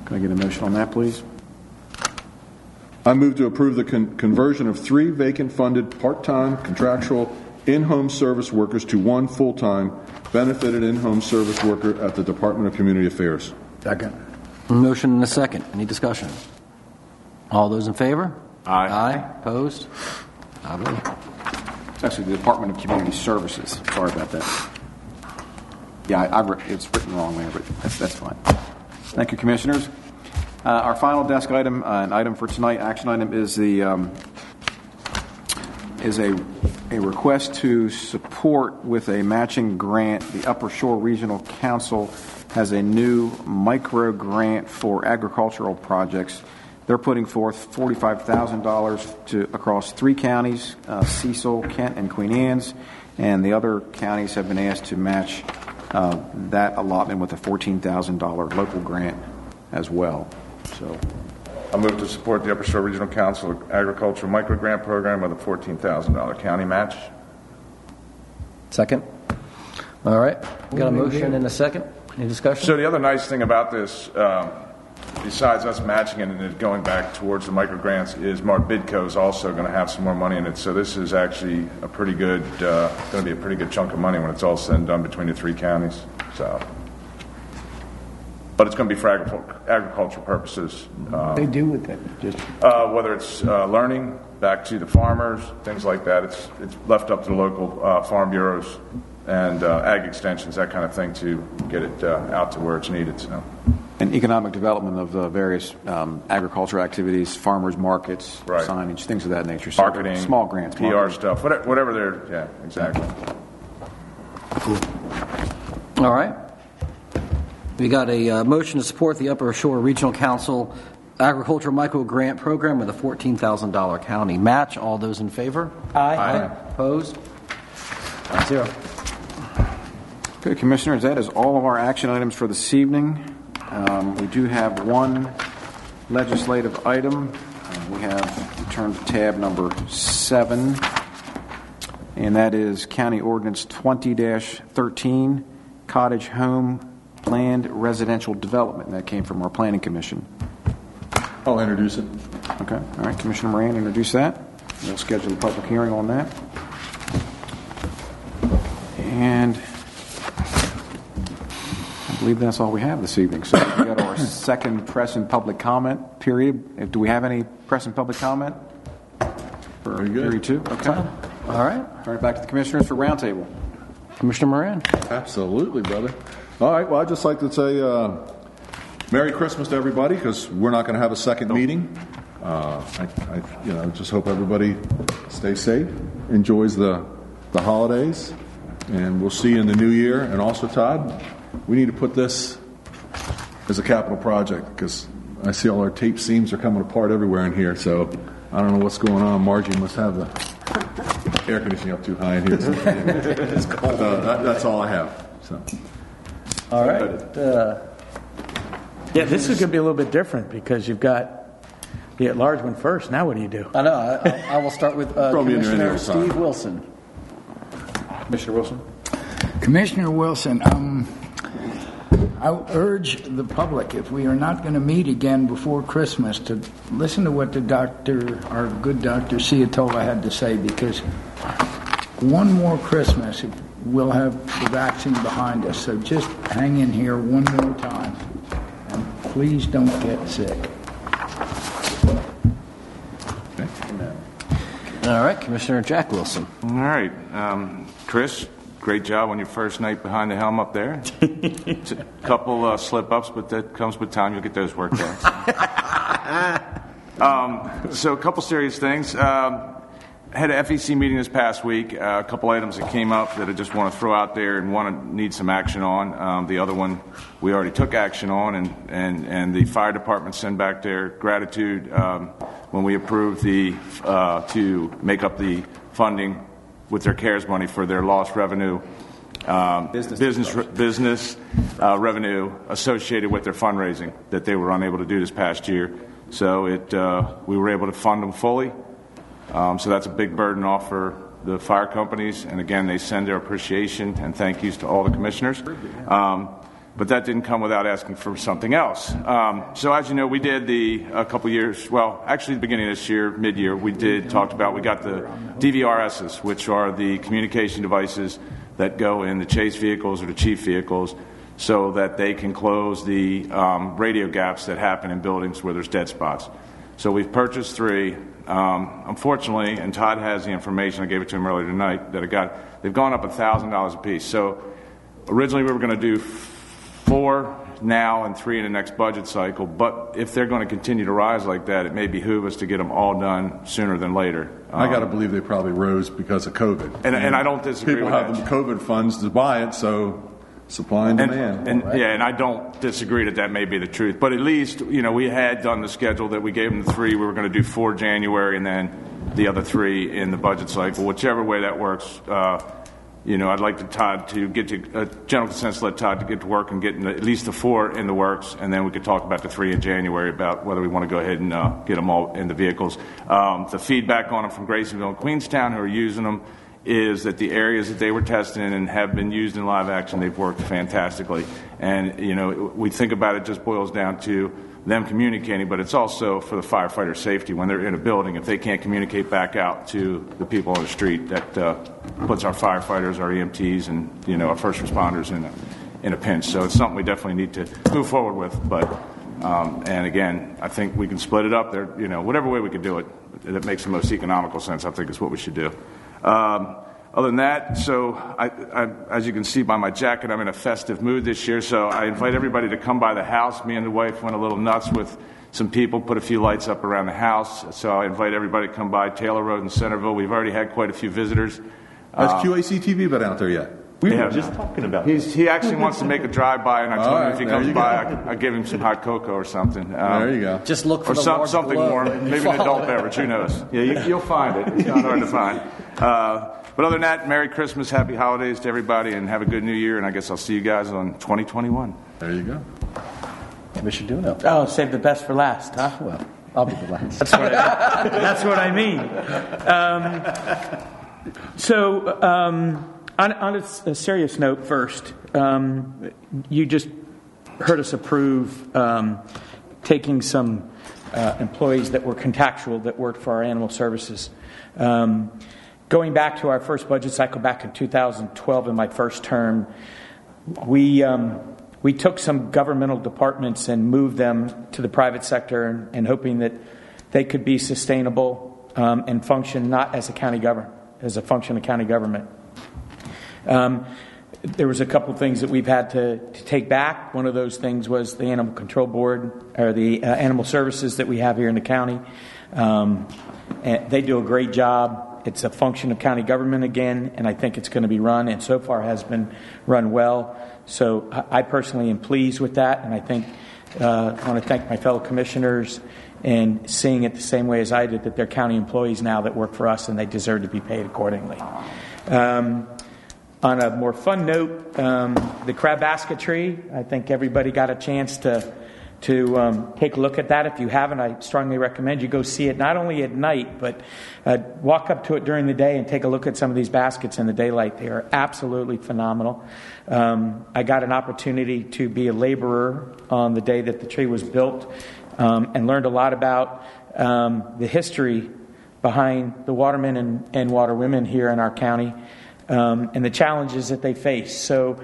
Can I get a motion on that, please? I move to approve the con- conversion of three vacant funded part-time contractual in-home service workers to one full-time benefited in-home service worker at the Department of Community Affairs. Second. Motion and a second. Any discussion? All those in favor? Aye. Aye. Opposed? Five oh. It's actually the Department of Community Services. Sorry about that. Yeah, I, I, writ- it's written wrong there, but that's, that's fine. Thank you, Commissioners. Uh, Our final desk item, uh, an item for tonight, action item, is the, um, is a, a request to support with a matching grant. The Upper Shore Regional Council has a new micro grant for agricultural projects. They're putting forth $45,000 to, across three counties, uh, Cecil, Kent, and Queen Anne's, and the other counties have been asked to match uh, that allotment with a $14,000 local grant as well. So, I move to support the Upper Shore Regional Council Agricultural Micro Grant Program with a $14,000 county match. Second? All right. Got a motion and a second? Any discussion? So the other nice thing about this, um, besides us matching it and it going back towards the micro grants, is MARBIDCO is also going to have some more money in it. So this is actually a pretty good, uh, going to be a pretty good chunk of money when it's all said and done between the three counties. So, but it's going to be for agricul- agricultural purposes. Um, They do with it, just uh, whether it's uh, learning back to the farmers, things like that. It's it's left up to the local uh, farm bureaus and uh, ag extensions, that kind of thing, to get it uh, out to where it's needed. So. And economic development of the various um, agriculture activities, farmers markets, Right. signage, things of that nature. So Marketing, small grants, PR marketing. stuff, whatever, whatever they're, yeah, exactly. Cool. All right. We got a uh, motion to support the Upper Shore Regional Council Agriculture Micro Grant Program with a $14,000 county match. All those in favor? Aye. Opposed? Five zero. Okay, Commissioners, that is all of our action items for this evening. Um, We do have one legislative item. Uh, We have, we turn to tab number seven, and that is County Ordinance 20-13, Cottage Home Planned Residential Development. That came from our Planning Commission. I'll introduce it. Okay, all right, Commissioner Moran, introduce that. We'll schedule a public hearing on that. And believe that's all we have this evening. So we got our second press and public comment period. Do we have any press and public comment? For period two? Okay. All right. Turn it back to the Commissioners for roundtable. Commissioner Moran. Absolutely, brother. All right, well, I'd just like to say uh, Merry Christmas to everybody because we're not going to have a second meeting. Uh, I, I, you know, just hope everybody stays safe, enjoys the, the holidays, and we'll see you in the new year. And also, Todd, we need to put this as a capital project because I see all our tape seams are coming apart everywhere in here. So I don't know what's going on. Margie must have the air conditioning up too high in here. it's cold. Uh, that, that's all I have. So. All right. Uh, yeah, this is going to be a little bit different because you've got the at-large one first. Now what do you do? I know. I, I- I will start with uh, Throw in there Commissioner any old time. Steve Wilson. Commissioner Wilson? Commissioner Wilson, um, I urge the public, if we are not going to meet again before Christmas, to listen to what the doctor, our good Dr. Ciotola had to say, because one more Christmas, we'll have the vaccine behind us. So just hang in here one more time, and please don't get sick. All right, Commissioner Jack Wilson. All right, um, Chris, great job on your first night behind the helm up there. It's a couple uh, slip ups, but that comes with time. You'll get those worked out. um, so, a couple serious things. Um, had an FEC meeting this past week. Uh, a couple items that came up that I just want to throw out there and want to need some action on. Um, the other one we already took action on, and, and, and the fire department sent back their gratitude um, when we approved the uh, to make up the funding with their CARES money for their lost revenue. Um, business business, business uh, revenue associated with their fundraising that they were unable to do this past year. So it uh, we were able to fund them fully. Um, so that's a big burden off for the fire companies. And again, they send their appreciation and thank yous to all the commissioners. Um, but that didn't come without asking for something else. Um, so as you know, we did the a couple years. Well, actually, the beginning of this year, mid-year, we did talked about we got the DVRSs, which are the communication devices that go in the chase vehicles or the chief vehicles, so that they can close the um, radio gaps that happen in buildings where there's dead spots. So we've purchased three. Um, unfortunately, and Todd has the information. I gave it to him earlier tonight that I got. They've gone up thousand dollars a piece. So originally we were going to do four now and three in the next budget cycle. But if they're going to continue to rise like that, it may behoove us to get them all done sooner than later. I got to believe they probably rose because of COVID. And- and I don't disagree People with have that. the COVID funds to buy it, so supply and And, demand. and yeah, and I don't disagree that that may be the truth. But at least you know we had done the schedule that we gave them the three. We were going to do four January and then the other three in the budget cycle. Whichever way that works. Uh, you know, I'd like to Todd to get to uh, general consensus. Let Todd to get to work and get the, at least the four in the works, and then we could talk about the three in January about whether we want to go ahead and uh, get them all in the vehicles. Um, the feedback on them from Grasonville and Queenstown, who are using them, is that the areas that they were testing and have been used in live action, they've worked fantastically. And, you know, we think about it just boils down to them communicating, but it's also for the firefighter safety when they're in a building. If they can't communicate back out to the people on the street, that uh, puts our firefighters, our EMTs, and, you know, our first responders in a, in a pinch. So it's something we definitely need to move forward with. But, um, and again, I think we can split it up there, you know, whatever way we could do it that makes the most economical sense, I think is what we should do. Um, other than that, so I, I, as you can see by my jacket, I'm in a festive mood this year. So I invite everybody to come by the house. Me and the wife went a little nuts with some people, put a few lights up around the house. So I invite everybody to come by Taylor Road in Centreville. We've already had quite a few visitors. Has Uh, QAC TV been out there yet? we were just talking about. He's, he actually wants to make a drive by, and I told All him if he comes you by. I, I give him some hot cocoa or something. Um, There you go. Just look for or the some, something warm, maybe an adult it. beverage. Who knows? Yeah, you, you'll find it. It's not hard to find. Uh, but other than that, Merry Christmas, Happy Holidays to everybody, and have a good New Year. And I guess I'll see you guys on 2021. There you go. Commissioner Duno. Oh, save the best for last, huh? Well, I'll be the last. That's what I, that's what I mean. Um, so, um, on, on a, s- a serious note, first, um, you just heard us approve um, taking some uh, employees that were contractual that worked for our animal services. Um, going back to our first budget cycle back in 2012, in my first term, we um, we took some governmental departments and moved them to the private sector, and, and hoping that they could be sustainable um, and function not as a county government, as a function of county government. Um, there was a couple things that we've had to, to take back. One of those things was the animal control board or the uh, animal services that we have here in the county. Um, they do a great job. It's a function of county government again, and I think it's going to be run, and so far has been run well. So I personally am pleased with that, and I think uh, I want to thank my fellow commissioners and seeing it the same way as I did that they're county employees now that work for us, and they deserve to be paid accordingly. Um, on a more fun note, um, the crab basketry, I think everybody got a chance to to um, take a look at that. If you haven't, I strongly recommend you go see it, not only at night, but uh, walk up to it during the day and take a look at some of these baskets in the daylight. They are absolutely phenomenal. Um, I got an opportunity to be a laborer on the day that the tree was built um, and learned a lot about um, the history behind the watermen and, and waterwomen here in our county um, and the challenges that they face. So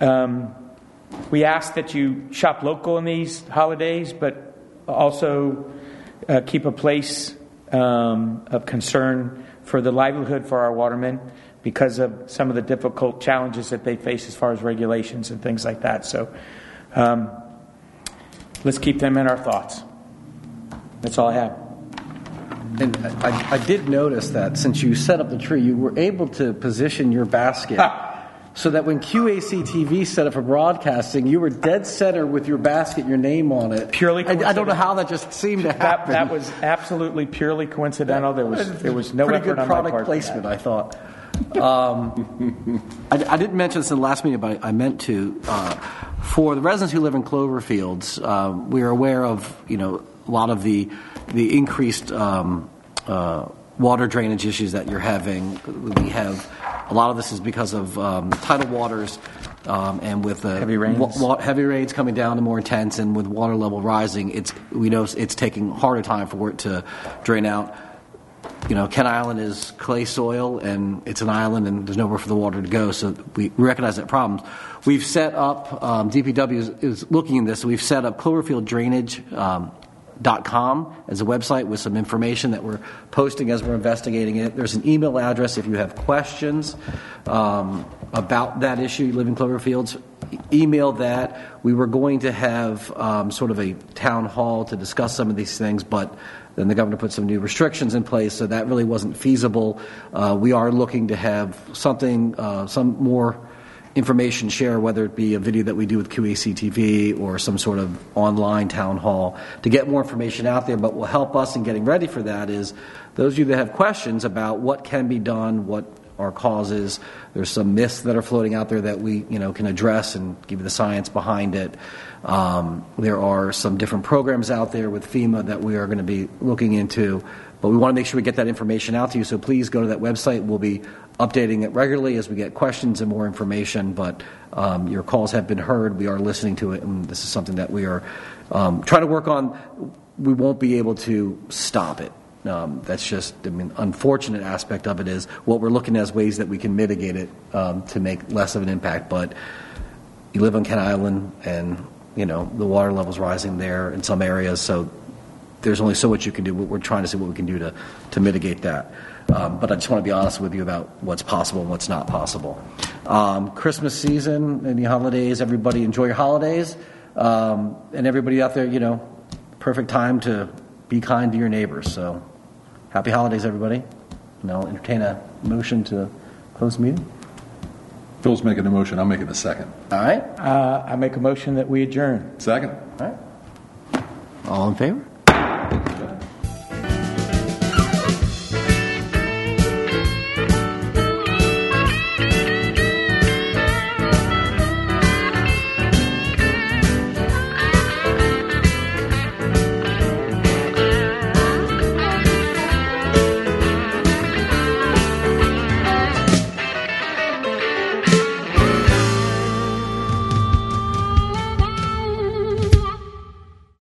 um, we ask that you shop local in these holidays, but also uh, keep a place um, of concern for the livelihood for our watermen because of some of the difficult challenges that they face as far as regulations and things like that. So um, let's keep them in our thoughts. That's all I have. And I, I did notice that since you set up the tree, you were able to position your basket so that when QAC TV set up for broadcasting, you were dead center with your basket, your name on it. Purely I, I don't know how that just seemed to happen. that was absolutely purely coincidental. There was there was no pretty effort good on my product part. for placement. I thought. Um, I, I didn't mention this in the last meeting, but I, I meant to. Uh, for the residents who live in Cloverfields, um, we are aware of you know a lot of the the increased um, uh, water drainage issues that you're having. We have a lot of this is because of um, tidal waters. Um, and with uh, Heavy rains. wa- wa- heavy rains coming down and more intense, and with water level rising, it's we know it's taking harder time for it to drain out you know, Kent Island is clay soil and it's an island and there's nowhere for the water to go. So we recognize that problem. We've set up, um, DPW is, is looking at this, we've set up Cloverfield drainage um, com as a website with some information that we're posting as we're investigating it. There's an email address if you have questions um, about that issue, Living in Cloverfields. Email that. We were going to have um, sort of a town hall to discuss some of these things, but then the governor put some new restrictions in place, so that really wasn't feasible. Uh, we are looking to have something, uh, some more information share, whether it be a video that we do with QAC TV or some sort of online town hall, to get more information out there. But will help us in getting ready for that is those of you that have questions about what can be done, what are causes. There's some myths that are floating out there that we, you know, can address and give you the science behind it. Um, there are some different programs out there with FEMA that we are going to be looking into, but we want to make sure we get that information out to you. So please go to that website. We'll be updating it regularly as we get questions and more information. But um, your calls have been heard. We are listening to it, and this is something that we are um, trying to work on. We won't be able to stop it. Um, that's just, I mean, unfortunate aspect of it is what we're looking at as ways that we can mitigate it um, to make less of an impact. But you live on Kent Island, and you know the water level's rising there in some areas, so there's only so much you can do. We're trying to see what we can do to to mitigate that. Um, but I just want to be honest with you about what's possible and what's not possible. Um, Christmas season, any holidays, everybody enjoy your holidays, um, and everybody out there, you know, perfect time to be kind to your neighbors. So, happy holidays, everybody. And I'll entertain a motion to close the meeting. Phil's making a motion, I'm making a second. All right. Uh, I make a motion that we adjourn. Second. All right. All in favor?